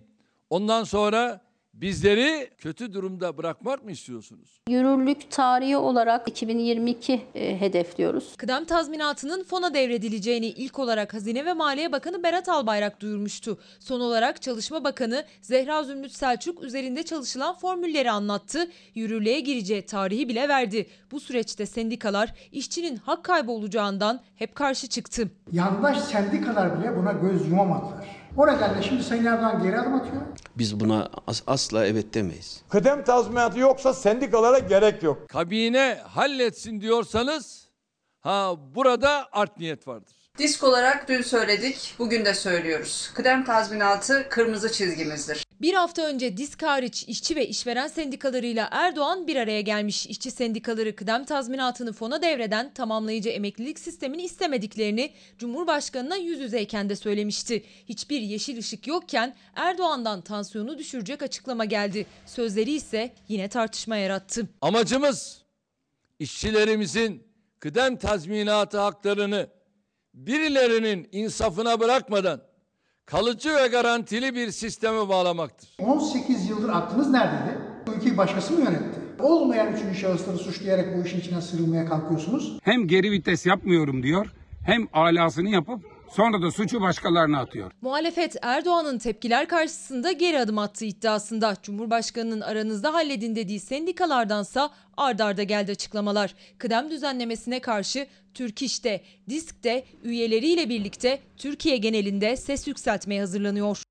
ondan sonra bizleri kötü durumda bırakmak mı istiyorsunuz? Yürürlük tarihi olarak 2022 e, hedefliyoruz. Kıdem tazminatının fona devredileceğini ilk olarak Hazine ve Maliye Bakanı Berat Albayrak duyurmuştu. Son olarak Çalışma Bakanı Zehra Zümrüt Selçuk üzerinde çalışılan formülleri anlattı. Yürürlüğe gireceği tarihi bile verdi. Bu süreçte sendikalar işçinin hak kaybı olacağından hep karşı çıktı. Yandaş sendikalar bile buna göz yumamadılar. O nedenle şimdi Sayın Erdoğan geri adım atıyor. Biz buna as- asla evet demeyiz. Kıdem tazminatı yoksa sendikalara gerek yok. Kabine halletsin diyorsanız ha burada art niyet vardır. Disk olarak dün söyledik, bugün de söylüyoruz. Kıdem tazminatı kırmızı çizgimizdir. Bir hafta önce disk hariç işçi ve işveren sendikalarıyla Erdoğan bir araya gelmiş. İşçi sendikaları kıdem tazminatını fona devreden tamamlayıcı emeklilik sistemini istemediklerini Cumhurbaşkanına yüz yüzeyken de söylemişti. Hiçbir yeşil ışık yokken Erdoğan'dan tansiyonu düşürecek açıklama geldi. Sözleri ise yine tartışma yarattı. Amacımız işçilerimizin kıdem tazminatı haklarını birilerinin insafına bırakmadan kalıcı ve garantili bir sisteme bağlamaktır. 18 yıldır aklınız neredeydi? Bu ülkeyi başkası mı yönetti? Olmayan üçüncü şahısları suçlayarak bu işin içine sığınmaya kalkıyorsunuz. Hem geri vites yapmıyorum diyor hem alasını yapıp sonra da suçu başkalarına atıyor. Muhalefet Erdoğan'ın tepkiler karşısında geri adım attığı iddiasında. Cumhurbaşkanının aranızda halledin dediği sendikalardansa ard arda geldi açıklamalar. Kıdem düzenlemesine karşı Türk İş'te, DİSK'te üyeleriyle birlikte Türkiye genelinde ses yükseltmeye hazırlanıyor.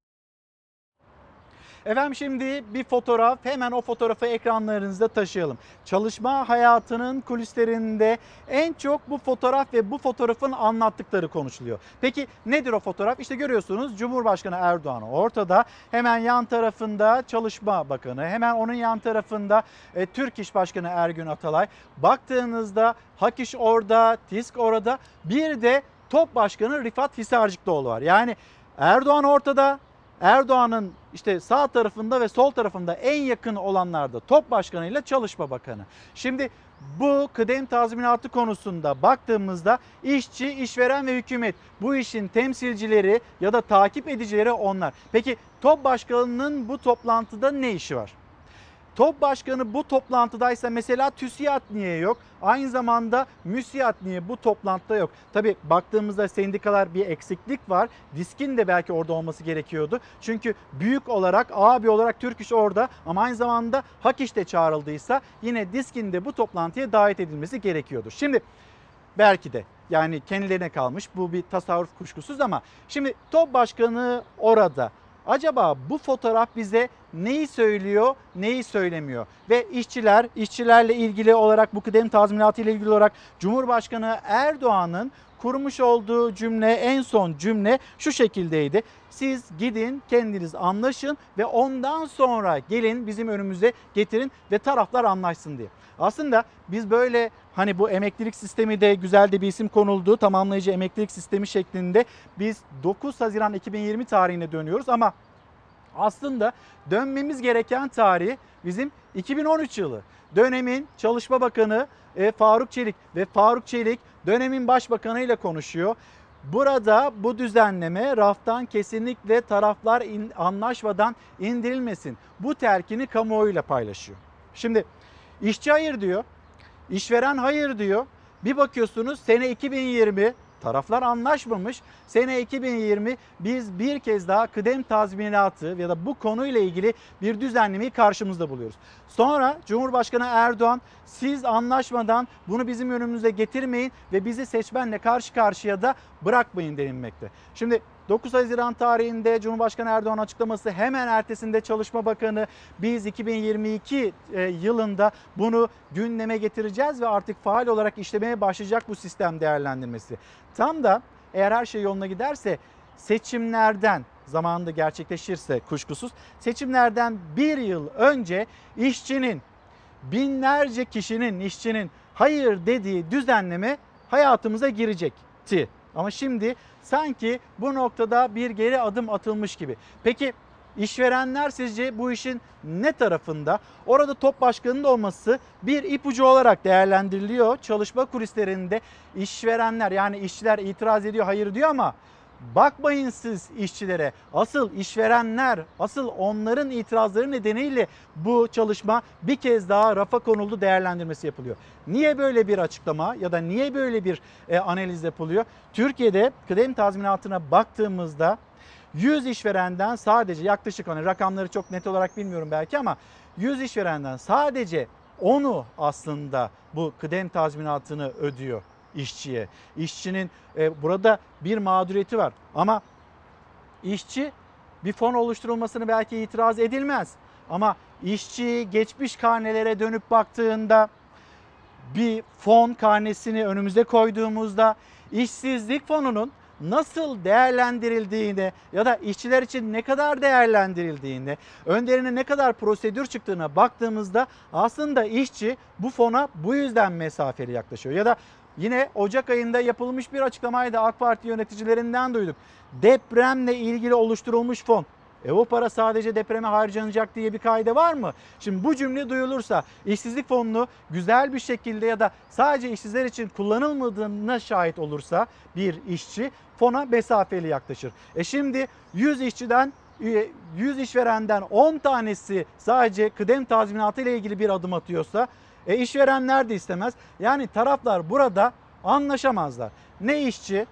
Efendim şimdi bir fotoğraf hemen o fotoğrafı ekranlarınızda taşıyalım. Çalışma hayatının kulislerinde en çok bu fotoğraf ve bu fotoğrafın anlattıkları konuşuluyor. Peki nedir o fotoğraf? İşte görüyorsunuz Cumhurbaşkanı Erdoğan ortada. Hemen yan tarafında Çalışma Bakanı, hemen onun yan tarafında e, Türk İş Başkanı Ergün Atalay. Baktığınızda Hak İş orada, TİSK orada. Bir de Top Başkanı Rifat Hisarcıklıoğlu var. Yani Erdoğan ortada, Erdoğan'ın işte sağ tarafında ve sol tarafında en yakın olanlarda Top Başkanı ile Çalışma Bakanı. Şimdi bu kıdem tazminatı konusunda baktığımızda işçi, işveren ve hükümet bu işin temsilcileri ya da takip edicileri onlar. Peki Top Başkanı'nın bu toplantıda ne işi var? Top Başkanı bu toplantıdaysa mesela TÜSİAD niye yok? Aynı zamanda MÜSİAD niye bu toplantıda yok? Tabi baktığımızda sendikalar bir eksiklik var. Diskin de belki orada olması gerekiyordu. Çünkü büyük olarak abi olarak Türk İş orada ama aynı zamanda Hak İş de çağrıldıysa yine Diskin de bu toplantıya davet edilmesi gerekiyordu. Şimdi belki de yani kendilerine kalmış bu bir tasarruf kuşkusuz ama şimdi Top Başkanı orada. Acaba bu fotoğraf bize neyi söylüyor, neyi söylemiyor? Ve işçiler, işçilerle ilgili olarak bu kıdem tazminatı ile ilgili olarak Cumhurbaşkanı Erdoğan'ın kurmuş olduğu cümle en son cümle şu şekildeydi. Siz gidin kendiniz anlaşın ve ondan sonra gelin bizim önümüze getirin ve taraflar anlaşsın diye. Aslında biz böyle hani bu emeklilik sistemi de güzel de bir isim konuldu. Tamamlayıcı emeklilik sistemi şeklinde biz 9 Haziran 2020 tarihine dönüyoruz ama aslında dönmemiz gereken tarih bizim 2013 yılı. Dönemin Çalışma Bakanı e, Faruk Çelik ve Faruk Çelik dönemin başbakanı ile konuşuyor. Burada bu düzenleme raftan kesinlikle taraflar in, anlaşmadan indirilmesin. Bu terkini kamuoyuyla paylaşıyor. Şimdi işçi hayır diyor, işveren hayır diyor. Bir bakıyorsunuz sene 2020 taraflar anlaşmamış. Sene 2020 biz bir kez daha kıdem tazminatı ya da bu konuyla ilgili bir düzenlemeyi karşımızda buluyoruz. Sonra Cumhurbaşkanı Erdoğan siz anlaşmadan bunu bizim önümüze getirmeyin ve bizi seçmenle karşı karşıya da bırakmayın denilmekte. Şimdi 9 Haziran tarihinde Cumhurbaşkanı Erdoğan açıklaması hemen ertesinde Çalışma Bakanı biz 2022 e, yılında bunu gündeme getireceğiz ve artık faal olarak işlemeye başlayacak bu sistem değerlendirmesi. Tam da eğer her şey yoluna giderse seçimlerden zamanında gerçekleşirse kuşkusuz seçimlerden bir yıl önce işçinin binlerce kişinin işçinin hayır dediği düzenleme hayatımıza girecekti. Ama şimdi sanki bu noktada bir geri adım atılmış gibi. Peki işverenler sizce bu işin ne tarafında? Orada top başkanının olması bir ipucu olarak değerlendiriliyor. Çalışma kulislerinde işverenler yani işçiler itiraz ediyor hayır diyor ama Bakmayın siz işçilere. Asıl işverenler, asıl onların itirazları nedeniyle bu çalışma bir kez daha rafa konuldu değerlendirmesi yapılıyor. Niye böyle bir açıklama ya da niye böyle bir e, analiz yapılıyor? Türkiye'de kıdem tazminatına baktığımızda 100 işverenden sadece yaklaşık hani rakamları çok net olarak bilmiyorum belki ama 100 işverenden sadece 10'u aslında bu kıdem tazminatını ödüyor işçiye. İşçinin e, burada bir mağduriyeti var ama işçi bir fon oluşturulmasını belki itiraz edilmez. Ama işçi geçmiş karnelere dönüp baktığında bir fon karnesini önümüze koyduğumuzda işsizlik fonunun nasıl değerlendirildiğini ya da işçiler için ne kadar değerlendirildiğini, önderine ne kadar prosedür çıktığına baktığımızda aslında işçi bu fona bu yüzden mesafeli yaklaşıyor. Ya da Yine Ocak ayında yapılmış bir açıklamaydı AK Parti yöneticilerinden duyduk. Depremle ilgili oluşturulmuş fon. E o para sadece depreme harcanacak diye bir kaide var mı? Şimdi bu cümle duyulursa işsizlik fonunu güzel bir şekilde ya da sadece işsizler için kullanılmadığına şahit olursa bir işçi fona mesafeli yaklaşır. E şimdi 100 işçiden 100 işverenden 10 tanesi sadece kıdem tazminatı ile ilgili bir adım atıyorsa e işverenler de istemez. Yani taraflar burada anlaşamazlar. Ne işçi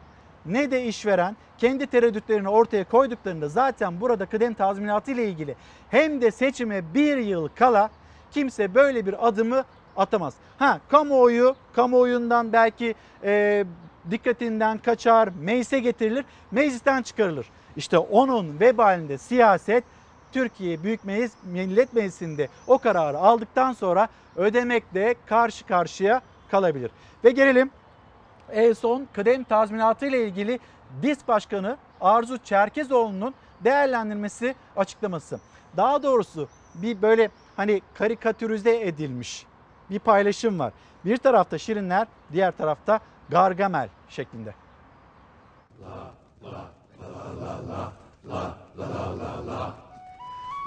ne de işveren kendi tereddütlerini ortaya koyduklarında zaten burada kıdem tazminatı ile ilgili hem de seçime bir yıl kala kimse böyle bir adımı atamaz. Ha kamuoyu, kamuoyundan belki e, dikkatinden kaçar, meclise getirilir, meclisten çıkarılır. İşte onun vebalinde siyaset Türkiye Büyük Meclis, Millet Meclisi'nde o kararı aldıktan sonra ödemekle karşı karşıya kalabilir. Ve gelelim en son kıdem tazminatı ile ilgili DİS Başkanı Arzu Çerkezoğlu'nun değerlendirmesi açıklaması. Daha doğrusu bir böyle hani karikatürize edilmiş bir paylaşım var. Bir tarafta Şirinler, diğer tarafta Gargamel şeklinde. La, la, la, la, la, la, la, la, la, la.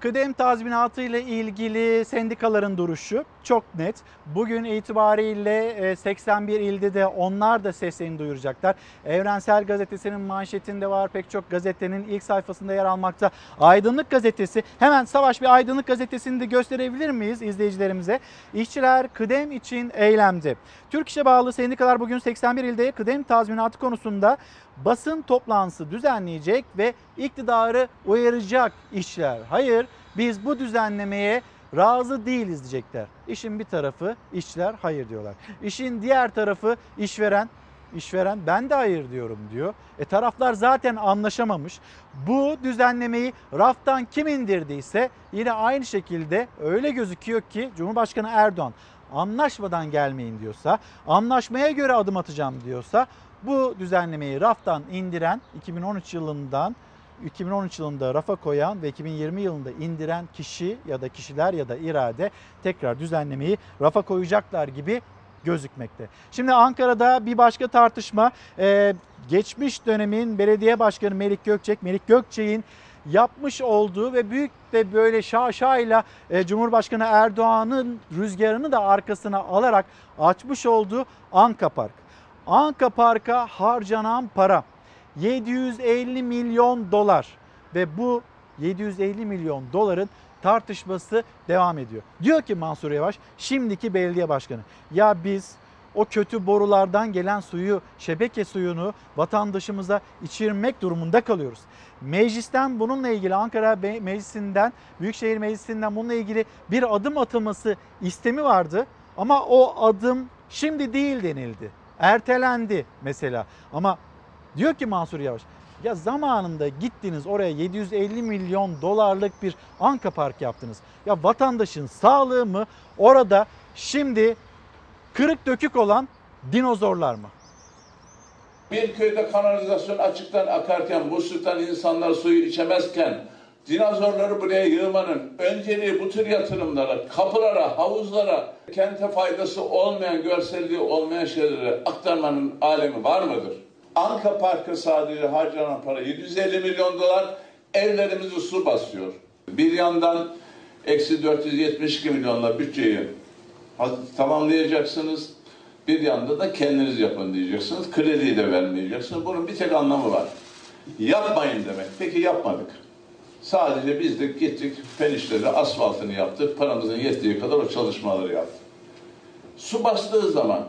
Kıdem tazminatı ile ilgili sendikaların duruşu çok net. Bugün itibariyle 81 ilde de onlar da seslerini duyuracaklar. Evrensel Gazetesi'nin manşetinde var. Pek çok gazetenin ilk sayfasında yer almakta. Aydınlık Gazetesi. Hemen Savaş bir Aydınlık Gazetesi'ni de gösterebilir miyiz izleyicilerimize? İşçiler kıdem için eylemdi. Türk İş'e bağlı sendikalar bugün 81 ilde kıdem tazminatı konusunda basın toplantısı düzenleyecek ve iktidarı uyaracak işçiler. Hayır biz bu düzenlemeye razı değiliz diyecekler. İşin bir tarafı işçiler hayır diyorlar. İşin diğer tarafı işveren işveren ben de hayır diyorum diyor. E taraflar zaten anlaşamamış. Bu düzenlemeyi raftan kim indirdiyse yine aynı şekilde öyle gözüküyor ki Cumhurbaşkanı Erdoğan anlaşmadan gelmeyin diyorsa, anlaşmaya göre adım atacağım diyorsa bu düzenlemeyi raftan indiren 2013 yılından 2013 yılında rafa koyan ve 2020 yılında indiren kişi ya da kişiler ya da irade tekrar düzenlemeyi rafa koyacaklar gibi gözükmekte. Şimdi Ankara'da bir başka tartışma e, geçmiş dönemin belediye başkanı Melik Gökçek, Melik Gökçek'in yapmış olduğu ve büyük de böyle şaşayla e, Cumhurbaşkanı Erdoğan'ın rüzgarını da arkasına alarak açmış olduğu Anka Park. Anka Park'a harcanan para 750 milyon dolar ve bu 750 milyon doların tartışması devam ediyor. Diyor ki Mansur Yavaş şimdiki belediye başkanı ya biz o kötü borulardan gelen suyu, şebeke suyunu vatandaşımıza içirmek durumunda kalıyoruz. Meclisten bununla ilgili Ankara Meclisi'nden, Büyükşehir Meclisi'nden bununla ilgili bir adım atılması istemi vardı. Ama o adım şimdi değil denildi. Ertelendi mesela. Ama diyor ki Mansur Yavaş ya zamanında gittiniz oraya 750 milyon dolarlık bir Anka Park yaptınız. Ya vatandaşın sağlığı mı orada şimdi kırık dökük olan dinozorlar mı? Bir köyde kanalizasyon açıktan akarken, musluktan insanlar suyu içemezken, dinozorları buraya yığmanın önceliği bu tür yatırımlara, kapılara, havuzlara, kente faydası olmayan, görselliği olmayan şeylere aktarmanın alemi var mıdır? Anka Parkı sadece harcanan para 750 milyon dolar evlerimizi su basıyor. Bir yandan eksi 472 milyonla bütçeyi tamamlayacaksınız. Bir yanda da kendiniz yapın diyeceksiniz. Krediyi de vermeyeceksiniz. Bunun bir tek anlamı var. Yapmayın demek. Peki yapmadık. Sadece biz de gittik, fen asfaltını yaptık. Paramızın yettiği kadar o çalışmaları yaptık. Su bastığı zaman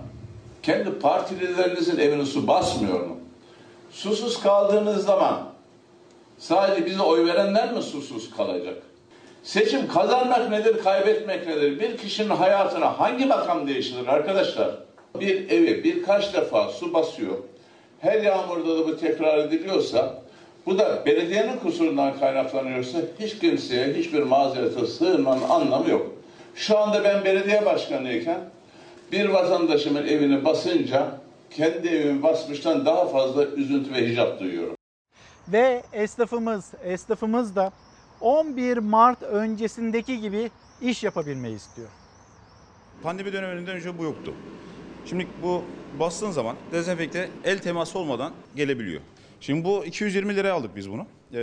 kendi partililerinizin evine su basmıyor mu? Susuz kaldığınız zaman sadece bize oy verenler mi susuz kalacak? Seçim kazanmak nedir, kaybetmek nedir? Bir kişinin hayatına hangi makam değiştirir arkadaşlar? Bir evi birkaç defa su basıyor. Her yağmurda da bu tekrar ediliyorsa, bu da belediyenin kusurundan kaynaklanıyorsa hiç kimseye hiçbir mazerete sığınmanın anlamı yok. Şu anda ben belediye başkanıyken Bir vatandaşımın evini basınca kendi evimi basmıştan daha fazla üzüntü ve hicap duyuyorum. Ve esnafımız, esnafımız da 11 Mart öncesindeki gibi iş yapabilmeyi istiyor. Pandemi döneminden önce bu yoktu. Şimdi bu bastığın zaman dezenfekte el teması olmadan gelebiliyor. Şimdi bu 220 liraya aldık biz bunu. Ee,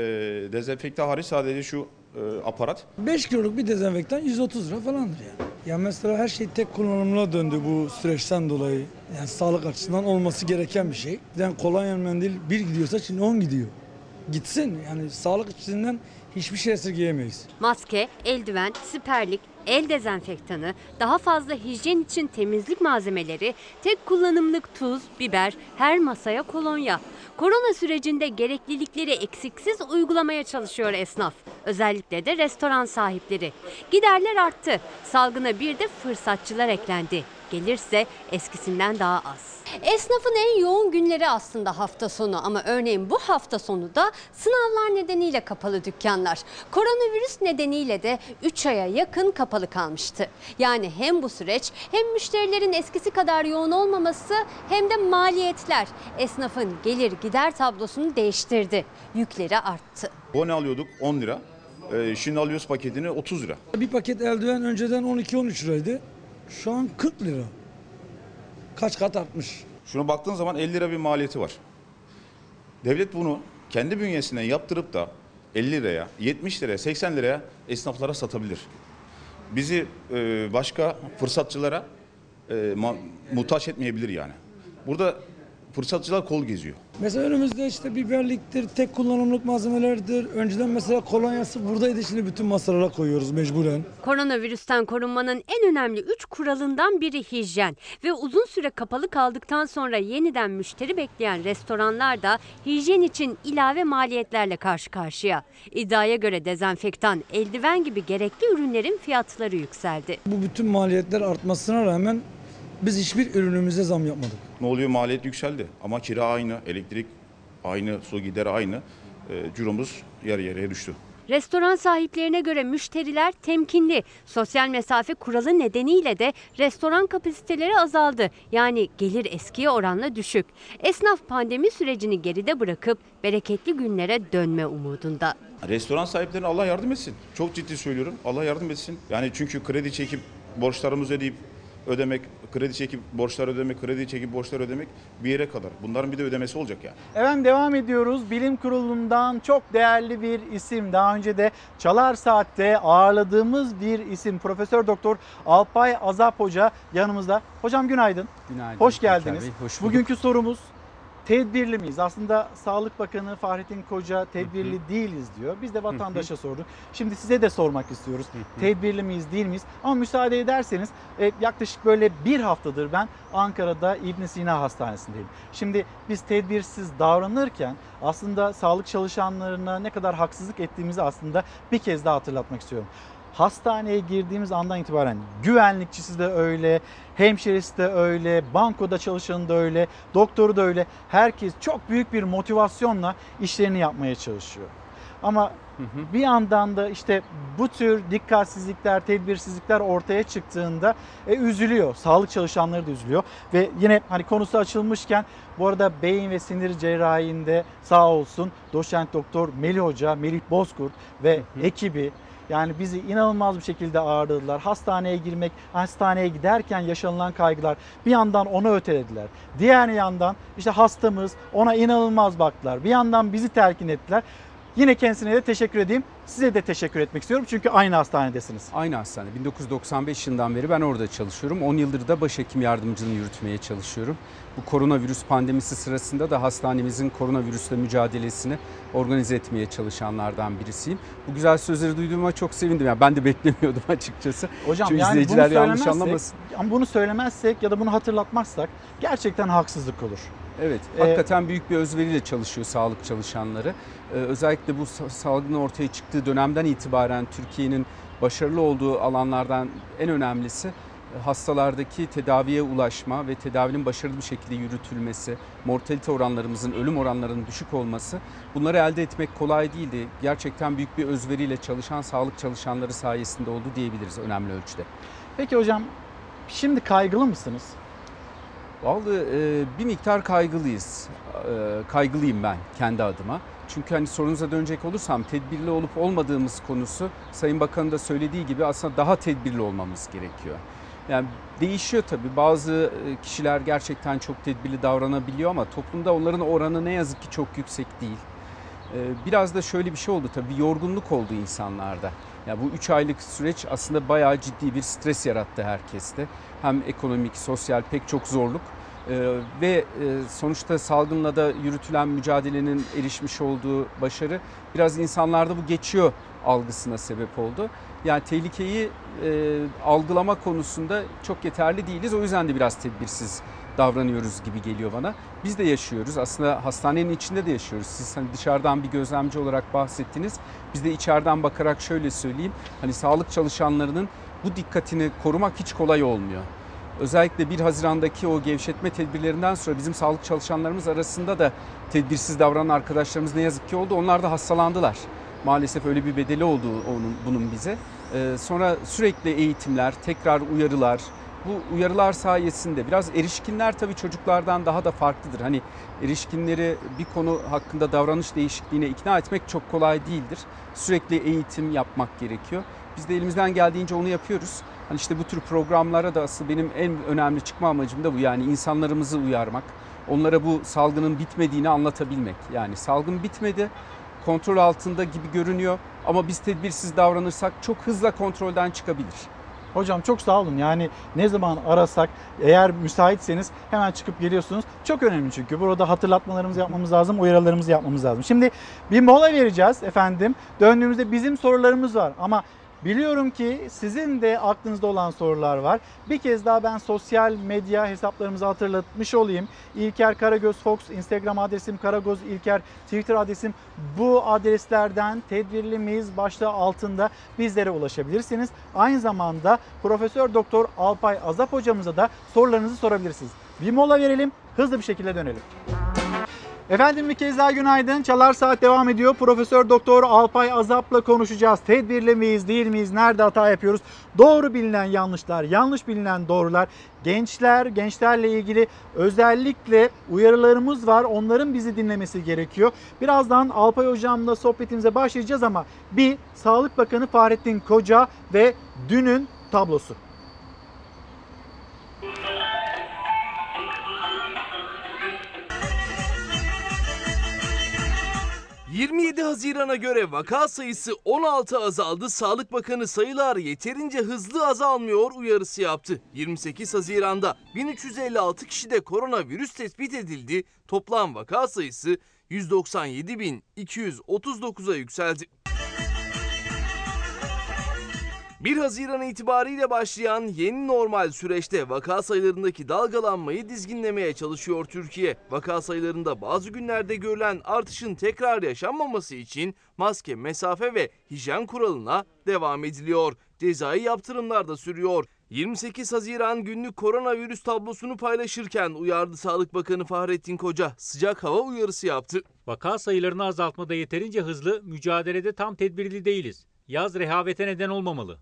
dezenfekte hariç sadece şu e, aparat. 5 kiloluk bir dezenfektan 130 lira falandır yani. Ya mesela her şey tek kullanımla döndü bu süreçten dolayı. Yani sağlık açısından olması gereken bir şey. Yani kolonya mendil bir gidiyorsa şimdi 10 gidiyor. Gitsin yani sağlık açısından hiçbir şey esirgeyemeyiz. Maske, eldiven, siperlik, el dezenfektanı, daha fazla hijyen için temizlik malzemeleri, tek kullanımlık tuz, biber, her masaya kolonya. Korona sürecinde gereklilikleri eksiksiz uygulamaya çalışıyor esnaf. Özellikle de restoran sahipleri. Giderler arttı. Salgına bir de fırsatçılar eklendi. Gelirse eskisinden daha az. Esnafın en yoğun günleri aslında hafta sonu ama örneğin bu hafta sonu da sınavlar nedeniyle kapalı dükkanlar. Koronavirüs nedeniyle de 3 aya yakın kapalı kalmıştı. Yani hem bu süreç hem müşterilerin eskisi kadar yoğun olmaması hem de maliyetler esnafın gelir gider tablosunu değiştirdi. Yükleri arttı. Bone alıyorduk 10 lira. Ee, şimdi alıyoruz paketini 30 lira. Bir paket eldiven önceden 12-13 liraydı. Şu an 40 lira. Kaç kat artmış. Şuna baktığın zaman 50 lira bir maliyeti var. Devlet bunu kendi bünyesinden yaptırıp da 50 liraya, 70 liraya, 80 liraya esnaflara satabilir. Bizi e, başka fırsatçılara e, ma- muhtaç etmeyebilir yani. Burada fırsatçılar kol geziyor. Mesela önümüzde işte biberliktir, tek kullanımlık malzemelerdir. Önceden mesela kolonyası buradaydı şimdi bütün masalara koyuyoruz mecburen. Koronavirüsten korunmanın en önemli 3 kuralından biri hijyen ve uzun süre kapalı kaldıktan sonra yeniden müşteri bekleyen restoranlar da hijyen için ilave maliyetlerle karşı karşıya. İddiaya göre dezenfektan, eldiven gibi gerekli ürünlerin fiyatları yükseldi. Bu bütün maliyetler artmasına rağmen biz hiçbir ürünümüze zam yapmadık. Ne oluyor? Maliyet yükseldi. Ama kira aynı, elektrik aynı, su gideri aynı. E, ciromuz yarı yarıya düştü. Restoran sahiplerine göre müşteriler temkinli. Sosyal mesafe kuralı nedeniyle de restoran kapasiteleri azaldı. Yani gelir eskiye oranla düşük. Esnaf pandemi sürecini geride bırakıp bereketli günlere dönme umudunda. Restoran sahiplerine Allah yardım etsin. Çok ciddi söylüyorum. Allah yardım etsin. Yani çünkü kredi çekip borçlarımızı ödeyip ödemek, kredi çekip borçlar ödemek, kredi çekip borçlar ödemek bir yere kadar. Bunların bir de ödemesi olacak yani. Efendim devam ediyoruz. Bilim Kurulu'ndan çok değerli bir isim. Daha önce de Çalar Saat'te ağırladığımız bir isim. Profesör Doktor Alpay Azap Hoca yanımızda. Hocam günaydın. Günaydın. Hoş geldiniz. Bey, hoş bulduk. Bugünkü sorumuz tedbirli miyiz? Aslında Sağlık Bakanı Fahrettin Koca tedbirli değiliz diyor. Biz de vatandaşa sorduk. Şimdi size de sormak istiyoruz. Tedbirli miyiz değil miyiz? Ama müsaade ederseniz e, yaklaşık böyle bir haftadır ben Ankara'da İbn Sina Hastanesi'ndeyim. Şimdi biz tedbirsiz davranırken aslında sağlık çalışanlarına ne kadar haksızlık ettiğimizi aslında bir kez daha hatırlatmak istiyorum. Hastaneye girdiğimiz andan itibaren güvenlikçisi de öyle, hemşiresi de öyle, bankoda çalışanı da öyle, doktoru da öyle. Herkes çok büyük bir motivasyonla işlerini yapmaya çalışıyor. Ama bir yandan da işte bu tür dikkatsizlikler, tedbirsizlikler ortaya çıktığında e, üzülüyor. Sağlık çalışanları da üzülüyor. Ve yine hani konusu açılmışken bu arada beyin ve sinir cerrahinde sağ olsun doçent doktor Melih Hoca, Melih Bozkurt ve ekibi yani bizi inanılmaz bir şekilde ağırladılar. Hastaneye girmek, hastaneye giderken yaşanılan kaygılar bir yandan onu ötelediler. Diğer yandan işte hastamız ona inanılmaz baktılar. Bir yandan bizi telkin ettiler. Yine kendisine de teşekkür edeyim. Size de teşekkür etmek istiyorum çünkü aynı hastanedesiniz. Aynı hastane. 1995 yılından beri ben orada çalışıyorum. 10 yıldır da başhekim yardımcılığını yürütmeye çalışıyorum. Bu koronavirüs pandemisi sırasında da hastanemizin koronavirüsle mücadelesini organize etmeye çalışanlardan birisiyim. Bu güzel sözleri duyduğuma çok sevindim. Yani ben de beklemiyordum [laughs] açıkçası. Hocam Çünkü yani bunu izleyiciler yanlış söylemezsek- anlamasın. Ama bunu söylemezsek ya da bunu hatırlatmazsak gerçekten haksızlık olur. Evet, Ee, hakikaten büyük bir özveriyle çalışıyor sağlık çalışanları. Ee, özellikle bu sa- salgının ortaya çıktığı dönemden itibaren Türkiye'nin başarılı olduğu alanlardan en önemlisi hastalardaki tedaviye ulaşma ve tedavinin başarılı bir şekilde yürütülmesi, mortalite oranlarımızın, ölüm oranlarının düşük olması. Bunları elde etmek kolay değildi. Gerçekten büyük bir özveriyle çalışan sağlık çalışanları sayesinde oldu diyebiliriz önemli ölçüde. Peki hocam Şimdi kaygılı mısınız? Vallahi e, bir miktar kaygılıyız. E, kaygılıyım ben kendi adıma. Çünkü hani sorunuza dönecek olursam tedbirli olup olmadığımız konusu Sayın Bakan'ın da söylediği gibi aslında daha tedbirli olmamız gerekiyor. Yani değişiyor tabii. Bazı e, kişiler gerçekten çok tedbirli davranabiliyor ama toplumda onların oranı ne yazık ki çok yüksek değil. E, Biraz da şöyle bir şey oldu tabii yorgunluk oldu insanlarda. Ya bu 3 aylık süreç aslında bayağı ciddi bir stres yarattı herkeste. Hem ekonomik, sosyal pek çok zorluk Ee, ve e, sonuçta salgınla da yürütülen mücadelenin erişmiş olduğu başarı biraz insanlarda bu geçiyor algısına sebep oldu. Yani tehlikeyi e, algılama konusunda çok yeterli değiliz. O yüzden de biraz tedbirsiz davranıyoruz gibi geliyor bana. Biz de yaşıyoruz. Aslında hastanenin içinde de yaşıyoruz. Siz hani dışarıdan bir gözlemci olarak bahsettiniz. Biz de içeriden bakarak şöyle söyleyeyim. Hani sağlık çalışanlarının bu dikkatini korumak hiç kolay olmuyor. Özellikle 1 Haziran'daki o gevşetme tedbirlerinden sonra bizim sağlık çalışanlarımız arasında da tedbirsiz davranan arkadaşlarımız ne yazık ki oldu. Onlar da hastalandılar. Maalesef öyle bir bedeli oldu onun, bunun bize. Ee, sonra sürekli eğitimler, tekrar uyarılar, bu uyarılar sayesinde biraz erişkinler tabii çocuklardan daha da farklıdır. Hani erişkinleri bir konu hakkında davranış değişikliğine ikna etmek çok kolay değildir. Sürekli eğitim yapmak gerekiyor. Biz de elimizden geldiğince onu yapıyoruz. Hani işte bu tür programlara da asıl benim en önemli çıkma amacım da bu. Yani insanlarımızı uyarmak. Onlara bu salgının bitmediğini anlatabilmek. Yani salgın bitmedi, kontrol altında gibi görünüyor ama biz tedbirsiz davranırsak çok hızla kontrolden çıkabilir. Hocam çok sağ olun. Yani ne zaman arasak eğer müsaitseniz hemen çıkıp geliyorsunuz. Çok önemli çünkü. Burada hatırlatmalarımızı yapmamız lazım, uyarılarımızı yapmamız lazım. Şimdi bir mola vereceğiz efendim. Döndüğümüzde bizim sorularımız var ama Biliyorum ki sizin de aklınızda olan sorular var. Bir kez daha ben sosyal medya hesaplarımızı hatırlatmış olayım. İlker Karagöz Fox, Instagram adresim Karagöz İlker, Twitter adresim bu adreslerden tedbirli miyiz başlığı altında bizlere ulaşabilirsiniz. Aynı zamanda Profesör Doktor Alpay Azap hocamıza da sorularınızı sorabilirsiniz. Bir mola verelim, hızlı bir şekilde dönelim. Efendim bir kez daha günaydın. Çalar Saat devam ediyor. Profesör Doktor Alpay Azap'la konuşacağız. Tedbirli miyiz, değil miyiz? Nerede hata yapıyoruz? Doğru bilinen yanlışlar, yanlış bilinen doğrular. Gençler, gençlerle ilgili özellikle uyarılarımız var. Onların bizi dinlemesi gerekiyor. Birazdan Alpay Hocam'la sohbetimize başlayacağız ama bir Sağlık Bakanı Fahrettin Koca ve dünün tablosu. 27 Haziran'a göre vaka sayısı 16 azaldı. Sağlık Bakanı sayılar yeterince hızlı azalmıyor uyarısı yaptı. 28 Haziran'da 1356 kişide koronavirüs tespit edildi. Toplam vaka sayısı 197.239'a yükseldi. 1 Haziran itibariyle başlayan yeni normal süreçte vaka sayılarındaki dalgalanmayı dizginlemeye çalışıyor Türkiye. Vaka sayılarında bazı günlerde görülen artışın tekrar yaşanmaması için maske, mesafe ve hijyen kuralına devam ediliyor. Cezai yaptırımlar da sürüyor. 28 Haziran günlük koronavirüs tablosunu paylaşırken uyardı Sağlık Bakanı Fahrettin Koca. Sıcak hava uyarısı yaptı. Vaka sayılarını azaltmada yeterince hızlı, mücadelede tam tedbirli değiliz. Yaz rehavete neden olmamalı.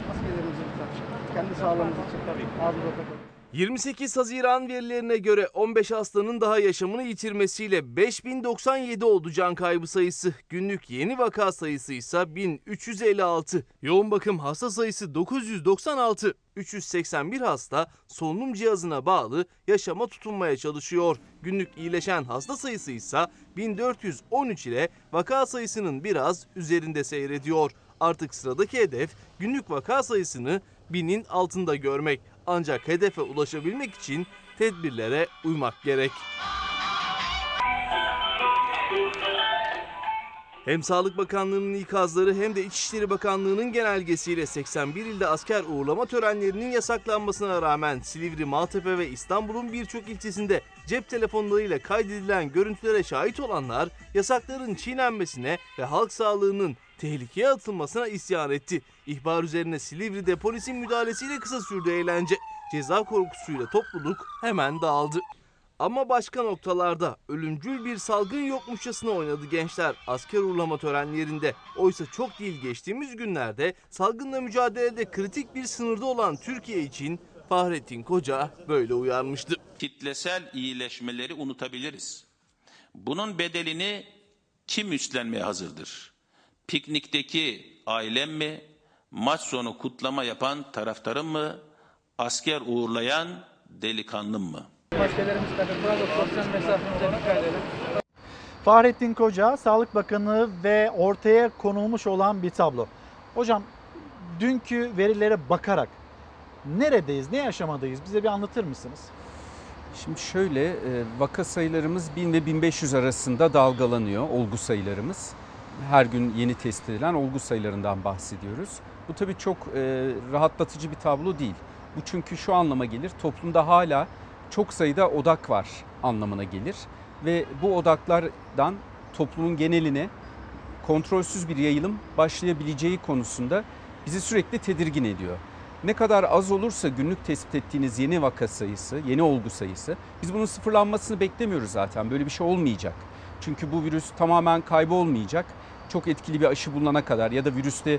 Kendi sağlığımız için tabii. Ağzımıza takalım. 28 Haziran verilerine göre 15 hastanın daha yaşamını yitirmesiyle 5097 oldu can kaybı sayısı. Günlük yeni vaka sayısı ise 1356. Yoğun bakım hasta sayısı 996. 381 hasta solunum cihazına bağlı yaşama tutunmaya çalışıyor. Günlük iyileşen hasta sayısı ise 1413 ile vaka sayısının biraz üzerinde seyrediyor. Artık sıradaki hedef günlük vaka sayısını binin altında görmek. Ancak hedefe ulaşabilmek için tedbirlere uymak gerek. Hem Sağlık Bakanlığı'nın ikazları hem de İçişleri Bakanlığı'nın genelgesiyle 81 ilde asker uğurlama törenlerinin yasaklanmasına rağmen Silivri, Maltepe ve İstanbul'un birçok ilçesinde cep telefonlarıyla kaydedilen görüntülere şahit olanlar yasakların çiğnenmesine ve halk sağlığının tehlikeye atılmasına isyan etti. İhbar üzerine Silivri'de polisin müdahalesiyle kısa sürdü eğlence. Ceza korkusuyla topluluk hemen dağıldı. Ama başka noktalarda ölümcül bir salgın yokmuşçasına oynadı gençler asker uğurlama törenlerinde. Oysa çok değil geçtiğimiz günlerde salgınla mücadelede kritik bir sınırda olan Türkiye için Fahrettin Koca böyle uyarmıştı. Kitlesel iyileşmeleri unutabiliriz. Bunun bedelini kim üstlenmeye hazırdır? Piknikteki ailem mi? Maç sonu kutlama yapan taraftarım mı? Asker uğurlayan delikanlım mı? Maskelerimizi takıp burada sosyal mesafemize dikkat edelim. Fahrettin Koca, Sağlık Bakanı ve ortaya konulmuş olan bir tablo. Hocam dünkü verilere bakarak neredeyiz, ne aşamadayız bize bir anlatır mısınız? Şimdi şöyle e, vaka sayılarımız 1000 ve 1500 arasında dalgalanıyor olgu sayılarımız. Her gün yeni tespit edilen olgu sayılarından bahsediyoruz. Bu tabii çok e, rahatlatıcı bir tablo değil. Bu çünkü şu anlama gelir toplumda hala çok sayıda odak var anlamına gelir. Ve bu odaklardan toplumun geneline kontrolsüz bir yayılım başlayabileceği konusunda bizi sürekli tedirgin ediyor. Ne kadar az olursa günlük tespit ettiğiniz yeni vaka sayısı, yeni olgu sayısı, biz bunun sıfırlanmasını beklemiyoruz zaten. Böyle bir şey olmayacak. Çünkü bu virüs tamamen kaybolmayacak. Çok etkili bir aşı bulunana kadar ya da virüste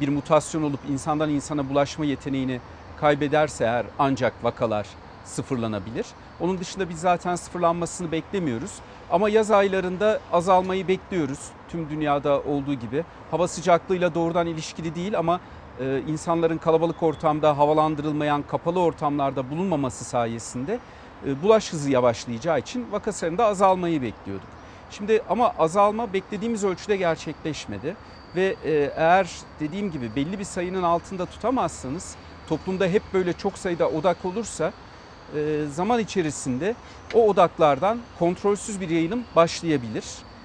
bir mutasyon olup insandan insana bulaşma yeteneğini kaybederse eğer ancak vakalar sıfırlanabilir. Onun dışında biz zaten sıfırlanmasını beklemiyoruz. Ama yaz aylarında azalmayı bekliyoruz. Tüm dünyada olduğu gibi. Hava sıcaklığıyla doğrudan ilişkili değil ama e, insanların kalabalık ortamda havalandırılmayan kapalı ortamlarda bulunmaması sayesinde e, bulaş hızı yavaşlayacağı için vaka sayısında azalmayı bekliyorduk. Şimdi ama azalma beklediğimiz ölçüde gerçekleşmedi ve e, eğer dediğim gibi belli bir sayının altında tutamazsanız toplumda hep böyle çok sayıda odak olursa e, zaman içerisinde o odaklardan kontrolsüz bir yayılım başlayabilir.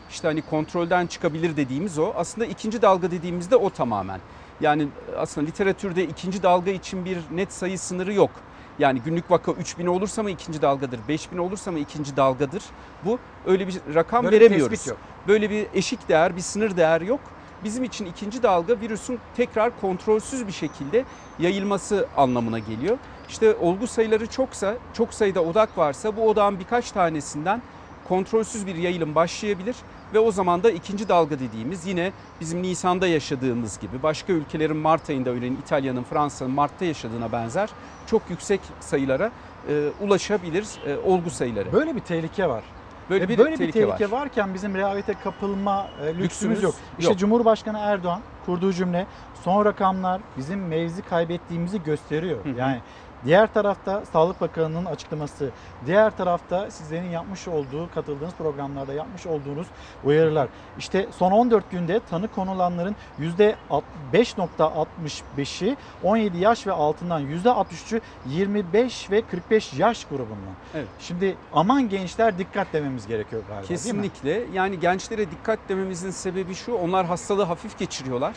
İşte hani kontrolden çıkabilir dediğimiz o. Aslında ikinci dalga dediğimizde o tamamen. Yani aslında literatürde ikinci dalga için bir net sayı sınırı yok. Yani günlük vaka 3000 olursa mı ikinci dalgadır, 5000 olursa mı ikinci dalgadır? Bu öyle bir rakam Böyle bir veremiyoruz. tespit yok. Böyle bir eşik değer, bir sınır değer yok. Bizim için ikinci dalga virüsün tekrar kontrolsüz bir şekilde yayılması anlamına geliyor. İşte olgu sayıları çoksa, çok sayıda odak varsa bu odağın birkaç tanesinden kontrolsüz bir yayılım başlayabilir ve o zaman da ikinci dalga dediğimiz yine bizim Nisan'da yaşadığımız gibi başka ülkelerin Mart ayında öyle İtalya'nın, Fransa'nın Mart'ta yaşadığına benzer çok yüksek sayılara e, ulaşabilir e, olgu sayıları. Böyle bir tehlike var. Böyle Ve bir böyle tehlike bir tehlike var. varken bizim rehavete kapılma e, lüksümüz, Lüksümüz yok. İşte yok. Cumhurbaşkanı Erdoğan kurduğu cümle son rakamlar bizim mevzi kaybettiğimizi gösteriyor. Hı hı. Yani diğer tarafta Sağlık Bakanı'nın açıklaması, diğer tarafta sizlerin yapmış olduğu, katıldığınız programlarda yapmış olduğunuz uyarılar. İşte son 14 günde tanı konulanların %5.65'i 17 yaş ve altından, %63'ü 25 ve 45 yaş grubundan. Evet. Şimdi aman gençler dikkat dememiz gerekiyor galiba? Kesinlikle. Yani gençlere dikkat dememizin sebebi şu. Onlar hastalığı hafif geçiriyorlar.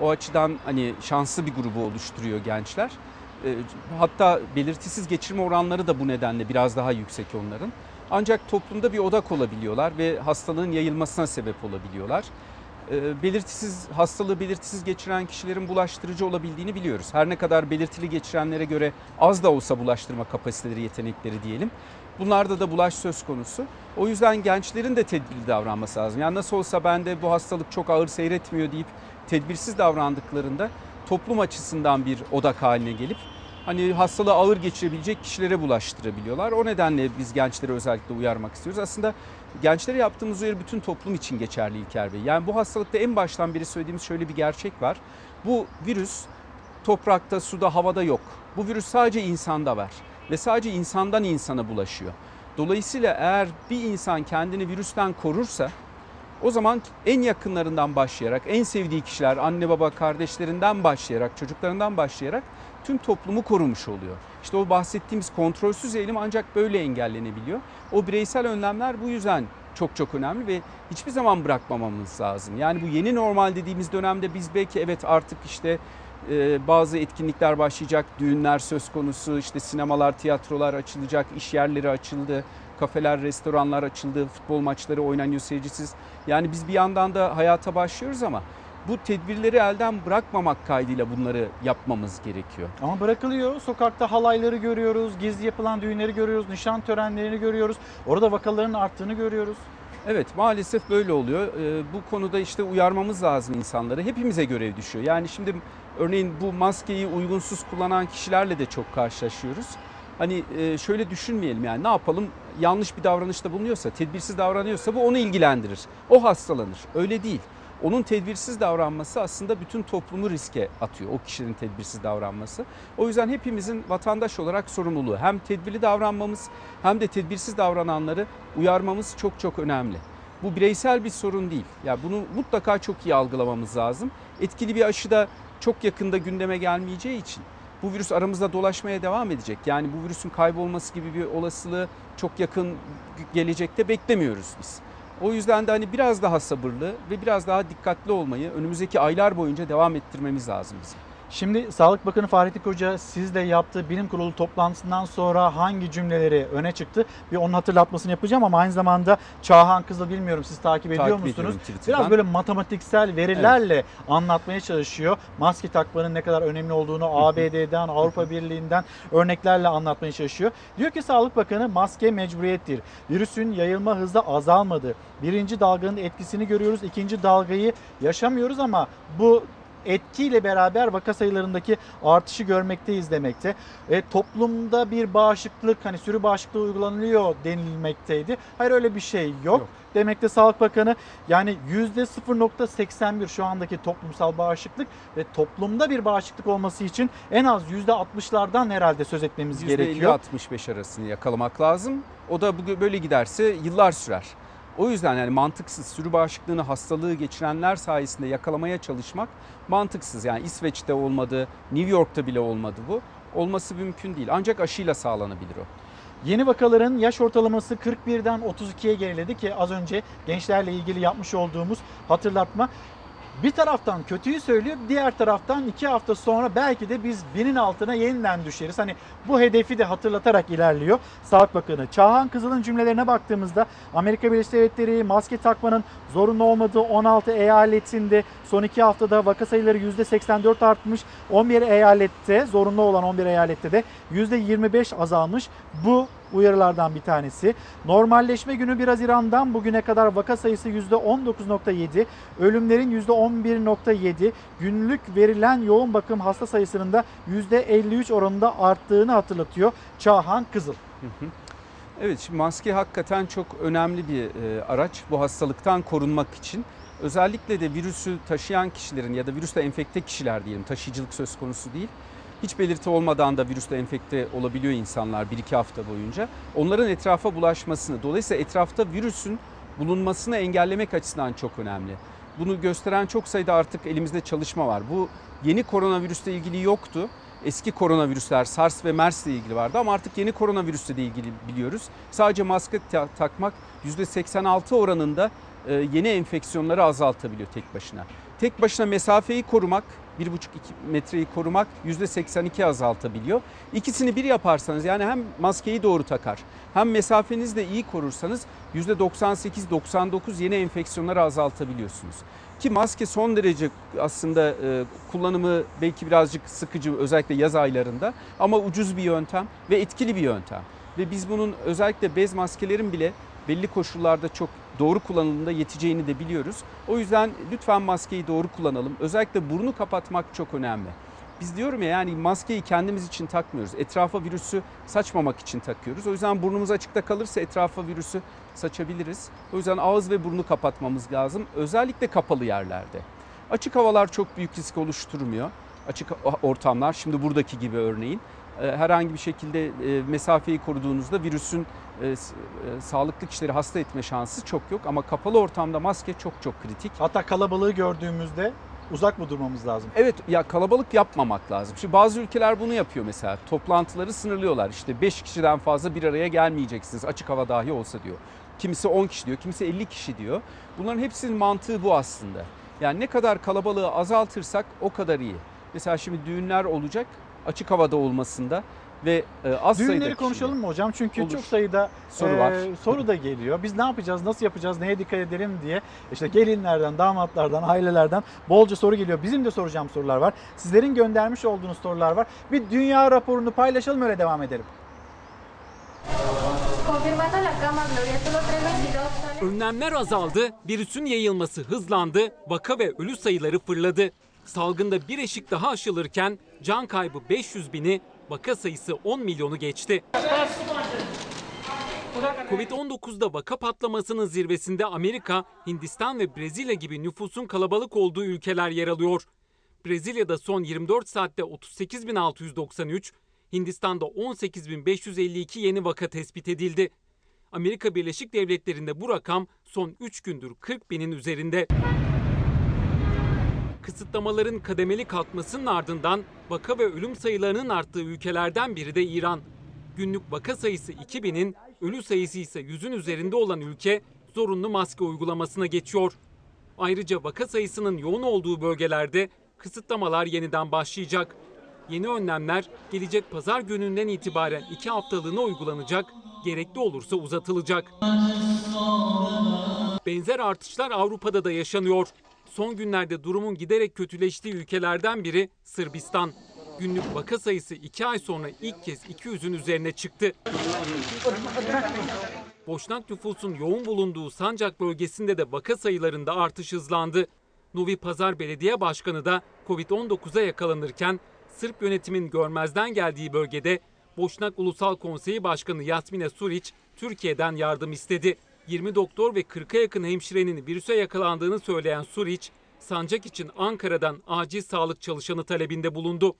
O açıdan hani şanslı bir grubu oluşturuyor gençler. Ee, Hatta belirtisiz geçirme oranları da bu nedenle biraz daha yüksek onların. Ancak toplumda bir odak olabiliyorlar ve hastalığın yayılmasına sebep olabiliyorlar. Ee, Belirtisiz hastalığı belirtisiz geçiren kişilerin bulaştırıcı olabildiğini biliyoruz. Her ne kadar belirtili geçirenlere göre az da olsa bulaştırma kapasiteleri, yetenekleri diyelim. Bunlarda da bulaş söz konusu. O yüzden gençlerin de tedbirli davranması lazım. Yani nasıl olsa bende bu hastalık çok ağır seyretmiyor deyip tedbirsiz davrandıklarında toplum açısından bir odak haline gelip hani hastalığı ağır geçirebilecek kişilere bulaştırabiliyorlar. O nedenle biz gençleri özellikle uyarmak istiyoruz. Aslında gençlere yaptığımız uyarı bütün toplum için geçerli İlker Bey. Yani bu hastalıkta en baştan beri söylediğimiz şöyle bir gerçek var. Bu virüs toprakta, suda, havada yok. Bu virüs sadece insanda var ve sadece insandan insana bulaşıyor. Dolayısıyla eğer bir insan kendini virüsten korursa o zaman en yakınlarından başlayarak, en sevdiği kişiler, anne baba kardeşlerinden başlayarak, çocuklarından başlayarak tüm toplumu korumuş oluyor. İşte o bahsettiğimiz kontrolsüz eğilim ancak böyle engellenebiliyor. O bireysel önlemler bu yüzden çok çok önemli ve hiçbir zaman bırakmamamız lazım. Yani bu yeni normal dediğimiz dönemde biz belki evet artık işte e, bazı etkinlikler başlayacak, düğünler söz konusu, işte sinemalar, tiyatrolar açılacak, iş yerleri açıldı, kafeler, restoranlar açıldı, futbol maçları oynanıyor seyircisiz. Yani biz bir yandan da hayata başlıyoruz ama bu tedbirleri elden bırakmamak kaydıyla bunları yapmamız gerekiyor. Ama bırakılıyor. Sokakta halayları görüyoruz, gizli yapılan düğünleri görüyoruz, nişan törenlerini görüyoruz. Orada vakaların arttığını görüyoruz. Evet maalesef böyle oluyor. Ee, bu konuda işte uyarmamız lazım insanları. Hepimize görev düşüyor. Yani şimdi örneğin bu maskeyi uygunsuz kullanan kişilerle de çok karşılaşıyoruz. Hani e, şöyle düşünmeyelim yani ne yapalım yanlış bir davranışta bulunuyorsa, tedbirsiz davranıyorsa bu onu ilgilendirir. O hastalanır. Öyle değil. Onun tedbirsiz davranması aslında bütün toplumu riske atıyor. O kişinin tedbirsiz davranması. O yüzden hepimizin vatandaş olarak sorumluluğu. Hem tedbirli davranmamız hem de tedbirsiz davrananları uyarmamız çok çok önemli. Bu bireysel bir sorun değil. Ya bunu mutlaka çok iyi algılamamız lazım. Etkili bir aşı da çok yakında gündeme gelmeyeceği için bu virüs aramızda dolaşmaya devam edecek. Yani bu virüsün kaybolması gibi bir olasılığı çok yakın gelecekte beklemiyoruz biz. O yüzden de hani biraz daha sabırlı ve biraz daha dikkatli olmayı önümüzdeki aylar boyunca devam ettirmemiz lazım bizim. Şimdi Sağlık Bakanı Fahrettin Koca sizle yaptığı bilim kurulu toplantısından sonra hangi cümleleri öne çıktı? Bir onun hatırlatmasını yapacağım ama aynı zamanda Çağhan Kızıl bilmiyorum siz takip ediyor Takip musunuz? Biraz böyle matematiksel verilerle anlatmaya çalışıyor. Maske takmanın ne kadar önemli olduğunu ABD'den, Avrupa Birliği'nden örneklerle anlatmaya çalışıyor. Diyor ki Sağlık Bakanı maske mecburiyettir. Virüsün yayılma hızı azalmadı. Birinci dalganın etkisini görüyoruz. ikinci dalgayı yaşamıyoruz ama bu etkiyle beraber vaka sayılarındaki artışı görmekteyiz demekte. E, toplumda bir bağışıklık hani sürü bağışıklığı uygulanıyor denilmekteydi. Hayır öyle bir şey yok. Yok. Demekte Sağlık Bakanı yani %0.81 şu andaki toplumsal bağışıklık ve toplumda bir bağışıklık olması için en az %60'lardan herhalde söz etmemiz gerekiyor. %50-65 arasını yakalamak lazım. O da böyle giderse yıllar sürer. O yüzden yani mantıksız sürü bağışıklığını hastalığı geçirenler sayesinde yakalamaya çalışmak mantıksız. Yani İsveç'te olmadı, New York'ta bile olmadı bu. Olması mümkün değil. Ancak aşıyla sağlanabilir o. Yeni vakaların yaş ortalaması 41'den 32'ye geriledi ki az önce gençlerle ilgili yapmış olduğumuz hatırlatma. Bir taraftan kötüyü söylüyor, diğer taraftan iki hafta sonra belki de biz binin altına yeniden düşeriz. Hani bu hedefi de hatırlatarak ilerliyor Sağlık Bakanı. Çağhan Kızıl'ın cümlelerine baktığımızda Amerika Birleşik Devletleri maske takmanın zorunlu olmadığı 16 eyaletinde son iki haftada vaka sayıları %84 artmış. 11 eyalette zorunlu olan 11 eyalette de %25 azalmış. Bu uyarılardan bir tanesi. Normalleşme günü 1 Haziran'dan bugüne kadar vaka sayısı %19.7, ölümlerin %11.7, günlük verilen yoğun bakım hasta sayısının da %53 oranında arttığını hatırlatıyor Çağhan Kızıl. Hı hı. Evet şimdi maske hakikaten çok önemli bir e, araç bu hastalıktan korunmak için. Özellikle de virüsü taşıyan kişilerin ya da virüsle enfekte kişiler diyelim taşıyıcılık söz konusu değil. Hiç belirti olmadan da virüsle enfekte olabiliyor insanlar 1-2 hafta boyunca. Onların etrafa bulaşmasını, dolayısıyla etrafta virüsün bulunmasını engellemek açısından çok önemli. Bunu gösteren çok sayıda artık elimizde çalışma var. Bu yeni koronavirüsle ilgili yoktu. Eski koronavirüsler SARS ve MERS ile ilgili vardı ama artık yeni koronavirüsle de ilgili biliyoruz. Sadece maske ta- takmak %86 oranında e, yeni enfeksiyonları azaltabiliyor tek başına. Tek başına mesafeyi korumak, 1,5-2 metreyi korumak %82 azaltabiliyor. İkisini bir yaparsanız yani hem maskeyi doğru takar hem mesafenizi de iyi korursanız %98-99 yeni enfeksiyonları azaltabiliyorsunuz. Ki maske son derece aslında e, kullanımı belki birazcık sıkıcı özellikle yaz aylarında ama ucuz bir yöntem ve etkili bir yöntem. Ve biz bunun özellikle bez maskelerin bile belli koşullarda çok doğru kullanıldığında yeteceğini de biliyoruz. O yüzden lütfen maskeyi doğru kullanalım. Özellikle burnu kapatmak çok önemli. Biz diyorum ya yani maskeyi kendimiz için takmıyoruz. Etrafa virüsü saçmamak için takıyoruz. O yüzden burnumuz açıkta kalırsa etrafa virüsü saçabiliriz. O yüzden ağız ve burnu kapatmamız lazım. Özellikle kapalı yerlerde. Açık havalar çok büyük risk oluşturmuyor. Açık ortamlar şimdi buradaki gibi örneğin e, herhangi bir şekilde e, mesafeyi koruduğunuzda virüsün e, sağlıklı kişileri hasta etme şansı çok yok ama kapalı ortamda maske çok çok kritik. Hatta kalabalığı gördüğümüzde uzak mı durmamız lazım? Evet ya kalabalık yapmamak lazım. Şimdi bazı ülkeler bunu yapıyor mesela. Toplantıları sınırlıyorlar. İşte 5 kişiden fazla bir araya gelmeyeceksiniz açık hava dahi olsa diyor. Kimisi 10 kişi diyor, kimisi 50 kişi diyor. Bunların hepsinin mantığı bu aslında. Yani ne kadar kalabalığı azaltırsak o kadar iyi. Mesela şimdi düğünler olacak açık havada olmasında ve e, az sayıda Düğünleri kişiyle. konuşalım mı hocam? Çünkü Olur. çok sayıda Soru e, var. soru da geliyor. Biz ne yapacağız, nasıl yapacağız, neye dikkat edelim diye. İşte gelinlerden, damatlardan, ailelerden bolca soru geliyor. Bizim de soracağım sorular var. Sizlerin göndermiş olduğunuz sorular var. Bir dünya raporunu paylaşalım öyle devam edelim. Önlemler azaldı, virüsün yayılması hızlandı, vaka ve ölü sayıları fırladı. Salgında bir eşik daha aşılırken can kaybı 500 bini, vaka sayısı 10 milyonu geçti. Covid-19'da vaka patlamasının zirvesinde Amerika, Hindistan ve Brezilya gibi nüfusun kalabalık olduğu ülkeler yer alıyor. Brezilya'da son 24 saatte 38.693, Hindistan'da 18.552 yeni vaka tespit edildi. Amerika Birleşik Devletleri'nde bu rakam son 3 gündür 40 binin üzerinde. Kısıtlamaların kademeli kalkmasının ardından vaka ve ölüm sayılarının arttığı ülkelerden biri de İran. Günlük vaka sayısı 2000'in, ölü sayısı ise 100'ün üzerinde olan ülke zorunlu maske uygulamasına geçiyor. Ayrıca vaka sayısının yoğun olduğu bölgelerde kısıtlamalar yeniden başlayacak. Yeni önlemler gelecek pazar gününden itibaren 2 haftalığına uygulanacak, gerekli olursa uzatılacak. Benzer artışlar Avrupa'da da yaşanıyor. Son günlerde durumun giderek kötüleştiği ülkelerden biri Sırbistan. Günlük vaka sayısı 2 ay sonra ilk kez 200'ün üzerine çıktı. Boşnak nüfusun yoğun bulunduğu Sancak bölgesinde de vaka sayılarında artış hızlandı. Novi Pazar Belediye Başkanı da Covid-19'a yakalanırken Sırp yönetimin görmezden geldiği bölgede Boşnak Ulusal Konseyi Başkanı Yasmine Suriç Türkiye'den yardım istedi. 20 doktor ve 40'a yakın hemşirenin virüse yakalandığını söyleyen Suriç, sancak için Ankara'dan acil sağlık çalışanı talebinde bulundu.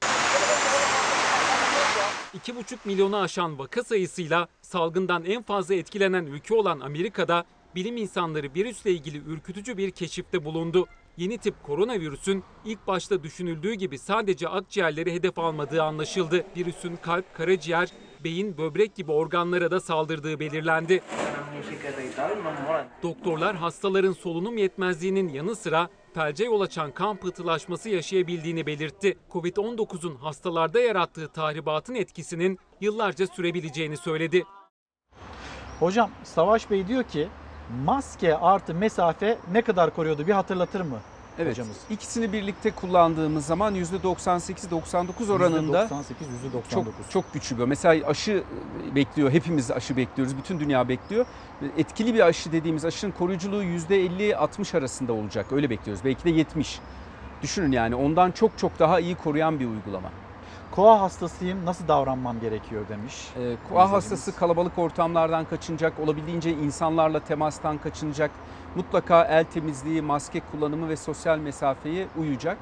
2,5 milyonu aşan vaka sayısıyla salgından en fazla etkilenen ülke olan Amerika'da bilim insanları virüsle ilgili ürkütücü bir keşifte bulundu. Yeni tip koronavirüsün ilk başta düşünüldüğü gibi sadece akciğerleri hedef almadığı anlaşıldı. Virüsün kalp, karaciğer, beyin, böbrek gibi organlara da saldırdığı belirlendi. Doktorlar hastaların solunum yetmezliğinin yanı sıra felce yol açan kan pıhtılaşması yaşayabildiğini belirtti. Covid-19'un hastalarda yarattığı tahribatın etkisinin yıllarca sürebileceğini söyledi. Hocam Savaş Bey diyor ki maske artı mesafe ne kadar koruyordu bir hatırlatır mı Evet. hocamız? İkisini birlikte kullandığımız zaman %98-99 oranında %98, %99. çok çok güçlü bir. Mesela aşı bekliyor. Hepimiz aşı bekliyoruz. Bütün dünya bekliyor. Etkili bir aşı dediğimiz aşının koruyuculuğu %50-60 arasında olacak. Öyle bekliyoruz. Belki de 70. Düşünün yani ondan çok çok daha iyi koruyan bir uygulama. Koa hastasıyım nasıl davranmam gerekiyor demiş. Ee, koa İzleyicimiz. hastası kalabalık ortamlardan kaçınacak, olabildiğince insanlarla temastan kaçınacak. Mutlaka el temizliği, maske kullanımı ve sosyal mesafeye uyacak.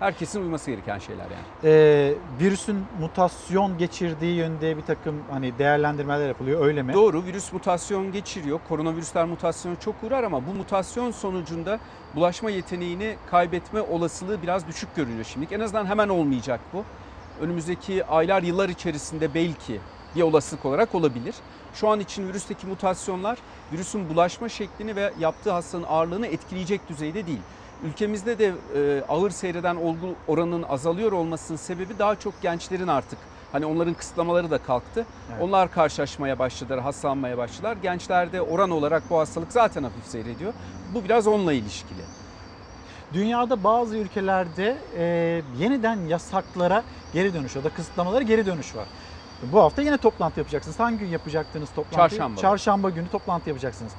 Herkesin uyması gereken şeyler yani. Ee, virüsün mutasyon geçirdiği yönde bir takım hani değerlendirmeler yapılıyor öyle mi? Doğru virüs mutasyon geçiriyor. Koronavirüsler mutasyona çok uğrar ama bu mutasyon sonucunda bulaşma yeteneğini kaybetme olasılığı biraz düşük görünüyor şimdilik. En azından hemen olmayacak bu. Önümüzdeki aylar yıllar içerisinde belki bir olasılık olarak olabilir. Şu an için virüsteki mutasyonlar virüsün bulaşma şeklini ve yaptığı hastalığın ağırlığını etkileyecek düzeyde değil. Ülkemizde de e, ağır seyreden olgu oranının azalıyor olmasının sebebi daha çok gençlerin artık hani onların kısıtlamaları da kalktı. Evet. Onlar karşılaşmaya başladılar, hastalanmaya başladılar. Gençlerde oran olarak bu hastalık zaten hafif seyrediyor. Bu biraz onunla ilişkili. Dünyada bazı ülkelerde e, yeniden yasaklara geri dönüş ya da kısıtlamalara geri dönüş var. Bu hafta yine toplantı yapacaksınız. Hangi gün yapacaktınız toplantıyı? Çarşamba. Çarşamba günü toplantı yapacaksınız.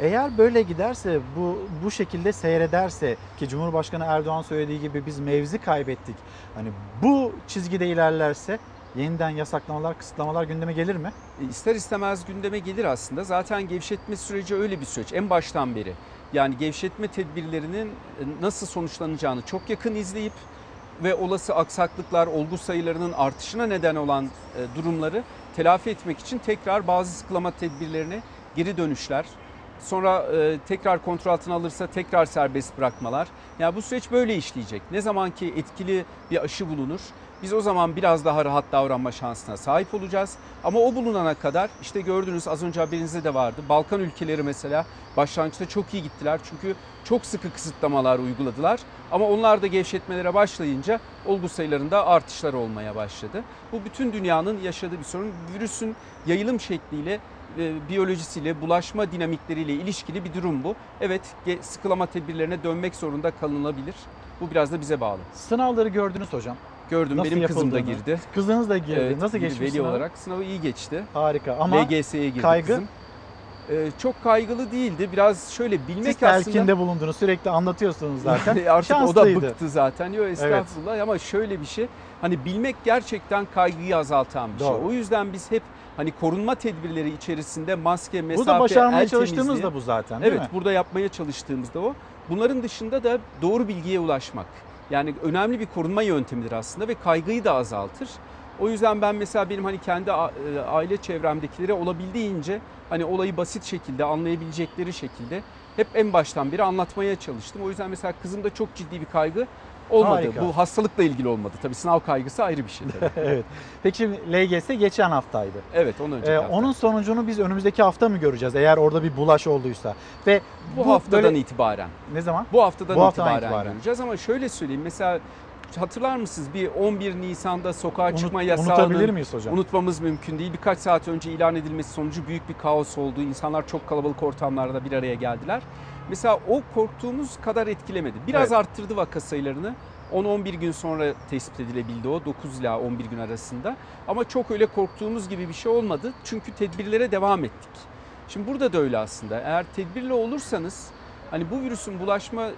Eğer böyle giderse, bu bu şekilde seyrederse ki Cumhurbaşkanı Erdoğan söylediği gibi biz mevzi kaybettik. Hani bu çizgide ilerlerse yeniden yasaklamalar, kısıtlamalar gündeme gelir mi? E, İster istemez gündeme gelir aslında. Zaten gevşetme süreci öyle bir süreç en baştan beri. Yani gevşetme tedbirlerinin e, nasıl sonuçlanacağını çok yakın izleyip ve olası aksaklıklar, olgu sayılarının artışına neden olan e, durumları telafi etmek için tekrar bazı sıkılama tedbirlerine geri dönüşler, sonra tekrar kontrol altına alırsa tekrar serbest bırakmalar. Yani bu süreç böyle işleyecek. Ne zaman ki etkili bir aşı bulunur, biz o zaman biraz daha rahat davranma şansına sahip olacağız. Ama o bulunana kadar işte gördünüz az önce haberinizde de vardı. Balkan ülkeleri mesela başlangıçta çok iyi gittiler. Çünkü çok sıkı kısıtlamalar uyguladılar. Ama onlar da gevşetmelere başlayınca olgu sayılarında artışlar olmaya başladı. Bu bütün dünyanın yaşadığı bir sorun. Virüsün yayılım şekliyle e, biyolojisiyle, bulaşma dinamikleriyle ilişkili bir durum bu. Evet, sıkılama tedbirlerine dönmek zorunda kalınabilir. Bu biraz da bize bağlı. Sınavları gördünüz hocam. Gördüm. Nasıl Benim kızım da yapıldığını. girdi. Kızınız da girdi. Evet, Nasıl bir geçmiş Veli sınavı? olarak sınavı iyi geçti. Harika ama LGS'ye girdi kaygı? kızım. Ee, çok kaygılı değildi. Biraz şöyle bilmek siz aslında... telkinde bulundunuz. Sürekli anlatıyorsunuz [laughs] zaten. Artık o da bıktı zaten. Yok estağfurullah ama şöyle bir şey. Hani bilmek gerçekten kaygıyı azaltan bir Doğru. şey. O yüzden biz hep hani korunma tedbirleri içerisinde maske, mesafe, Burada başarmaya el çalıştığımız temizliği- da bu zaten değil evet, mi? burada yapmaya çalıştığımız da o. Bunların dışında da doğru bilgiye ulaşmak. Yani önemli bir korunma yöntemidir aslında ve kaygıyı da azaltır. O yüzden ben mesela benim hani kendi e, aile çevremdekilere olabildiğince hani olayı basit şekilde anlayabilecekleri şekilde hep en baştan beri anlatmaya çalıştım. O yüzden mesela kızımda çok ciddi bir kaygı olmadı. Harika. Bu hastalıkla ilgili olmadı. Tabii sınav kaygısı ayrı bir şey [laughs] evet. Peki şimdi LGS geçen haftaydı. evet onu önceki Ee, hafta. onun sonucunu biz önümüzdeki hafta mı göreceğiz eğer orada bir bulaş olduysa? Ve bu, haftadan böyle- itibaren. ne zaman? Bu haftadan, Bu haftadan itibaren, itibaren. göreceğiz ama şöyle söyleyeyim mesela hatırlar mısınız bir 11 Nisan'da sokağa Unut- çıkma unutabilir yasağının miyiz hocam? unutmamız mümkün değil. Birkaç saat önce ilan edilmesi sonucu büyük bir kaos oldu. İnsanlar çok kalabalık ortamlarda bir araya geldiler. Mesela o korktuğumuz kadar etkilemedi. Biraz Evet. arttırdı vaka sayılarını. 10-11 gün sonra tespit edilebildi o 9 ila 11 gün arasında. Ama çok öyle korktuğumuz gibi bir şey olmadı. Çünkü tedbirlere devam ettik. Şimdi burada da öyle aslında. Eğer tedbirli olursanız hani bu virüsün bulaşma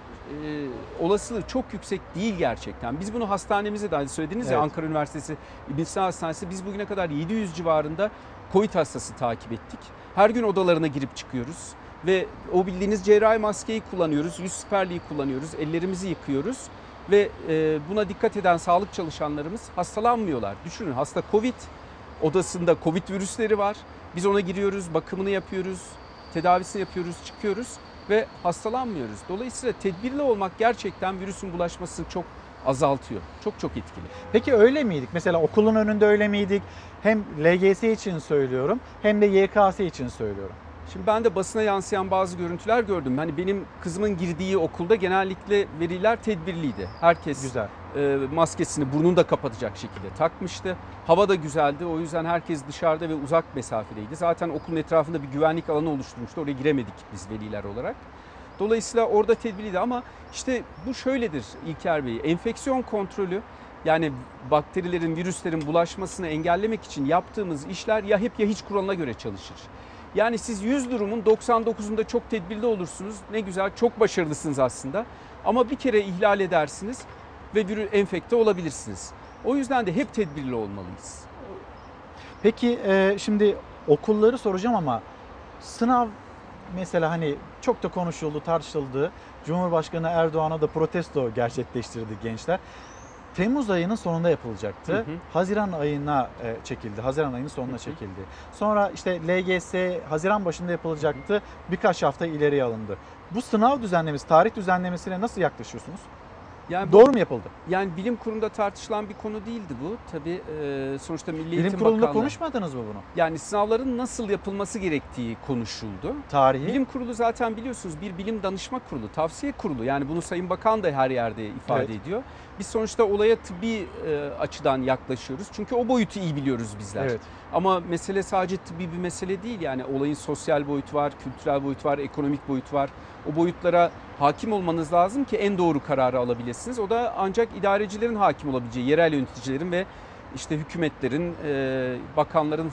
olasılığı çok yüksek değil gerçekten. Biz bunu hastanemize de hani söylediniz ya Evet. Ankara Üniversitesi İbn Sina Hastanesi biz bugüne kadar 700 civarında COVID hastası takip ettik. Her gün odalarına girip çıkıyoruz ve o bildiğiniz cerrahi maskeyi kullanıyoruz, yüz siperliği kullanıyoruz, ellerimizi yıkıyoruz ve e, buna dikkat eden sağlık çalışanlarımız hastalanmıyorlar. Düşünün hasta COVID, odasında COVID virüsleri var. Biz ona giriyoruz, bakımını yapıyoruz, tedavisini yapıyoruz, çıkıyoruz ve hastalanmıyoruz. Dolayısıyla tedbirli olmak gerçekten virüsün bulaşmasını çok azaltıyor. Çok çok etkili. Peki öyle miydik? Mesela okulun önünde öyle miydik? Hem LGS için söylüyorum hem de YKS için söylüyorum. Şimdi ben de basına yansıyan bazı görüntüler gördüm. Hani benim kızımın girdiği okulda genellikle veliler tedbirliydi. Herkes Güzel. e, maskesini burnunu da kapatacak şekilde takmıştı. Hava da güzeldi. O yüzden herkes dışarıda ve uzak mesafedeydi. Zaten okulun etrafında bir güvenlik alanı oluşturmuştu. Oraya giremedik biz veliler olarak. Dolayısıyla orada tedbirliydi ama işte bu şöyledir İlker Bey. Enfeksiyon kontrolü yani bakterilerin, virüslerin bulaşmasını engellemek için yaptığımız işler ya hep ya hiç kuralına göre çalışır. Yani siz 100 durumun 99'unda çok tedbirli olursunuz. Ne güzel, çok başarılısınız aslında. Ama bir kere ihlal edersiniz ve virüs enfekte olabilirsiniz. O yüzden de hep tedbirli olmalıyız. Peki e, şimdi okulları soracağım ama sınav mesela hani çok da konuşuldu, tartışıldı. Cumhurbaşkanı Erdoğan'a da protesto gerçekleştirdi gençler. Temmuz ayının sonunda yapılacaktı. Hı hı. Haziran ayına e, çekildi. Haziran ayının sonuna çekildi. Sonra işte LGS Haziran başında yapılacaktı. Birkaç hafta ileriye alındı. Bu sınav düzenlemesi, tarih düzenlemesine nasıl yaklaşıyorsunuz? Yani Doğru mu yapıldı? Yani bilim kurulunda tartışılan bir konu değildi bu. Tabii e, sonuçta Milli Bilim Eğitim kurulunda Bakanlığı. konuşmadınız mı bunu? Yani sınavların nasıl yapılması gerektiği konuşuldu. Tarihi. Bilim kurulu zaten biliyorsunuz bir bilim danışma kurulu, tavsiye kurulu. Yani bunu Sayın Bakan da her yerde ifade Evet. ediyor. Biz sonuçta olaya tıbbi e, açıdan yaklaşıyoruz. Çünkü o boyutu iyi biliyoruz bizler. Evet. Ama mesele sadece tıbbi bir mesele değil. Yani olayın sosyal boyutu var, kültürel boyutu var, ekonomik boyutu var. O boyutlara hakim olmanız lazım ki en doğru kararı alabilirsiniz. O da ancak idarecilerin hakim olabileceği, yerel yöneticilerin ve işte hükümetlerin, e, bakanların e,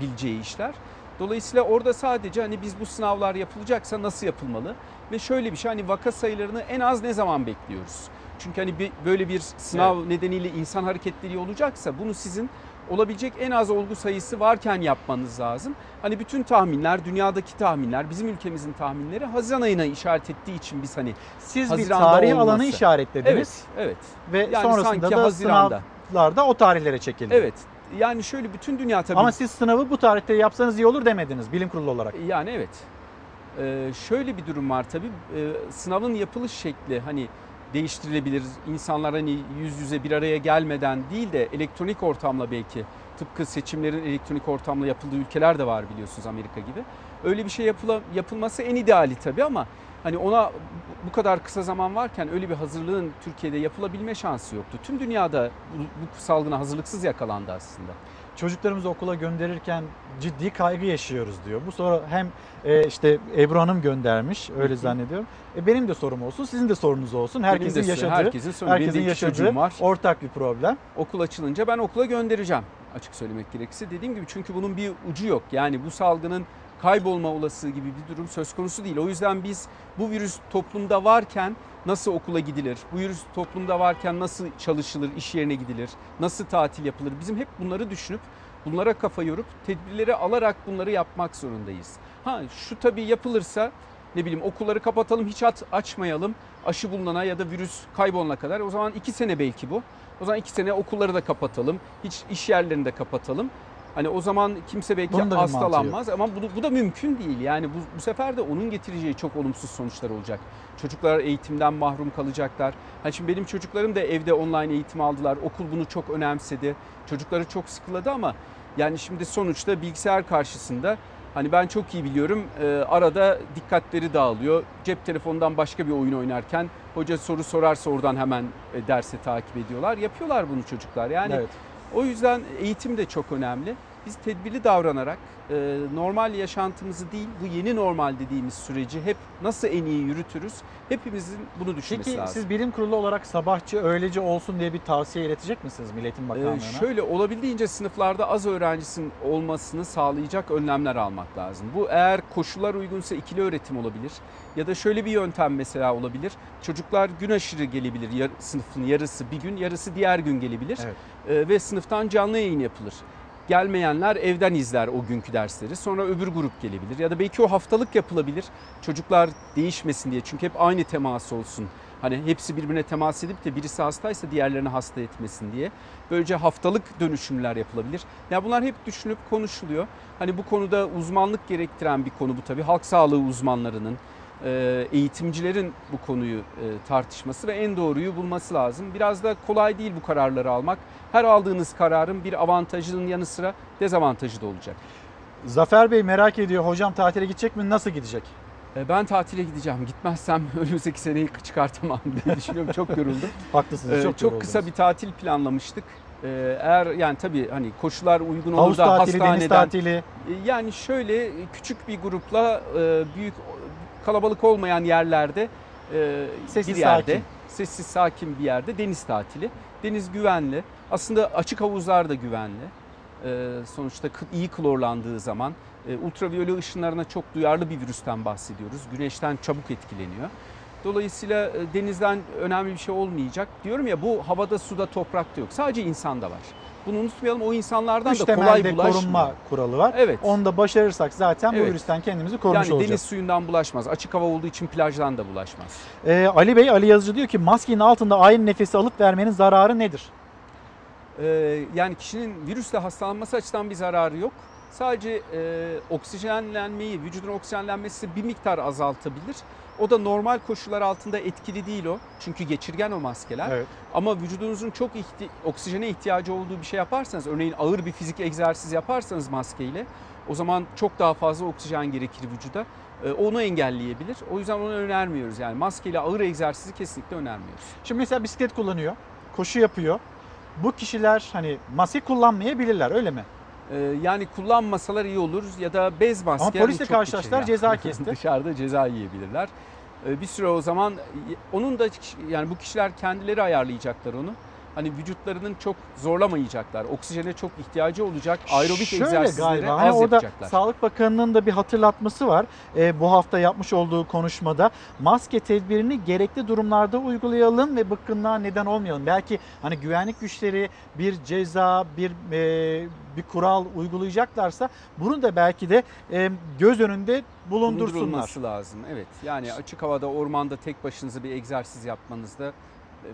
bileceği işler. Dolayısıyla orada sadece hani biz bu sınavlar yapılacaksa nasıl yapılmalı? Ve şöyle bir şey hani vaka sayılarını en az ne zaman bekliyoruz? Çünkü hani bir, böyle bir sınav nedeniyle insan hareketleri olacaksa bunu sizin olabilecek en az olgu sayısı varken yapmanız lazım. Hani bütün tahminler, dünyadaki tahminler, bizim ülkemizin tahminleri Haziran ayına işaret ettiği için biz hani Siz Haziran'da bir tarih olması. alanı işaretlediniz. Evet, evet. Ve Yani sonrasında da Haziran'da. sınavlarda o tarihlere çekildi. Evet. Yani şöyle bütün dünya tabii. Ama siz sınavı bu tarihte yapsanız iyi olur demediniz bilim kurulu olarak. Yani evet. Ee, şöyle bir durum var tabii. Ee, sınavın yapılış şekli hani değiştirilebilir. İnsanlar hani yüz yüze bir araya gelmeden değil de elektronik ortamla belki tıpkı seçimlerin elektronik ortamla yapıldığı ülkeler de var biliyorsunuz Amerika gibi. Öyle bir şey yapıla, yapılması en ideali tabii ama hani ona bu kadar kısa zaman varken öyle bir hazırlığın Türkiye'de yapılabilme şansı yoktu. Tüm dünyada bu, bu salgına hazırlıksız yakalandı aslında. Çocuklarımızı okula gönderirken ciddi kaygı yaşıyoruz diyor. Bu soru hem e, işte Ebru Hanım göndermiş öyle zannediyorum. E, benim de sorum olsun, sizin de sorunuz olsun. Herkesin de- yaşadığı, herkesin. Benim de herkesin iki yaşadığı çocuğum var. ortak bir problem. Okul açılınca ben okula göndereceğim açık söylemek gerekirse. Dediğim gibi çünkü bunun bir ucu yok. Yani bu salgının kaybolma olasılığı gibi bir durum söz konusu değil. O yüzden biz bu virüs toplumda varken nasıl okula gidilir? Bu virüs toplumda varken nasıl çalışılır, iş yerine gidilir? Nasıl tatil yapılır? Bizim hep bunları düşünüp bunlara kafa yorup tedbirleri alarak bunları yapmak zorundayız. Ha şu tabii yapılırsa ne bileyim okulları kapatalım hiç at, açmayalım aşı bulunana ya da virüs kaybolana kadar o zaman iki sene belki bu. O zaman iki sene okulları da kapatalım hiç iş yerlerini de kapatalım. Hani o zaman kimse belki hastalanmaz ama bu, bu da mümkün değil. Yani bu, bu sefer de onun getireceği çok olumsuz sonuçlar olacak. Çocuklar eğitimden mahrum kalacaklar. Hani şimdi benim çocuklarım da evde online eğitim aldılar. Okul bunu çok önemsedi. Çocukları çok sıkıladı ama yani şimdi sonuçta bilgisayar karşısında Hani ben çok iyi biliyorum e, arada dikkatleri dağılıyor. Cep telefonundan başka bir oyun oynarken hoca soru sorarsa oradan hemen e, dersi takip ediyorlar. Yapıyorlar bunu çocuklar. Yani Evet. O yüzden eğitim de çok önemli. Biz tedbirli davranarak e, normal yaşantımızı değil bu yeni normal dediğimiz süreci hep nasıl en iyi yürütürüz hepimizin bunu düşünmesi Peki lazım. siz bilim kurulu olarak sabahçı, öğleci olsun diye bir tavsiye iletecek misiniz Milletin Ee, Bakanlığı'na? şöyle olabildiğince sınıflarda az öğrencisinin olmasını sağlayacak önlemler almak lazım. Bu eğer koşullar uygunsa ikili öğretim olabilir ya da şöyle bir yöntem mesela olabilir. Çocuklar gün aşırı gelebilir yar- sınıfın yarısı bir gün yarısı diğer gün gelebilir Evet. Ee, ve sınıftan canlı yayın yapılır. Gelmeyenler evden izler o günkü dersleri. Sonra öbür grup gelebilir. Ya da belki o haftalık yapılabilir. Çocuklar değişmesin diye. Çünkü hep aynı temas olsun. Hani hepsi birbirine temas edip de birisi hastaysa diğerlerini hasta etmesin diye. Böylece haftalık dönüşümler yapılabilir. Ya bunlar hep düşünüp konuşuluyor. Hani bu konuda uzmanlık gerektiren bir konu bu tabii. Halk sağlığı uzmanlarının, eğitimcilerin bu konuyu e, tartışması ve en doğruyu bulması lazım. Biraz da kolay değil bu kararları almak. Her aldığınız kararın bir avantajının yanı sıra dezavantajı da olacak. Zafer Bey merak ediyor hocam tatile gidecek mi? Nasıl gidecek? E, Ben tatile gideceğim. Gitmezsem [laughs] önümüzdeki seneyi çıkartamam diye düşünüyorum. Çok yoruldum. [laughs] Haklısınız E, çok, çok kısa bir tatil planlamıştık. E, Eğer yani tabii hani koşullar uygun olur da tatili, deniz hastaneden tatili. E, Yani şöyle e, küçük bir grupla e, büyük kalabalık olmayan yerlerde e, Sessiz, bir yerde sakin. sessiz sakin bir yerde deniz tatili. Deniz güvenli. Aslında açık havuzlar da güvenli. E, Sonuçta iyi klorlandığı zaman e, ultraviyole ışınlarına çok duyarlı bir virüsten bahsediyoruz. Güneşten çabuk etkileniyor. Dolayısıyla e, denizden önemli bir şey olmayacak. Diyorum ya bu havada, suda, toprakta yok. Sadece insanda var. Bunu unutmayalım. O insanlardan Üç da kolay bulaşmıyor. korunma kuralı var. Evet. Onu da başarırsak zaten bu Evet. virüsten kendimizi korumuş Yani olacağız. deniz suyundan bulaşmaz. Açık hava olduğu için plajdan da bulaşmaz. Ee, Ali Bey, Ali Yazıcı diyor ki maskenin altında aynı nefesi alıp vermenin zararı nedir? Ee, yani kişinin virüsle hastalanması açısından bir zararı yok. Sadece e, oksijenlenmeyi, vücudun oksijenlenmesi bir miktar azaltabilir. O da normal koşullar altında etkili değil o. Çünkü geçirgen o maskeler. Evet. Ama vücudunuzun çok ihti- oksijene ihtiyacı olduğu bir şey yaparsanız, örneğin ağır bir fizik egzersiz yaparsanız maskeyle, o zaman çok daha fazla oksijen gerekir vücuda. Ee, onu engelleyebilir. O yüzden onu önermiyoruz. Yani maskeyle ağır egzersizi kesinlikle önermiyoruz. Şimdi mesela bisiklet kullanıyor, koşu yapıyor. Bu kişiler hani maske kullanmayabilirler öyle mi? Ee, yani kullanmasalar iyi olur ya da bez maske. Ama polisle karşılaştılar, geçer ceza [laughs] kesti. Dışarıda ceza yiyebilirler. Ee, bir süre o zaman onun da yani bu kişiler kendileri ayarlayacaklar onu. Hani vücutlarının çok zorlamayacaklar. Oksijene çok ihtiyacı olacak. Aerobik Şöyle egzersizleri galiba hani az orada yapacaklar. Sağlık Bakanı'nın da bir hatırlatması var. Ee, bu hafta yapmış olduğu konuşmada maske tedbirini gerekli durumlarda uygulayalım ve bıkkınlığa neden olmayalım. Belki hani güvenlik güçleri bir ceza, bir e, bir kural uygulayacaklarsa bunu da belki de e, göz önünde bulundursunlar. Bulundurulması lazım. Evet. Yani açık havada ormanda tek başınıza bir egzersiz yapmanızda e,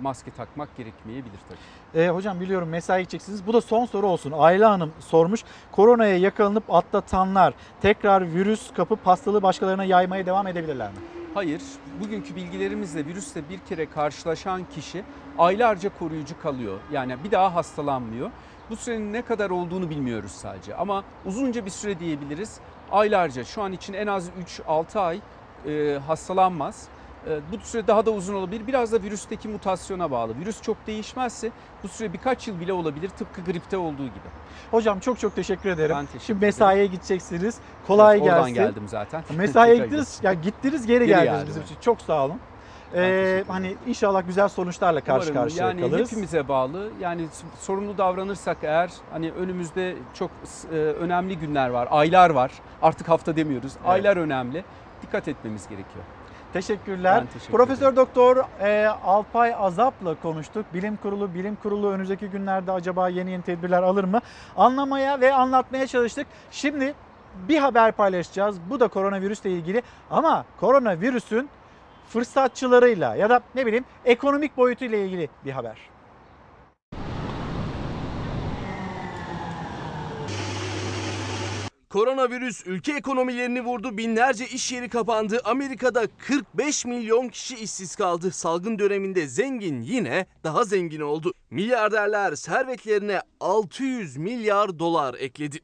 maske takmak gerekmeyebilir tabii. E, hocam biliyorum mesai gideceksiniz. Bu da son soru olsun. Ayla Hanım sormuş. Koronaya yakalanıp atlatanlar tekrar virüs kapıp hastalığı başkalarına yaymaya devam edebilirler mi? Hayır, bugünkü bilgilerimizle virüsle bir kere karşılaşan kişi aylarca koruyucu kalıyor. Yani bir daha hastalanmıyor. Bu sürenin ne kadar olduğunu bilmiyoruz sadece ama uzunca bir süre diyebiliriz. Aylarca şu an için en az 3-6 ay e, hastalanmaz. E, Bu süre daha da uzun olabilir. Biraz da virüsteki mutasyona bağlı. Virüs çok değişmezse bu süre birkaç yıl bile olabilir tıpkı gripte olduğu gibi. Hocam çok çok teşekkür ederim. Ben teşekkür Şimdi mesaiye gideceksiniz. Kolay Evet, oradan gelsin. geldim zaten. [laughs] Mesaiye gittiniz, ya gittiniz geri, Geri geldiniz bizim evet. için. Çok sağ olun. Ee, hani inşallah güzel sonuçlarla karşı Umarım karşıya yani kalırız. hepimize bağlı. Yani sorumlu davranırsak eğer hani önümüzde çok e, önemli günler var, aylar var. Artık hafta demiyoruz. Aylar önemli. Dikkat etmemiz gerekiyor. Teşekkürler. Ben teşekkür Profesör Doktor e, Alpay Azap'la konuştuk. Bilim Kurulu, Bilim Kurulu önümüzdeki günlerde acaba yeni yeni tedbirler alır mı? Anlamaya ve anlatmaya çalıştık. Şimdi bir haber paylaşacağız. Bu da koronavirüsle ilgili ama koronavirüsün fırsatçılarıyla ya da ne bileyim ekonomik boyutuyla ilgili bir haber. Koronavirüs ülke ekonomilerini vurdu, binlerce iş yeri kapandı. Amerika'da 45 milyon kişi işsiz kaldı. Salgın döneminde zengin yine daha zengin oldu. Milyarderler servetlerine 600 milyar dolar ekledi.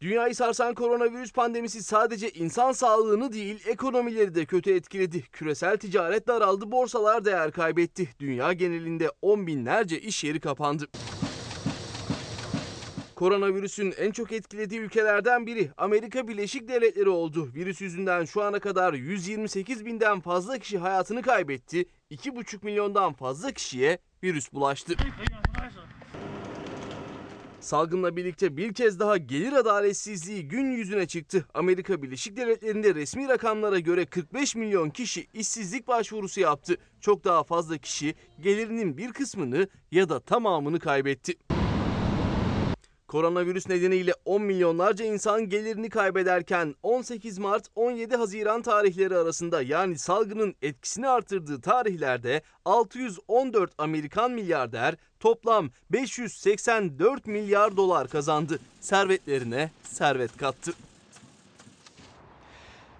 Dünyayı sarsan koronavirüs pandemisi sadece insan sağlığını değil ekonomileri de kötü etkiledi. Küresel ticaret daraldı, borsalar değer kaybetti. Dünya genelinde on binlerce iş yeri kapandı. Koronavirüsün en çok etkilediği ülkelerden biri Amerika Birleşik Devletleri oldu. Virüs yüzünden şu ana kadar 128 binden fazla kişi hayatını kaybetti. 2,5 milyondan fazla kişiye virüs bulaştı. Salgınla birlikte bir kez daha gelir adaletsizliği gün yüzüne çıktı. Amerika Birleşik Devletleri'nde resmi rakamlara göre 45 milyon kişi işsizlik başvurusu yaptı. Çok daha fazla kişi gelirinin bir kısmını ya da tamamını kaybetti. Koronavirüs nedeniyle 10 milyonlarca insan gelirini kaybederken 18 Mart 17 Haziran tarihleri arasında yani salgının etkisini artırdığı tarihlerde 614 Amerikan milyarder toplam 584 milyar dolar kazandı. Servetlerine servet kattı.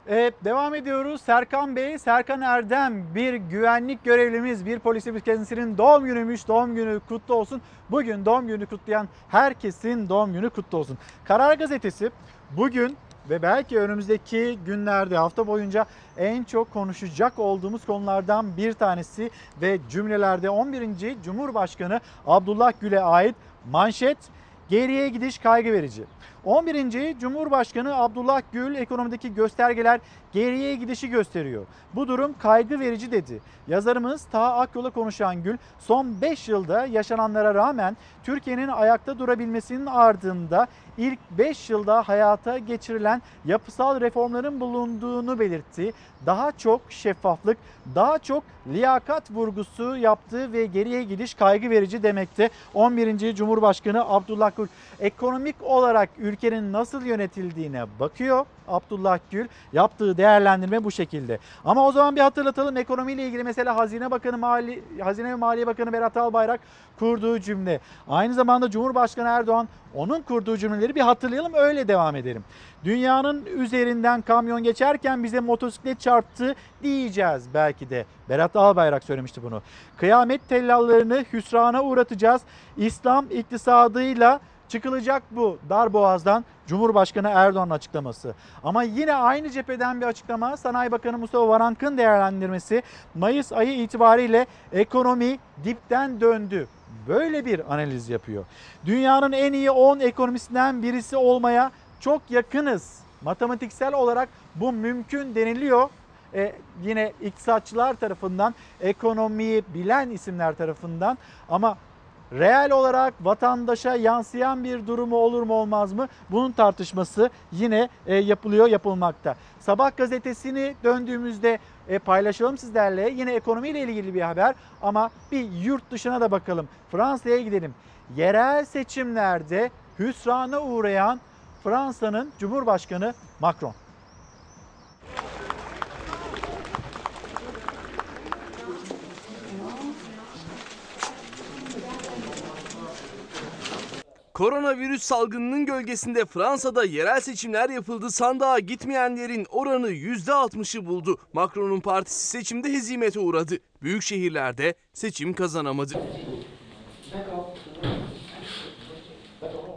Evet devam ediyoruz. Serkan Bey, Serkan Erdem bir güvenlik görevlimiz, bir polisimiz kendisinin doğum günüymüş. Doğum günü kutlu olsun. Bugün doğum günü kutlayan herkesin doğum günü kutlu olsun. Karar Gazetesi bugün ve belki önümüzdeki günlerde hafta boyunca en çok konuşacak olduğumuz konulardan bir tanesi ve cümlelerde 11. Cumhurbaşkanı Abdullah Gül'e ait manşet Geriye gidiş kaygı verici. 11. Cumhurbaşkanı Abdullah Gül ekonomideki göstergeler geriye gidişi gösteriyor. Bu durum kaygı verici dedi. Yazarımız Taha Akyol'a konuşan Gül son 5 yılda yaşananlara rağmen Türkiye'nin ayakta durabilmesinin ardında ilk 5 yılda hayata geçirilen yapısal reformların bulunduğunu belirtti. Daha çok şeffaflık, daha çok liyakat vurgusu yaptığı ve geriye gidiş kaygı verici demekte. 11. Cumhurbaşkanı Abdullah Gül ekonomik olarak ülkenin nasıl yönetildiğine bakıyor. Abdullah Gül yaptığı değerlendirme bu şekilde. Ama o zaman bir hatırlatalım ekonomiyle ilgili mesela Hazine Bakanı Mali Hazine ve Maliye Bakanı Berat Albayrak kurduğu cümle. Aynı zamanda Cumhurbaşkanı Erdoğan onun kurduğu cümleleri bir hatırlayalım öyle devam edelim. Dünyanın üzerinden kamyon geçerken bize motosiklet çarptı diyeceğiz belki de. Berat Albayrak söylemişti bunu. Kıyamet tellallarını hüsrana uğratacağız. İslam iktisadıyla çıkılacak bu dar boğazdan Cumhurbaşkanı Erdoğan'ın açıklaması. Ama yine aynı cepheden bir açıklama Sanayi Bakanı Mustafa Varank'ın değerlendirmesi Mayıs ayı itibariyle ekonomi dipten döndü. Böyle bir analiz yapıyor. Dünyanın en iyi 10 ekonomisinden birisi olmaya çok yakınız. Matematiksel olarak bu mümkün deniliyor. Ee, yine iktisatçılar tarafından, ekonomiyi bilen isimler tarafından ama reel olarak vatandaşa yansıyan bir durumu olur mu olmaz mı? Bunun tartışması yine e, yapılıyor, yapılmakta. Sabah gazetesini döndüğümüzde e, paylaşalım sizlerle. Yine ekonomiyle ilgili bir haber ama bir yurt dışına da bakalım. Fransa'ya gidelim. Yerel seçimlerde hüsrana uğrayan Fransa'nın Cumhurbaşkanı Macron. Koronavirüs salgınının gölgesinde Fransa'da yerel seçimler yapıldı. Sandığa gitmeyenlerin oranı %60'ı buldu. Macron'un partisi seçimde hezimete uğradı. Büyük şehirlerde seçim kazanamadı.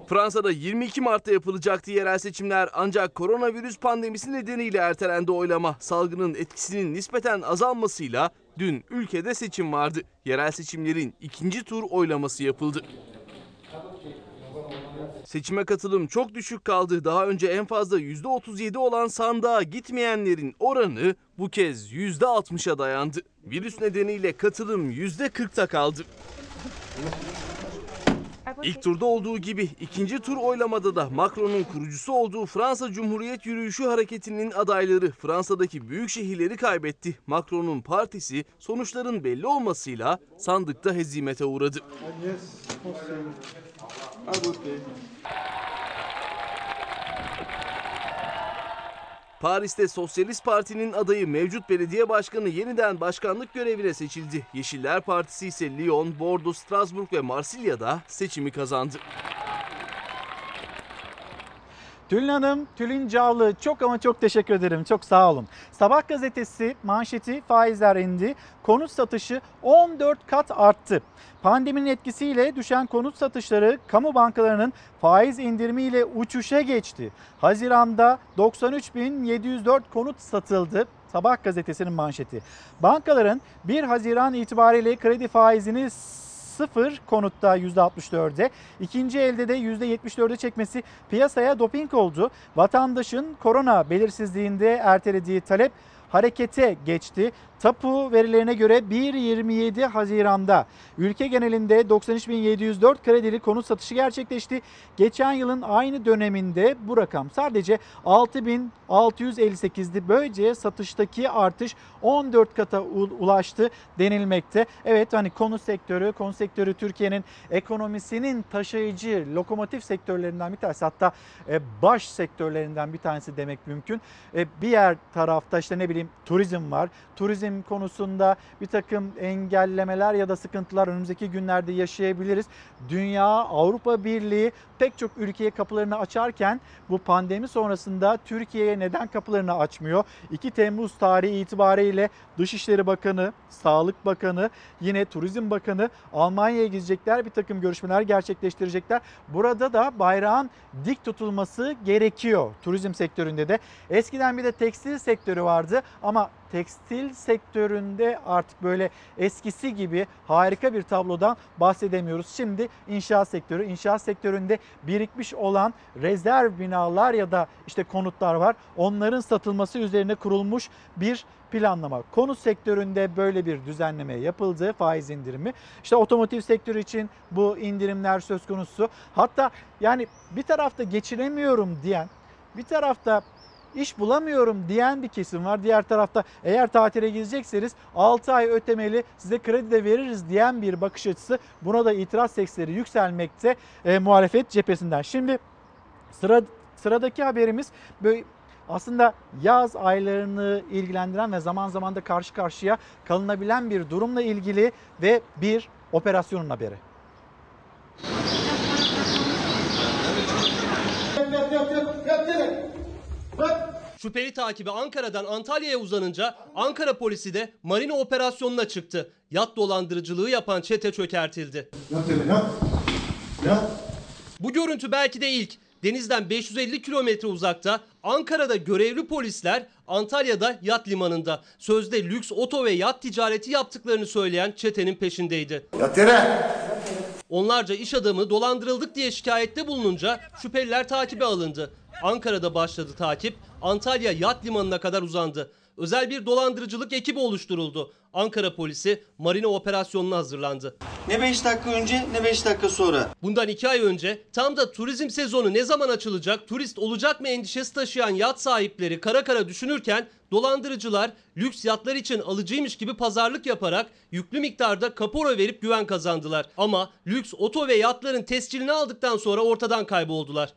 Fransa'da 22 Mart'ta yapılacaktı yerel seçimler ancak koronavirüs pandemisi nedeniyle ertelendi oylama. Salgının etkisinin nispeten azalmasıyla dün ülkede seçim vardı. Yerel seçimlerin ikinci tur oylaması yapıldı. Seçime katılım çok düşük kaldı. Daha önce en fazla %37 olan sandığa gitmeyenlerin oranı bu kez %60'a dayandı. Virüs nedeniyle katılım %40'ta kaldı. İlk turda olduğu gibi ikinci tur oylamada da Macron'un kurucusu olduğu Fransa Cumhuriyet Yürüyüşü Hareketi'nin adayları Fransa'daki büyük şehirleri kaybetti. Macron'un partisi sonuçların belli olmasıyla sandıkta hezimete uğradı. Paris'te Sosyalist Parti'nin adayı mevcut belediye başkanı yeniden başkanlık görevine seçildi. Yeşiller Partisi ise Lyon, Bordeaux, Strasbourg ve Marsilya'da seçimi kazandı. Tülin Hanım, Tülin Cağlı çok ama çok teşekkür ederim. Çok sağ olun. Sabah gazetesi manşeti faizler indi. Konut satışı 14 kat arttı. Pandeminin etkisiyle düşen konut satışları kamu bankalarının faiz indirimiyle uçuşa geçti. Haziranda 93.704 konut satıldı. Sabah gazetesinin manşeti. Bankaların 1 Haziran itibariyle kredi faizini sıfır konutta %64'e, ikinci elde de %74'e çekmesi piyasaya doping oldu. Vatandaşın korona belirsizliğinde ertelediği talep harekete geçti. Tapu verilerine göre 1.27 Haziran'da ülke genelinde 93.704 kredili konut satışı gerçekleşti. Geçen yılın aynı döneminde bu rakam sadece 6.658'di. Böylece satıştaki artış 14 kata ulaştı denilmekte. Evet hani konut sektörü, konut sektörü Türkiye'nin ekonomisinin taşıyıcı lokomotif sektörlerinden bir tanesi hatta e, baş sektörlerinden bir tanesi demek mümkün. E, Bir yer tarafta işte ne bileyim turizm var. Turizm konusunda bir takım engellemeler ya da sıkıntılar önümüzdeki günlerde yaşayabiliriz. Dünya, Avrupa Birliği pek çok ülkeye kapılarını açarken bu pandemi sonrasında Türkiye'ye neden kapılarını açmıyor? 2 Temmuz tarihi itibariyle Dışişleri Bakanı, Sağlık Bakanı, yine Turizm Bakanı Almanya'ya gidecekler. Bir takım görüşmeler gerçekleştirecekler. Burada da bayrağın dik tutulması gerekiyor turizm sektöründe de. Eskiden bir de tekstil sektörü vardı ama tekstil sektöründe artık böyle eskisi gibi harika bir tablodan bahsedemiyoruz. Şimdi inşaat sektörü, inşaat sektöründe birikmiş olan rezerv binalar ya da işte konutlar var. Onların satılması üzerine kurulmuş bir planlama. Konut sektöründe böyle bir düzenleme yapıldı, faiz indirimi. İşte otomotiv sektörü için bu indirimler söz konusu. Hatta yani bir tarafta geçiremiyorum diyen, bir tarafta iş bulamıyorum diyen bir kesim var. Diğer tarafta eğer tatile gidecekseniz 6 ay ötemeli size kredi de veririz diyen bir bakış açısı. Buna da itiraz sesleri yükselmekte e, muhalefet cephesinden. Şimdi sıra sıradaki haberimiz böyle aslında yaz aylarını ilgilendiren ve zaman zaman da karşı karşıya kalınabilen bir durumla ilgili ve bir operasyonun haberi. Şüpheli takibi Ankara'dan Antalya'ya uzanınca Ankara polisi de marina operasyonuna çıktı. Yat dolandırıcılığı yapan çete çökertildi. Bu görüntü belki de ilk. Denizden 550 kilometre uzakta Ankara'da görevli polisler Antalya'da yat limanında sözde lüks oto ve yat ticareti yaptıklarını söyleyen çetenin peşindeydi. Onlarca iş adamı dolandırıldık diye şikayette bulununca şüpheliler takibe alındı. Ankara'da başladı takip, Antalya yat limanına kadar uzandı. Özel bir dolandırıcılık ekibi oluşturuldu. Ankara polisi marina operasyonuna hazırlandı. Ne 5 dakika önce ne 5 dakika sonra. Bundan 2 ay önce tam da turizm sezonu ne zaman açılacak, turist olacak mı endişesi taşıyan yat sahipleri kara kara düşünürken dolandırıcılar lüks yatlar için alıcıymış gibi pazarlık yaparak yüklü miktarda kapora verip güven kazandılar. Ama lüks oto ve yatların tescilini aldıktan sonra ortadan kayboldular.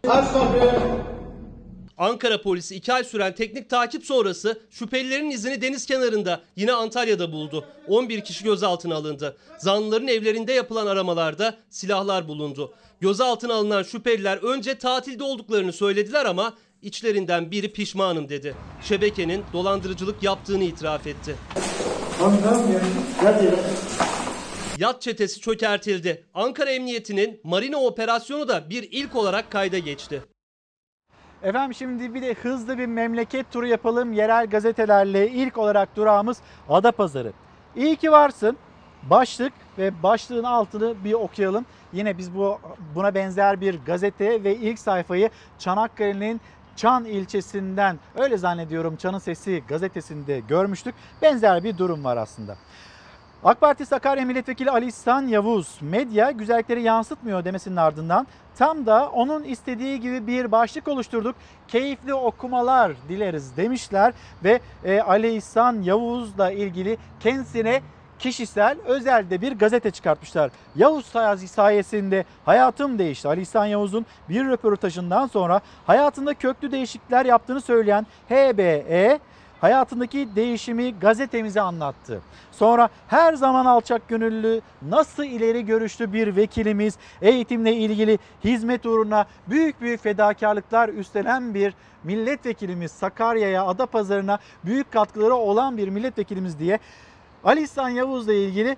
Ankara polisi 2 ay süren teknik takip sonrası şüphelilerin izini deniz kenarında yine Antalya'da buldu. 11 kişi gözaltına alındı. Zanlıların evlerinde yapılan aramalarda silahlar bulundu. Gözaltına alınan şüpheliler önce tatilde olduklarını söylediler ama içlerinden biri pişmanım dedi. Şebekenin dolandırıcılık yaptığını itiraf etti. Yat çetesi çökertildi. Ankara Emniyeti'nin Marina operasyonu da bir ilk olarak kayda geçti. Efendim şimdi bir de hızlı bir memleket turu yapalım yerel gazetelerle. İlk olarak durağımız Adapazarı. İyi ki varsın. Başlık ve başlığın altını bir okuyalım. Yine biz bu buna benzer bir gazete ve ilk sayfayı Çanakkale'nin Çan ilçesinden öyle zannediyorum Çan'ın Sesi gazetesinde görmüştük. Benzer bir durum var aslında. AK Parti Sakarya Milletvekili Ali İhsan Yavuz medya güzellikleri yansıtmıyor demesinin ardından tam da onun istediği gibi bir başlık oluşturduk. Keyifli okumalar dileriz demişler ve e, Ali İhsan Yavuz'la ilgili kendisine kişisel özelde bir gazete çıkartmışlar. Yavuz sayesinde hayatım değişti. Ali İhsan Yavuz'un bir röportajından sonra hayatında köklü değişiklikler yaptığını söyleyen HBE hayatındaki değişimi gazetemize anlattı. Sonra her zaman alçak gönüllü, nasıl ileri görüşlü bir vekilimiz, eğitimle ilgili hizmet uğruna büyük büyük fedakarlıklar üstlenen bir milletvekilimiz Sakarya'ya, Adapazarı'na büyük katkıları olan bir milletvekilimiz diye Ali İhsan Yavuz'la ilgili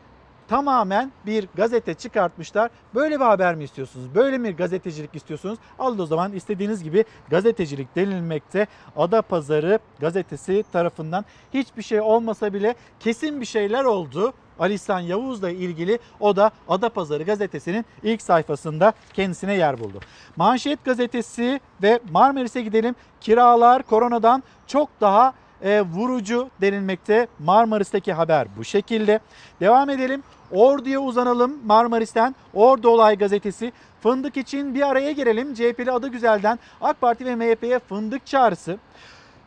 tamamen bir gazete çıkartmışlar. Böyle bir haber mi istiyorsunuz? Böyle mi gazetecilik istiyorsunuz? Alın o zaman istediğiniz gibi gazetecilik denilmekte. Ada Pazarı gazetesi tarafından hiçbir şey olmasa bile kesin bir şeyler oldu. Ali İhsan Yavuz'la ilgili o da Adapazarı gazetesinin ilk sayfasında kendisine yer buldu. Manşet gazetesi ve Marmaris'e gidelim. Kiralar koronadan çok daha e, vurucu denilmekte. Marmaris'teki haber bu şekilde. Devam edelim. Ordu'ya uzanalım Marmaris'ten. Ordu Olay Gazetesi. Fındık için bir araya gelelim. CHP'li adı güzelden AK Parti ve MHP'ye fındık çağrısı.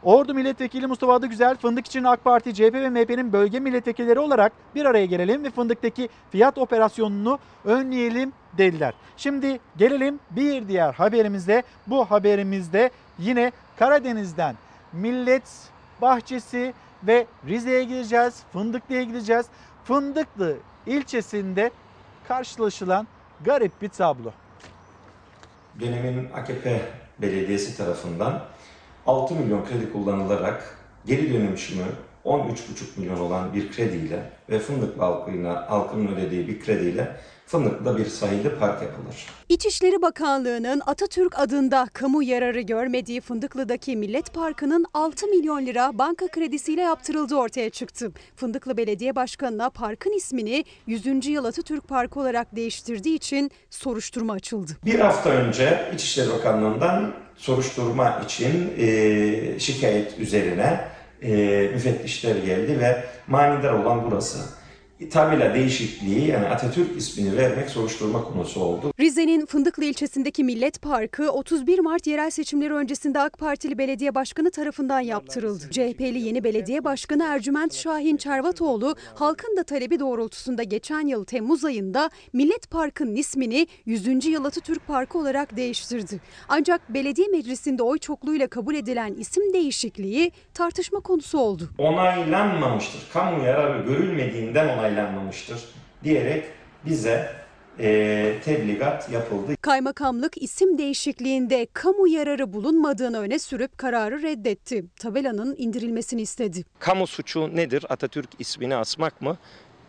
Ordu Milletvekili Mustafa Adıgüzel, fındık için AK Parti, CHP ve MHP'nin bölge milletvekilleri olarak bir araya gelelim ve fındıktaki fiyat operasyonunu önleyelim dediler. Şimdi gelelim bir diğer haberimize. Bu haberimizde yine Karadeniz'den millet bahçesi ve Rize'ye gideceğiz. Fındıklı'ya gideceğiz. Fındıklı ilçesinde karşılaşılan garip bir tablo. dönemin AKP belediyesi tarafından 6 milyon kredi kullanılarak geri dönüşümü 13,5 milyon olan bir krediyle ve Fındıklı halkına, halkının ödediği bir krediyle Fındıklı'da bir sahilde park yapılır. İçişleri Bakanlığı'nın Atatürk adında kamu yararı görmediği Fındıklı'daki Millet Parkı'nın 6 milyon lira banka kredisiyle yaptırıldığı ortaya çıktı. Fındıklı Belediye Başkanı'na parkın ismini 100. Yıl Atatürk Parkı olarak değiştirdiği için soruşturma açıldı. Bir hafta önce İçişleri Bakanlığı'ndan soruşturma için e, şikayet üzerine e, müfettişler geldi ve manidar olan burası. Tabela değişikliği yani Atatürk ismini vermek soruşturma konusu oldu. Rize'nin Fındıklı ilçesindeki Millet Parkı 31 Mart yerel seçimleri öncesinde AK Partili belediye başkanı tarafından yaptırıldı. CHP'li yeni belediye başkanı Ercüment Şahin Çervatoğlu halkın da talebi doğrultusunda geçen yıl Temmuz ayında Millet Parkı'nın ismini 100. Yıl Atatürk Parkı olarak değiştirdi. Ancak belediye meclisinde oy çokluğuyla kabul edilen isim değişikliği tartışma konusu oldu. Onaylanmamıştır. Kamu yararı görülmediğinden onaylanmamıştır diyerek bize e, tebligat yapıldı. Kaymakamlık isim değişikliğinde kamu yararı bulunmadığını öne sürüp kararı reddetti. Tabelanın indirilmesini istedi. Kamu suçu nedir? Atatürk ismini asmak mı?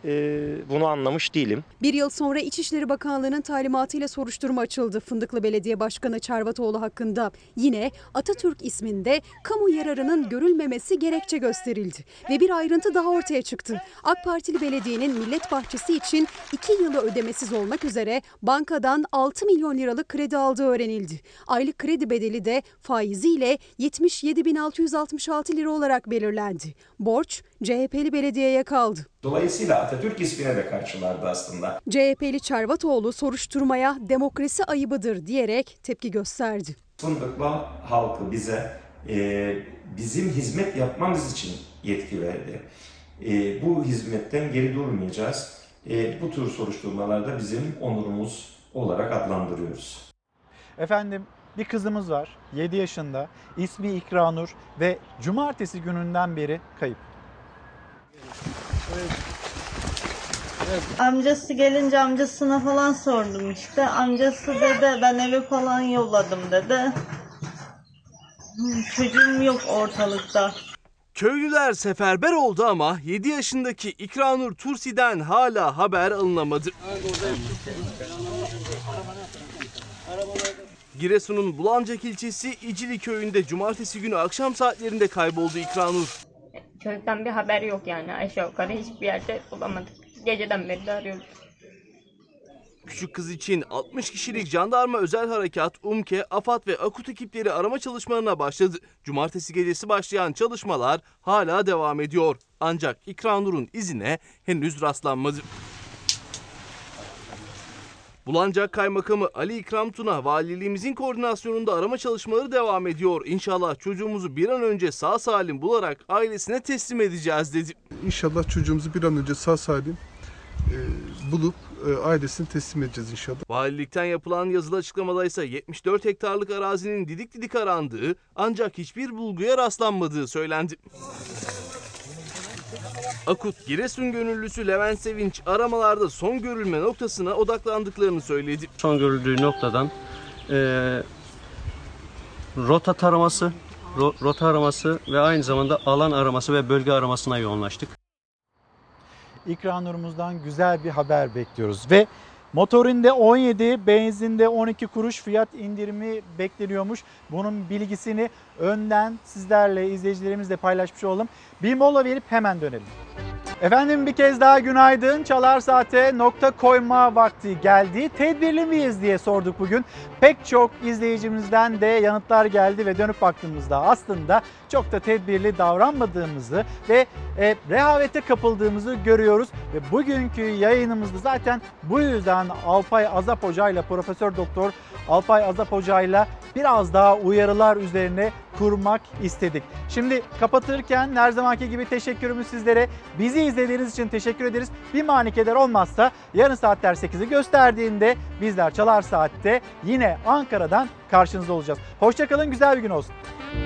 Ee, bunu anlamış değilim. Bir yıl sonra İçişleri Bakanlığı'nın talimatıyla soruşturma açıldı Fındıklı Belediye Başkanı Çarvatoğlu hakkında. Yine Atatürk isminde kamu yararının görülmemesi gerekçe gösterildi. Ve bir ayrıntı daha ortaya çıktı. AK Partili belediyenin millet bahçesi için 2 yılı ödemesiz olmak üzere bankadan 6 milyon liralık kredi aldığı öğrenildi. Aylık kredi bedeli de faiziyle 77.666 lira olarak belirlendi. Borç CHP'li belediyeye kaldı. Dolayısıyla Atatürk ismine de karşılardı aslında. CHP'li Çarvatoğlu soruşturmaya demokrasi ayıbıdır diyerek tepki gösterdi. Fındıklı halkı bize e, bizim hizmet yapmamız için yetki verdi. E, bu hizmetten geri durmayacağız. E, bu tür soruşturmalarda bizim onurumuz olarak adlandırıyoruz. Efendim bir kızımız var 7 yaşında ismi İkranur ve cumartesi gününden beri kayıp. Amcası gelince amcasına falan sordum işte. Amcası dedi ben eve falan yolladım dedi. Çocuğum yok ortalıkta. Köylüler seferber oldu ama 7 yaşındaki İkranur Tursi'den hala haber alınamadı. Giresun'un Bulancak ilçesi İcili köyünde cumartesi günü akşam saatlerinde kayboldu İkranur. Çocuktan bir haber yok yani aşağı yukarı hiçbir yerde bulamadık. Geceden beri de arıyoruz. Küçük kız için 60 kişilik jandarma özel harekat, UMKE, AFAD ve AKUT ekipleri arama çalışmalarına başladı. Cumartesi gecesi başlayan çalışmalar hala devam ediyor. Ancak İkranur'un izine henüz rastlanmadı. Bulancak Kaymakamı Ali İkram Tuna valiliğimizin koordinasyonunda arama çalışmaları devam ediyor. İnşallah çocuğumuzu bir an önce sağ salim bularak ailesine teslim edeceğiz dedi. İnşallah çocuğumuzu bir an önce sağ salim e, bulup e, ailesine teslim edeceğiz inşallah. Valilikten yapılan yazılı açıklamada ise 74 hektarlık arazinin didik didik arandığı ancak hiçbir bulguya rastlanmadığı söylendi. Akut Giresun gönüllüsü Levent Sevinç aramalarda son görülme noktasına odaklandıklarını söyledi. Son görüldüğü noktadan e, rota taraması, ro- rota araması ve aynı zamanda alan araması ve bölge aramasına yoğunlaştık. İkranurumuzdan güzel bir haber bekliyoruz ve motorinde 17, benzinde 12 kuruş fiyat indirimi bekleniyormuş. Bunun bilgisini önden sizlerle, izleyicilerimizle paylaşmış olalım. Bir mola verip hemen dönelim. Efendim bir kez daha günaydın. Çalar Saat'e nokta koyma vakti geldi. Tedbirli miyiz diye sorduk bugün. Pek çok izleyicimizden de yanıtlar geldi ve dönüp baktığımızda aslında çok da tedbirli davranmadığımızı ve e, rehavete kapıldığımızı görüyoruz. Ve bugünkü yayınımızda zaten bu yüzden Alpay Azap Hoca ile Profesör Doktor Alpay Azap Hoca ile biraz daha uyarılar üzerine kurmak istedik. Şimdi kapatırken her zamanki gibi teşekkürümüz sizlere. Bizi izlediğiniz için teşekkür ederiz. Bir manikeder olmazsa yarın saatler 8'i gösterdiğinde bizler Çalar Saat'te yine Ankara'dan karşınızda olacağız. Hoşçakalın güzel bir gün olsun.